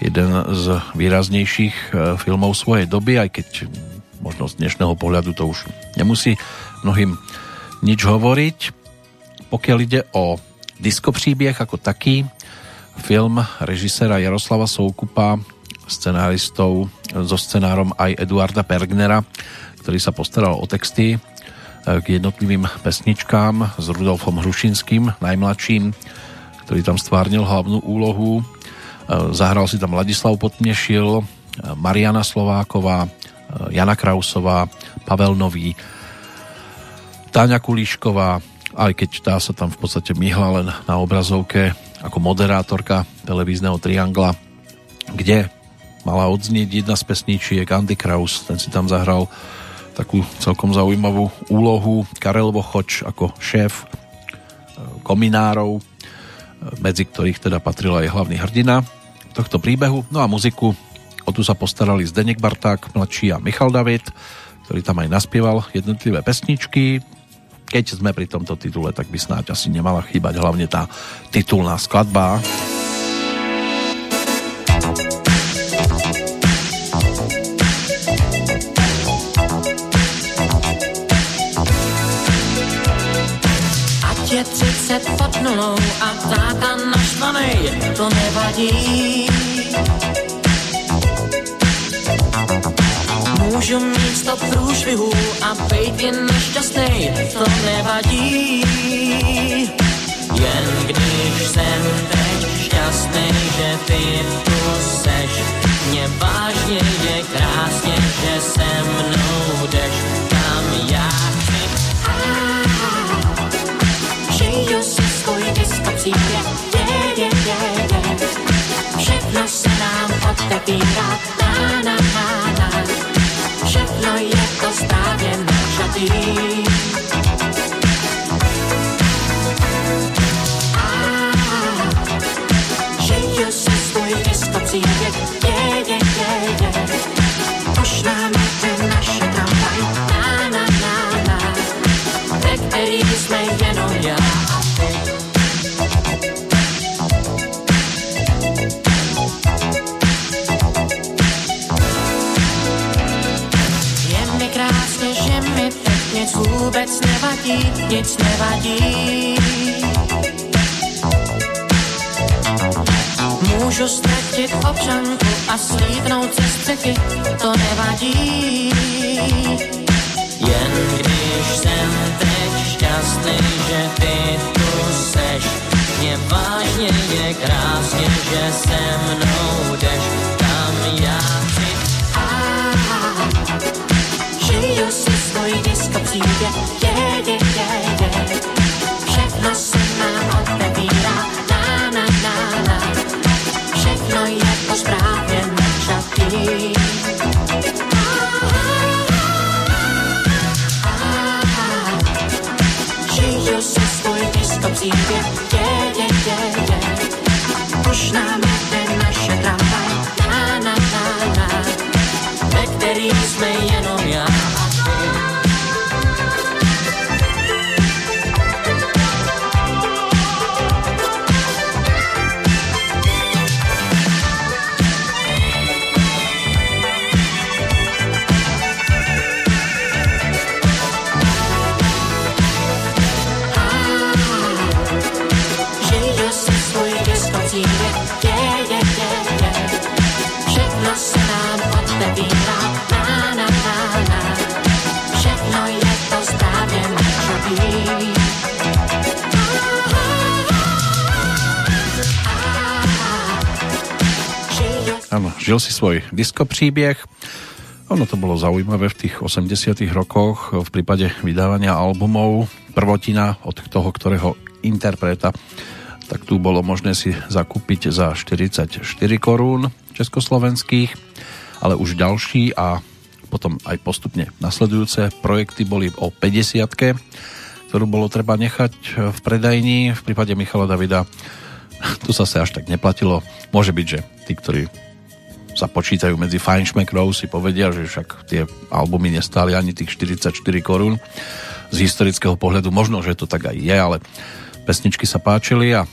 jeden z výraznejších filmov svojej doby, aj keď možno z dnešného pohľadu to už nemusí mnohým nič hovoriť. Pokiaľ ide o diskopříbeh ako taký, film režisera Jaroslava Soukupa, scenáristov so scenárom aj Eduarda Pergnera, ktorý sa postaral o texty eh, k jednotlivým pesničkám s Rudolfom Hrušinským, najmladším, ktorý tam stvárnil hlavnú úlohu. Eh, zahral si tam Ladislav Potmešil, eh, Mariana Slováková, Jana Krausová, Pavel Nový, Táňa Kulíšková, aj keď tá sa tam v podstate myhla len na obrazovke ako moderátorka televízneho Triangla, kde mala odznieť jedna z pesničiek Andy Kraus, ten si tam zahral takú celkom zaujímavú úlohu. Karel Vochoč ako šéf e, kominárov, e, medzi ktorých teda patril aj hlavný hrdina tohto príbehu. No a muziku o tu sa postarali Zdenek Barták, mladší a Michal David, ktorý tam aj naspieval jednotlivé pesničky keď sme pri tomto titule, tak by snáď asi nemala chýbať hlavne tá titulná skladba. Je 30 pod nulou a táta naštvanej, to nevadí Můžu mít sto průšvihů a být jen nešťastný, to nevadí. Jen když jsem teď šťastný, že ty tu seš, mě vážně je krásně, že se mnou jdeš tam já chci. Žiju si svůj disco příběh. Všechno se nám otevírá, na, na, na, na všechno je to správně načatý. Žiju si svůj disco příběh, je, je, je, je. Už nám jde naše tramvaj, na, na, na, na, ve který jsme jenom já a ty. Nic vůbec nevadí, nic nevadí. Můžu ztratit občanku a slítnout ze střechy, to nevadí. Jen když jsem teď šťastný, že ty tu seš. Mě vážně je krásně, že se mnou jdeš, tam já chci. Žiju si disco příběh, je, je, je, je. Všechno se nám otevírá, na, na, na, na. Všechno je to správně načatý. Žiju si svůj disco příběh, je, je, je. Už nám jede naše tramvaj, na, na, na, na. ve který jsme jenom já žil si svoj disko príbeh. Ono to bolo zaujímavé v tých 80 rokoch v prípade vydávania albumov. Prvotina od toho, ktorého interpreta tak tu bolo možné si zakúpiť za 44 korún československých, ale už ďalší a potom aj postupne nasledujúce projekty boli o 50 ktorú bolo treba nechať v predajni. V prípade Michala Davida tu zase až tak neplatilo. Môže byť, že tí, ktorí sa počítajú medzi fajnšmekrov, si povedia, že však tie albumy nestáli ani tých 44 korún. Z historického pohľadu možno, že to tak aj je, ale pesničky sa páčili a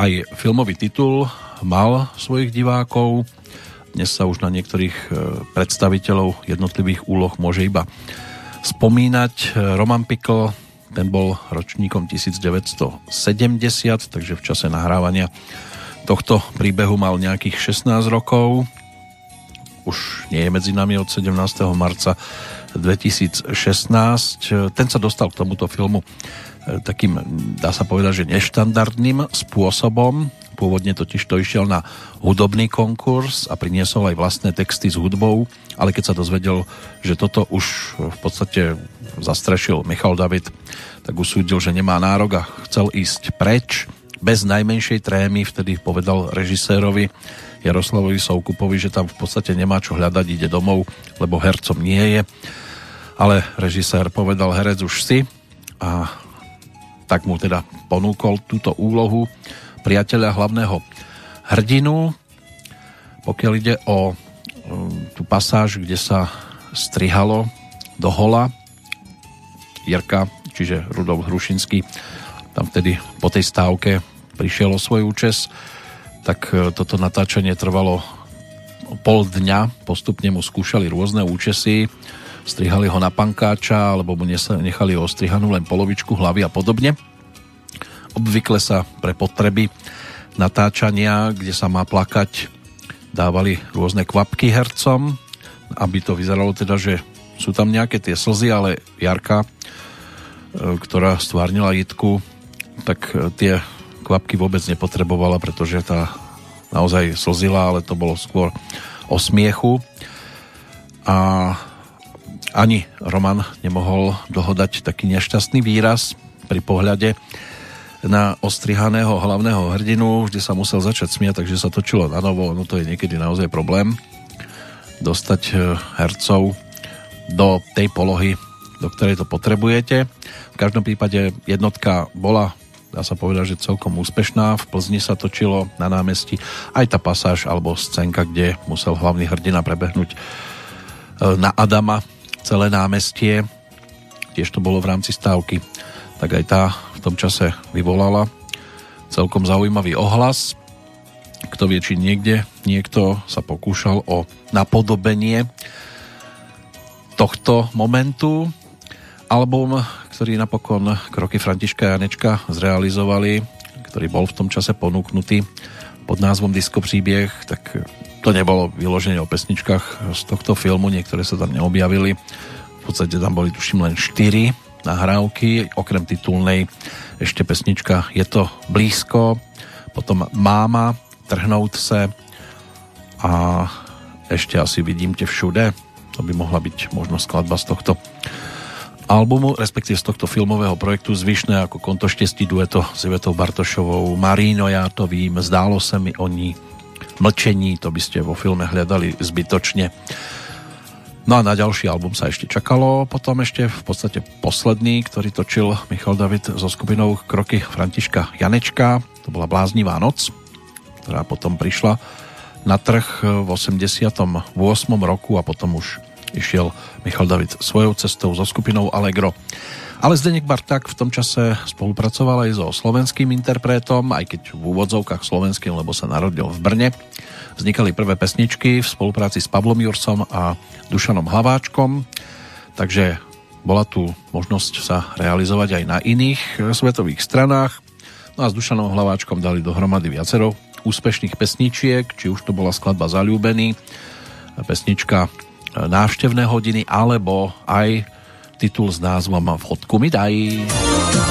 aj filmový titul mal svojich divákov. Dnes sa už na niektorých e, predstaviteľov jednotlivých úloh môže iba spomínať. Roman Pikl, ten bol ročníkom 1970, takže v čase nahrávania tohto príbehu mal nejakých 16 rokov. Už nie je medzi nami od 17. marca 2016. Ten sa dostal k tomuto filmu takým, dá sa povedať, že neštandardným spôsobom. Pôvodne totiž to išiel na hudobný konkurs a priniesol aj vlastné texty s hudbou, ale keď sa dozvedel, že toto už v podstate zastrešil Michal David, tak usúdil, že nemá nárok a chcel ísť preč. Bez najmenšej trémy vtedy povedal režisérovi Jaroslavovi Soukupovi, že tam v podstate nemá čo hľadať, ide domov, lebo hercom nie je. Ale režisér povedal, herec už si a tak mu teda ponúkol túto úlohu priateľa hlavného hrdinu. Pokiaľ ide o um, tú pasáž, kde sa strihalo do hola Jirka, čiže Rudolf Hrušinský, tam vtedy po tej stávke prišiel o svoj účes, tak e, toto natáčanie trvalo pol dňa, postupne mu skúšali rôzne účesy, strihali ho na pankáča, alebo mu nechali ostrihanú len polovičku hlavy a podobne. Obvykle sa pre potreby natáčania, kde sa má plakať, dávali rôzne kvapky hercom, aby to vyzeralo teda, že sú tam nejaké tie slzy, ale Jarka, e, ktorá stvárnila Jitku, tak e, tie kvapky vôbec nepotrebovala, pretože tá naozaj slzila, ale to bolo skôr o smiechu. A ani Roman nemohol dohodať taký nešťastný výraz pri pohľade na ostrihaného hlavného hrdinu, vždy sa musel začať smiať, takže sa točilo na novo, no to je niekedy naozaj problém dostať e, hercov do tej polohy, do ktorej to potrebujete. V každom prípade jednotka bola dá sa povedať, že celkom úspešná. V Plzni sa točilo na námestí aj tá pasáž alebo scénka, kde musel hlavný hrdina prebehnúť e, na Adama celé námestie. Tiež to bolo v rámci stávky. Tak aj tá v tom čase vyvolala celkom zaujímavý ohlas. Kto vie, či niekde niekto sa pokúšal o napodobenie tohto momentu. Album, ktorý napokon kroky Františka Janečka zrealizovali, ktorý bol v tom čase ponúknutý pod názvom Disco príbeh, tak to nebolo vyloženie o pesničkách z tohto filmu, niektoré sa tam neobjavili. V podstate tam boli tuším len 4 nahrávky, okrem titulnej ešte pesnička Je to blízko, potom Máma, Trhnout se a ešte asi Vidím te všude, to by mohla byť možno skladba z tohto albumu, respektíve z tohto filmového projektu Zvyšné ako konto štestí dueto s Ivetou Bartošovou Maríno, ja to vím, zdálo sa mi o ní mlčení, to by ste vo filme hľadali zbytočne. No a na ďalší album sa ešte čakalo, potom ešte v podstate posledný, ktorý točil Michal David so skupinou Kroky Františka Janečka, to bola Bláznivá noc, ktorá potom prišla na trh v 88. roku a potom už išiel Michal David svojou cestou so skupinou Allegro. Ale Zdeněk Barták v tom čase spolupracoval aj so slovenským interpretom, aj keď v úvodzovkách slovenským, lebo sa narodil v Brne. Vznikali prvé pesničky v spolupráci s Pavlom Jurcom a Dušanom Hlaváčkom, takže bola tu možnosť sa realizovať aj na iných svetových stranách. No a s Dušanom Hlaváčkom dali dohromady viacero úspešných pesničiek, či už to bola skladba Zalúbený, pesnička návštevné hodiny alebo aj titul s názvom Fotku mi daj. zbieraj.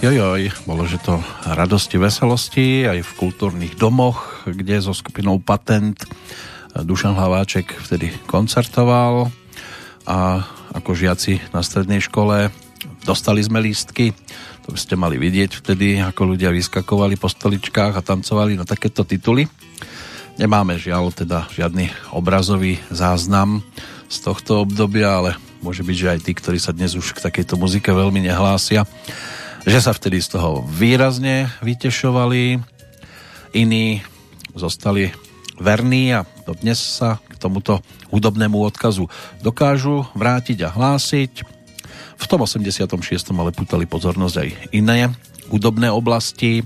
Jojoj, bolo, že to radosti, veselosti aj v kultúrnych domoch, kde so skupinou Patent Dušan Hlaváček vtedy koncertoval. A ako žiaci na strednej škole dostali sme lístky, to ste mali vidieť vtedy, ako ľudia vyskakovali po stoličkách a tancovali na takéto tituly. Nemáme žiaľ teda žiadny obrazový záznam z tohto obdobia, ale môže byť, že aj tí, ktorí sa dnes už k takejto muzike veľmi nehlásia, že sa vtedy z toho výrazne vytešovali, iní zostali verní a dnes sa k tomuto hudobnému odkazu dokážu vrátiť a hlásiť. V tom 86. ale putali pozornosť aj iné hudobné oblasti.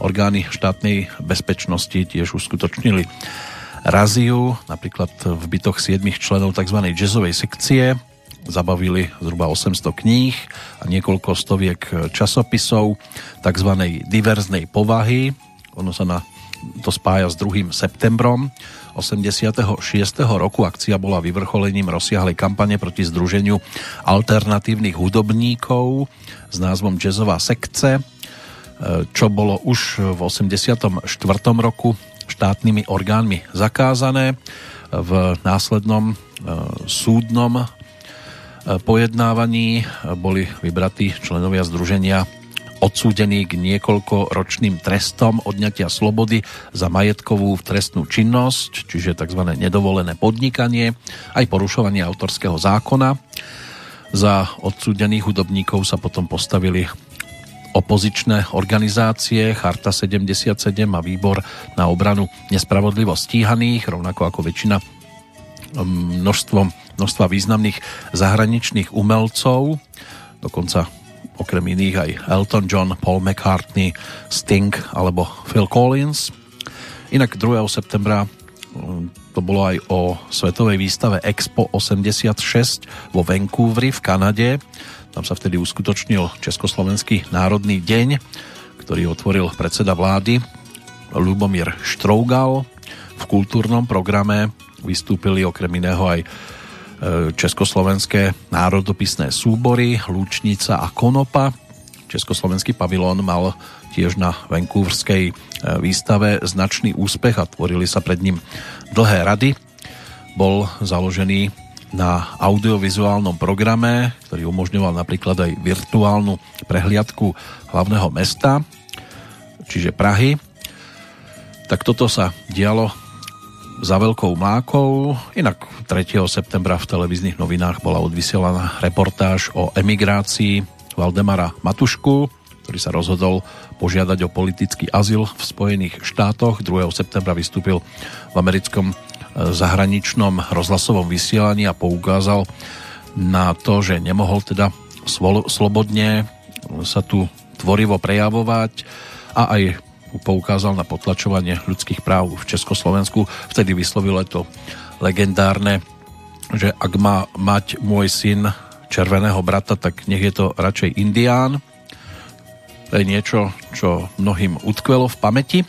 Orgány štátnej bezpečnosti tiež uskutočnili raziu, napríklad v bytoch 7 členov tzv. jazzovej sekcie. Zabavili zhruba 800 kníh a niekoľko stoviek časopisov tzv. diverznej povahy. Ono sa na to spája s 2. septembrom 86. roku. Akcia bola vyvrcholením rozsiahlej kampane proti združeniu alternatívnych hudobníkov s názvom Jazzová sekce, čo bolo už v 84. roku štátnymi orgánmi zakázané. V následnom e, súdnom e, pojednávaní boli vybratí členovia združenia odsúdení k niekoľko ročným trestom odňatia slobody za majetkovú trestnú činnosť, čiže tzv. nedovolené podnikanie, aj porušovanie autorského zákona. Za odsúdených hudobníkov sa potom postavili opozičné organizácie Charta 77 a Výbor na obranu nespravodlivo stíhaných, rovnako ako väčšina množstvo, množstva významných zahraničných umelcov, dokonca okrem iných aj Elton John, Paul McCartney, Sting alebo Phil Collins. Inak 2. septembra um, to bolo aj o svetovej výstave Expo 86 vo Vancouveri v Kanade. Tam sa vtedy uskutočnil Československý národný deň, ktorý otvoril predseda vlády Lubomír Štrougal. V kultúrnom programe vystúpili okrem iného aj e, československé národopisné súbory Lúčnica a Konopa. Československý pavilón mal tiež na Vancouverskej e, výstave značný úspech a tvorili sa pred ním dlhé rady. Bol založený na audiovizuálnom programe, ktorý umožňoval napríklad aj virtuálnu prehliadku hlavného mesta, čiže Prahy. Tak toto sa dialo za veľkou mákou. Inak 3. septembra v televíznych novinách bola odvysielaná reportáž o emigrácii Valdemara Matušku, ktorý sa rozhodol požiadať o politický azyl v Spojených štátoch. 2. septembra vystúpil v americkom zahraničnom rozhlasovom vysielaní a poukázal na to, že nemohol teda slobodne sa tu tvorivo prejavovať a aj poukázal na potlačovanie ľudských práv v Československu. Vtedy vyslovilo to legendárne, že ak má mať môj syn červeného brata, tak nech je to radšej indián. To je niečo, čo mnohým utkvelo v pamäti.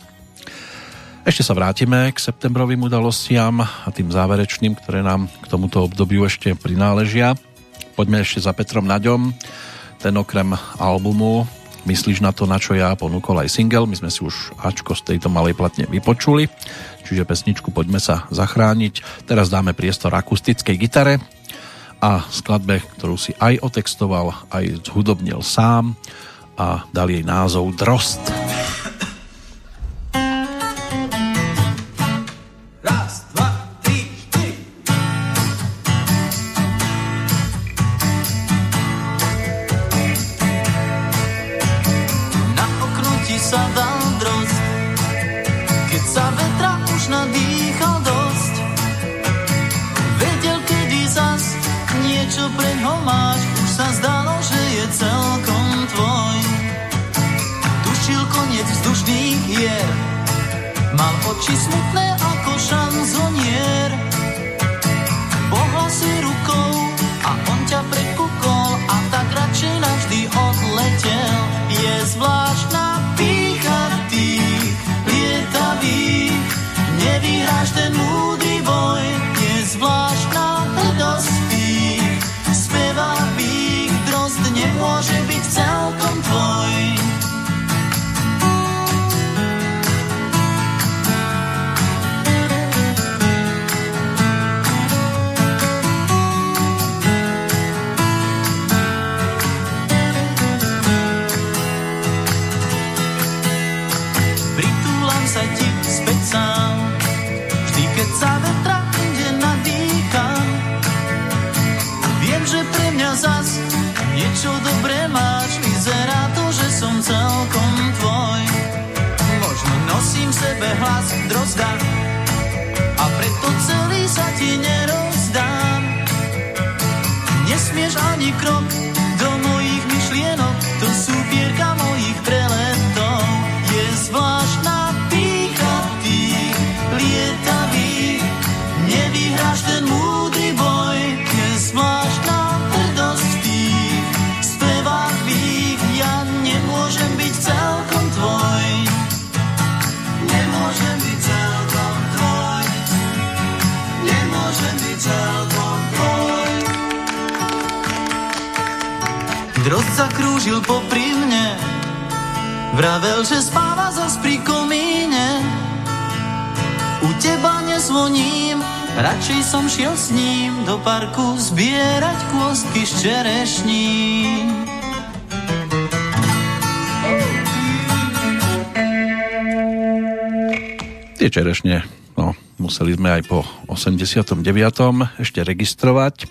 Ešte sa vrátime k septembrovým udalostiam a tým záverečným, ktoré nám k tomuto obdobiu ešte prináležia. Poďme ešte za Petrom Naďom. Ten okrem albumu Myslíš na to, na čo ja ponúkol aj single. My sme si už Ačko z tejto malej platne vypočuli, čiže pesničku Poďme sa zachrániť. Teraz dáme priestor akustickej gitare a skladbe, ktorú si aj otextoval, aj zhudobnil sám a dal jej názov Drost. Drost. otro zakrúžil popri mne, vravel, že spáva zas pri komíne. U teba nezvoním, radšej som šiel s ním do parku zbierať kôstky z čerešní. Tie čerešne, no, museli sme aj po 89. ešte registrovať.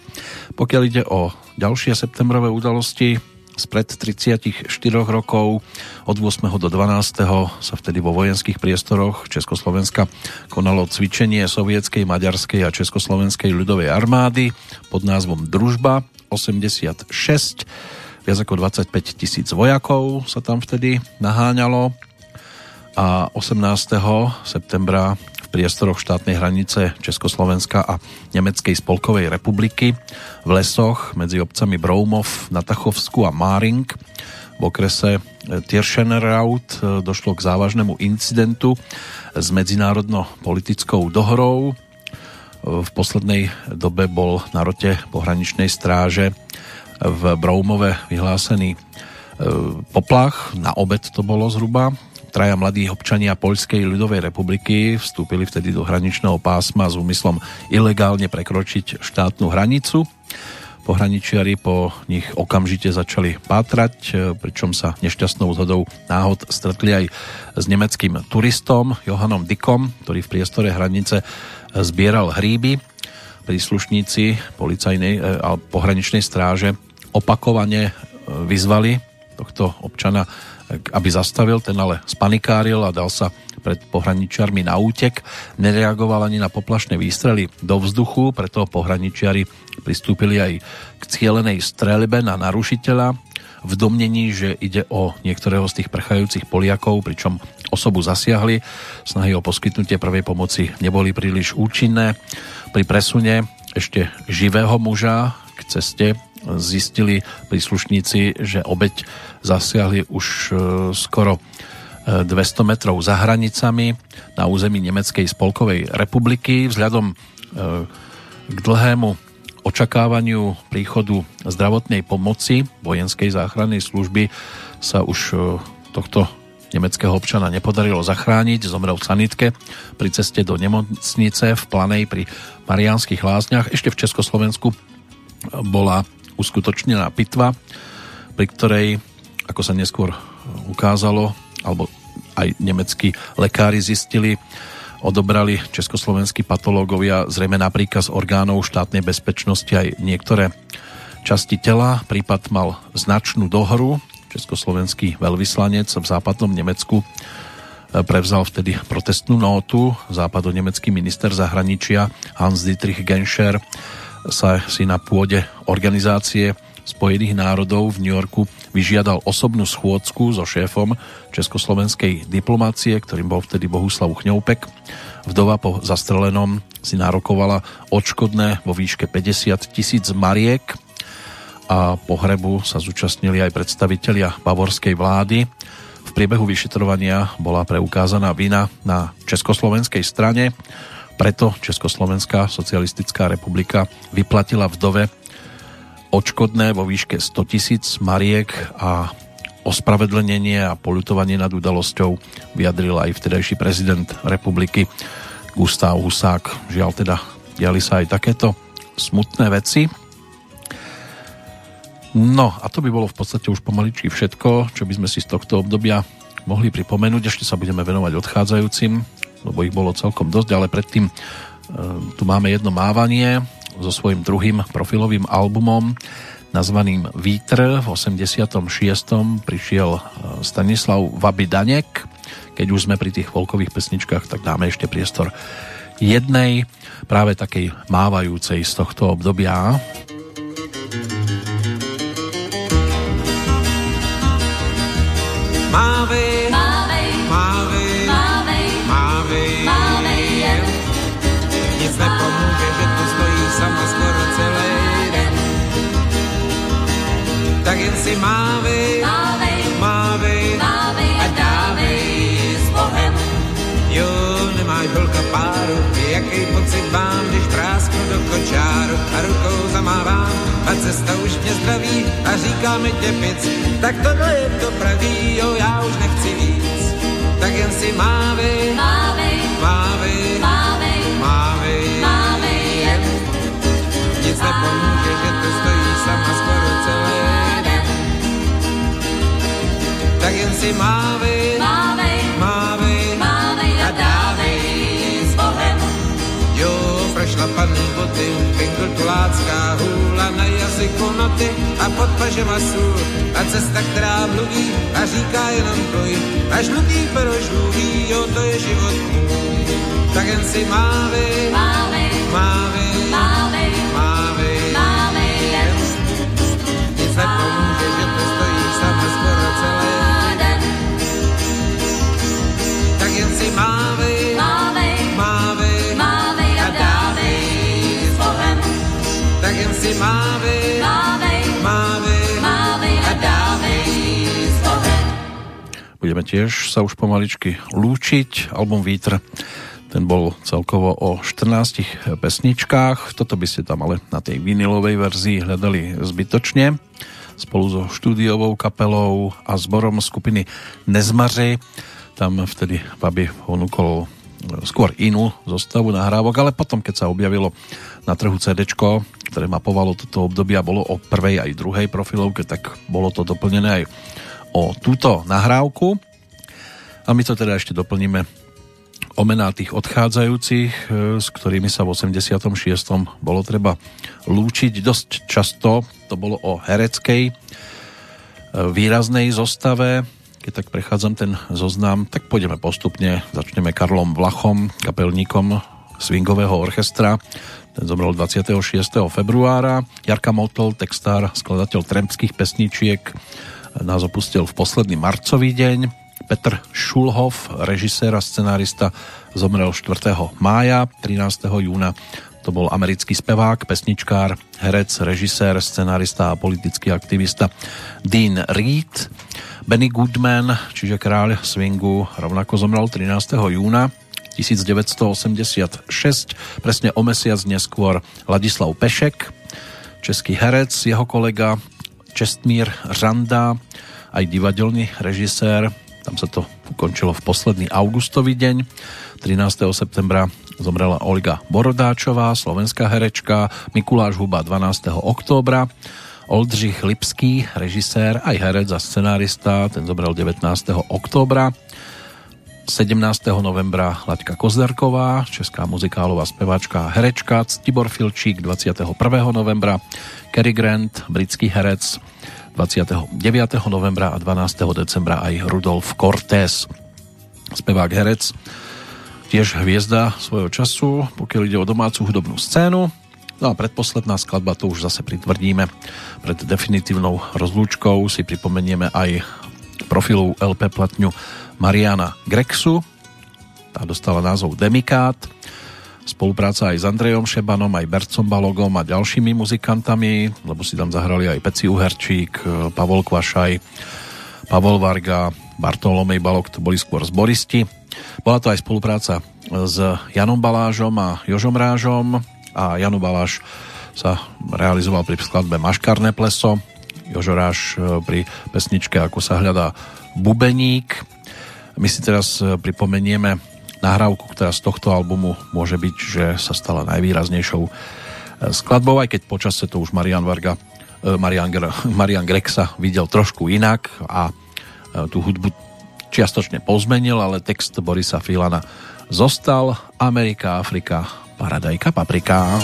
Pokiaľ ide o ďalšie septembrové udalosti, spred 34 rokov od 8. do 12. sa vtedy vo vojenských priestoroch Československa konalo cvičenie sovietskej, maďarskej a československej ľudovej armády pod názvom Družba 86. Viac ako 25 tisíc vojakov sa tam vtedy naháňalo a 18. septembra priestoroch štátnej hranice Československa a Nemeckej spolkovej republiky v lesoch medzi obcami Broumov, Natachovsku a Máring. V okrese Tirschenraut e, došlo k závažnému incidentu s medzinárodno-politickou dohrou. E, v poslednej dobe bol na rote pohraničnej stráže v Broumove vyhlásený e, poplach, na obed to bolo zhruba, Traja mladí občania Poľskej ľudovej republiky vstúpili vtedy do hraničného pásma s úmyslom ilegálne prekročiť štátnu hranicu. Pohraničiari po nich okamžite začali pátrať, pričom sa nešťastnou zhodou náhod stretli aj s nemeckým turistom Johanom Dikom, ktorý v priestore hranice zbieral hríby. Príslušníci policajnej e, a pohraničnej stráže opakovane e, vyzvali tohto občana aby zastavil, ten ale spanikáril a dal sa pred pohraničiarmi na útek. Nereagoval ani na poplašné výstrely do vzduchu, preto pohraničiari pristúpili aj k cielenej strelbe na narušiteľa v domnení, že ide o niektorého z tých prchajúcich Poliakov, pričom osobu zasiahli. Snahy o poskytnutie prvej pomoci neboli príliš účinné. Pri presune ešte živého muža k ceste zistili príslušníci, že obeď zasiahli už e, skoro 200 e, metrov za hranicami na území Nemeckej spolkovej republiky. Vzhľadom e, k dlhému očakávaniu príchodu zdravotnej pomoci vojenskej záchrannej služby sa už tohto nemeckého občana nepodarilo zachrániť, zomrel v sanitke pri ceste do nemocnice v Planej pri Mariánskych lázniach. Ešte v Československu bola uskutočnená pitva, pri ktorej, ako sa neskôr ukázalo, alebo aj nemeckí lekári zistili, odobrali československí patológovia zrejme na príkaz orgánov štátnej bezpečnosti aj niektoré časti tela. Prípad mal značnú dohru. Československý veľvyslanec v západnom Nemecku eh, prevzal vtedy protestnú nótu. Západonemecký minister zahraničia Hans Dietrich Genscher sa si na pôde organizácie Spojených národov v New Yorku vyžiadal osobnú schôdzku so šéfom československej diplomácie, ktorým bol vtedy Bohuslav Chňoupek. Vdova po zastrelenom si nárokovala odškodné vo výške 50 tisíc mariek a pohrebu sa zúčastnili aj predstavitelia bavorskej vlády. V priebehu vyšetrovania bola preukázaná vina na československej strane preto Československá socialistická republika vyplatila vdove odškodné vo výške 100 tisíc mariek a ospravedlnenie a polutovanie nad udalosťou vyjadril aj vtedajší prezident republiky Gustav Husák. Žiaľ teda, diali sa aj takéto smutné veci. No a to by bolo v podstate už pomaličky všetko, čo by sme si z tohto obdobia mohli pripomenúť. Ešte sa budeme venovať odchádzajúcim lebo ich bolo celkom dosť, ale predtým e, tu máme jedno mávanie so svojím druhým profilovým albumom nazvaným Vítr. V 86. prišiel e, Stanislav Vabidanek. Keď už sme pri tých folkových pesničkách, tak dáme ešte priestor jednej, práve takej mávajúcej z tohto obdobia. Mávej páru, jaký pocit mám, když prásknu do kočáru a rukou zamávám a cesta už mě zdraví a říká mi těpic. Tak tohle je to pravý, jo, já už nechci víc. Tak jen si mávej, Mávej, mávej, mávej, mávej, mávej jen. Nic nepomůže, že to stojí sama skoro den. Tak jen si Mávej, prošlapaný boty, pingl tulácká hůla na jazyku noty a pod pažema sůl a cesta, která mluví a říká jenom pluj. A žlutý pero žluví, jo, to je život můj. Tak jen si mávej, Mávej, mávej, mávej, mávej, mávej jen. nic nepomůže, že to stojí sama skoro celý Den, mávej, Mávej, mávej, mávej a dávej s Bohem. Budeme tiež sa už pomaličky lúčiť. Album Vítr, ten bol celkovo o 14 pesničkách. Toto by ste tam ale na tej vinilovej verzii hľadali zbytočne. Spolu so štúdiovou kapelou a zborom skupiny Nezmaři. Tam vtedy Babi ponúkol skôr inú zostavu nahrávok, ale potom, keď sa objavilo na trhu CD, ktoré mapovalo toto obdobie a bolo o prvej aj druhej profilovke, tak bolo to doplnené aj o túto nahrávku. A my to teda ešte doplníme o mená tých odchádzajúcich, e, s ktorými sa v 86. bolo treba lúčiť. Dosť často to bolo o hereckej e, výraznej zostave. Keď tak prechádzam ten zoznam, tak pôjdeme postupne. Začneme Karlom Vlachom, kapelníkom swingového orchestra. Ten zomrel 26. februára. Jarka Motl, textár, skladateľ trempských pesničiek, nás opustil v posledný marcový deň. Petr Šulhov, režisér a scenárista, zomrel 4. mája, 13. júna to bol americký spevák, pesničkár, herec, režisér, scenárista a politický aktivista Dean Reed. Benny Goodman, čiže kráľ swingu, rovnako zomrel 13. júna 1986, presne o mesiac neskôr Ladislav Pešek, český herec, jeho kolega Čestmír Randa, aj divadelný režisér, tam sa to ukončilo v posledný augustový deň. 13. septembra zomrela Olga Borodáčová, slovenská herečka, Mikuláš Huba 12. októbra, Oldřich Lipský, režisér, aj herec a scenárista, ten zomrel 19. októbra. 17. novembra Laďka Kozdarková, česká muzikálová speváčka a herečka, Tibor Filčík 21. novembra, Cary Grant, britský herec, 29. novembra a 12. decembra aj Rudolf Cortés, spevák herec, tiež hviezda svojho času, pokiaľ ide o domácu hudobnú scénu. No a predposledná skladba, to už zase pritvrdíme. Pred definitívnou rozlúčkou si pripomenieme aj profilu LP platňu Mariana Grexu. Tá dostala názov Demikát. Spolupráca aj s Andrejom Šebanom, aj Bercom Balogom a ďalšími muzikantami, lebo si tam zahrali aj Peci Uherčík, Pavol Kvašaj, Pavol Varga, Bartolomej Balok, to boli skôr zboristi. Bola to aj spolupráca s Janom Balážom a Jožom Rážom a Jano Baláš sa realizoval pri skladbe Maškarné pleso, Jožo Ráž pri pesničke Ako sa hľadá bubeník. My si teraz pripomenieme nahrávku, ktorá z tohto albumu môže byť, že sa stala najvýraznejšou skladbou, aj keď počasie to už Marian Varga, Marian, Marian Grexa videl trošku inak a tú hudbu čiastočne pozmenil, ale text Borisa Filana zostal Amerika, Afrika, Paradajka, Paprika.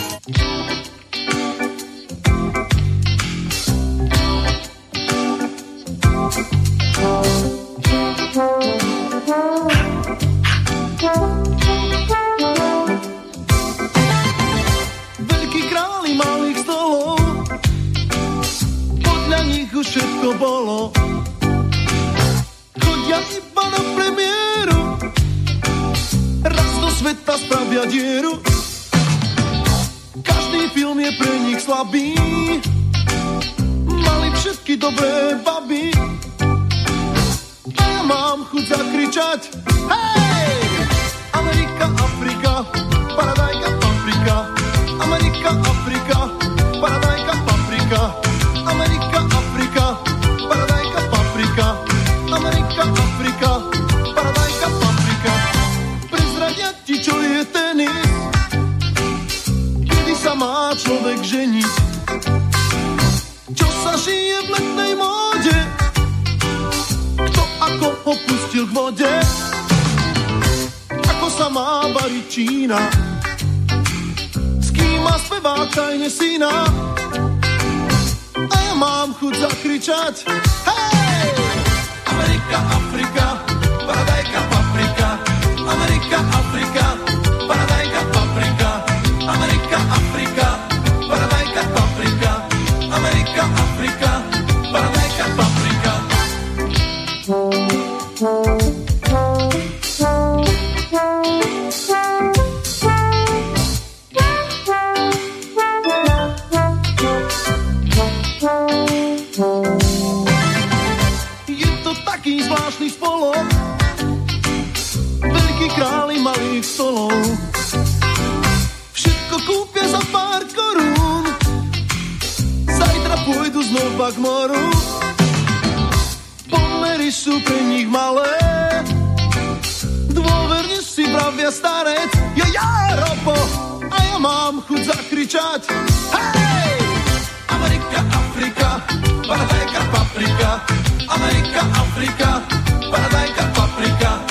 Sveta spravia dieru. Každý film je pre nich slabý. Mali všetky dobré baby. Ja mám chuť zakričať Hej! Amerika, Afrika, paradajka, paprika Amerika, Afrika, človek ženiť? Čo sa žije v letnej móde? Kto ako ho pustil k vode? Ako sa má variť Čína? S kým má speváka aj syna? A ja mám chuť zakričať Hej! Amerika, Afrika, paradajka, paprika Amerika, Afrika, k moru. Pomery sú pre nich malé. Dôverne si pravia starec Ja, ja, ropo A ja mám chuť zakričať. Hej! Amerika, Afrika Paradajka, paprika. Amerika, Afrika Paradajka, paprika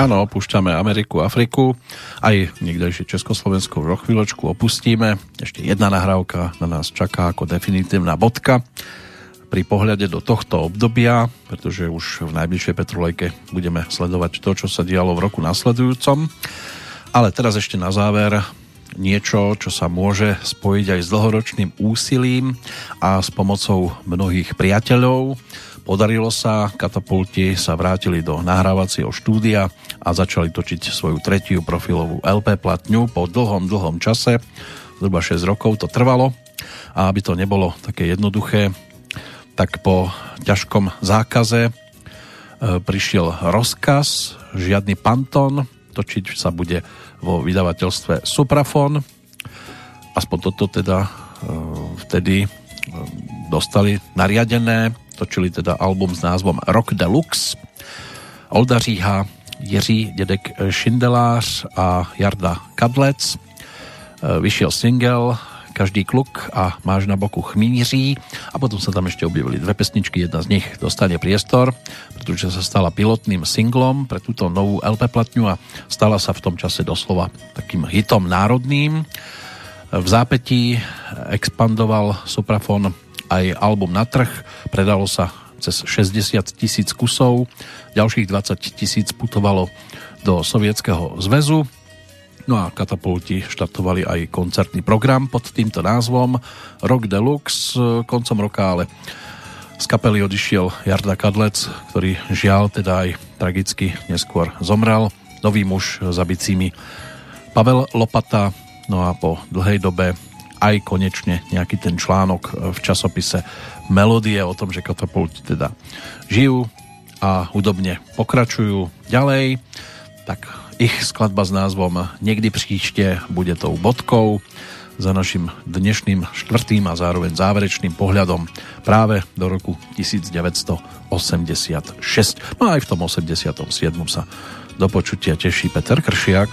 Áno, opúšťame Ameriku, Afriku, aj niekdejšie Československo o chvíľočku opustíme. Ešte jedna nahrávka na nás čaká ako definitívna bodka pri pohľade do tohto obdobia, pretože už v najbližšej Petrolejke budeme sledovať to, čo sa dialo v roku nasledujúcom. Ale teraz ešte na záver niečo, čo sa môže spojiť aj s dlhoročným úsilím a s pomocou mnohých priateľov. Podarilo sa, katapulti sa vrátili do nahrávacieho štúdia a začali točiť svoju tretiu profilovú LP platňu po dlhom, dlhom čase. Zhruba 6 rokov to trvalo a aby to nebolo také jednoduché, tak po ťažkom zákaze e, prišiel rozkaz, žiadny pantón, točiť sa bude vo vydavateľstve Suprafon. Aspoň toto teda e, vtedy e, dostali nariadené, točili teda album s názvom Rock Deluxe. Olda Říha, Jiří Dědek Šindelář a Jarda Kadlec. E, Vyšiel single Každý kluk a Máš na boku chmíří a potom sa tam ešte objavili dve pesničky, jedna z nich dostane priestor, pretože sa stala pilotným singlom pre túto novú LP platňu a stala sa v tom čase doslova takým hitom národným. V zápetí expandoval Suprafon aj album na trh, predalo sa cez 60 tisíc kusov, ďalších 20 tisíc putovalo do Sovietskeho zväzu, no a katapulti štartovali aj koncertný program pod týmto názvom Rock Deluxe. Koncom roka, ale z kapely odišiel Jarda Kadlec, ktorý žiaľ teda aj tragicky neskôr zomrel. Nový muž za bicími Pavel Lopata, no a po dlhej dobe aj konečne nejaký ten článok v časopise Melodie o tom, že katapulti teda žijú a hudobne pokračujú ďalej, tak ich skladba s názvom Niekdy příště bude tou bodkou za našim dnešným štvrtým a zároveň záverečným pohľadom práve do roku 1986. No a aj v tom 87. sa do počutia teší Peter Kršiak.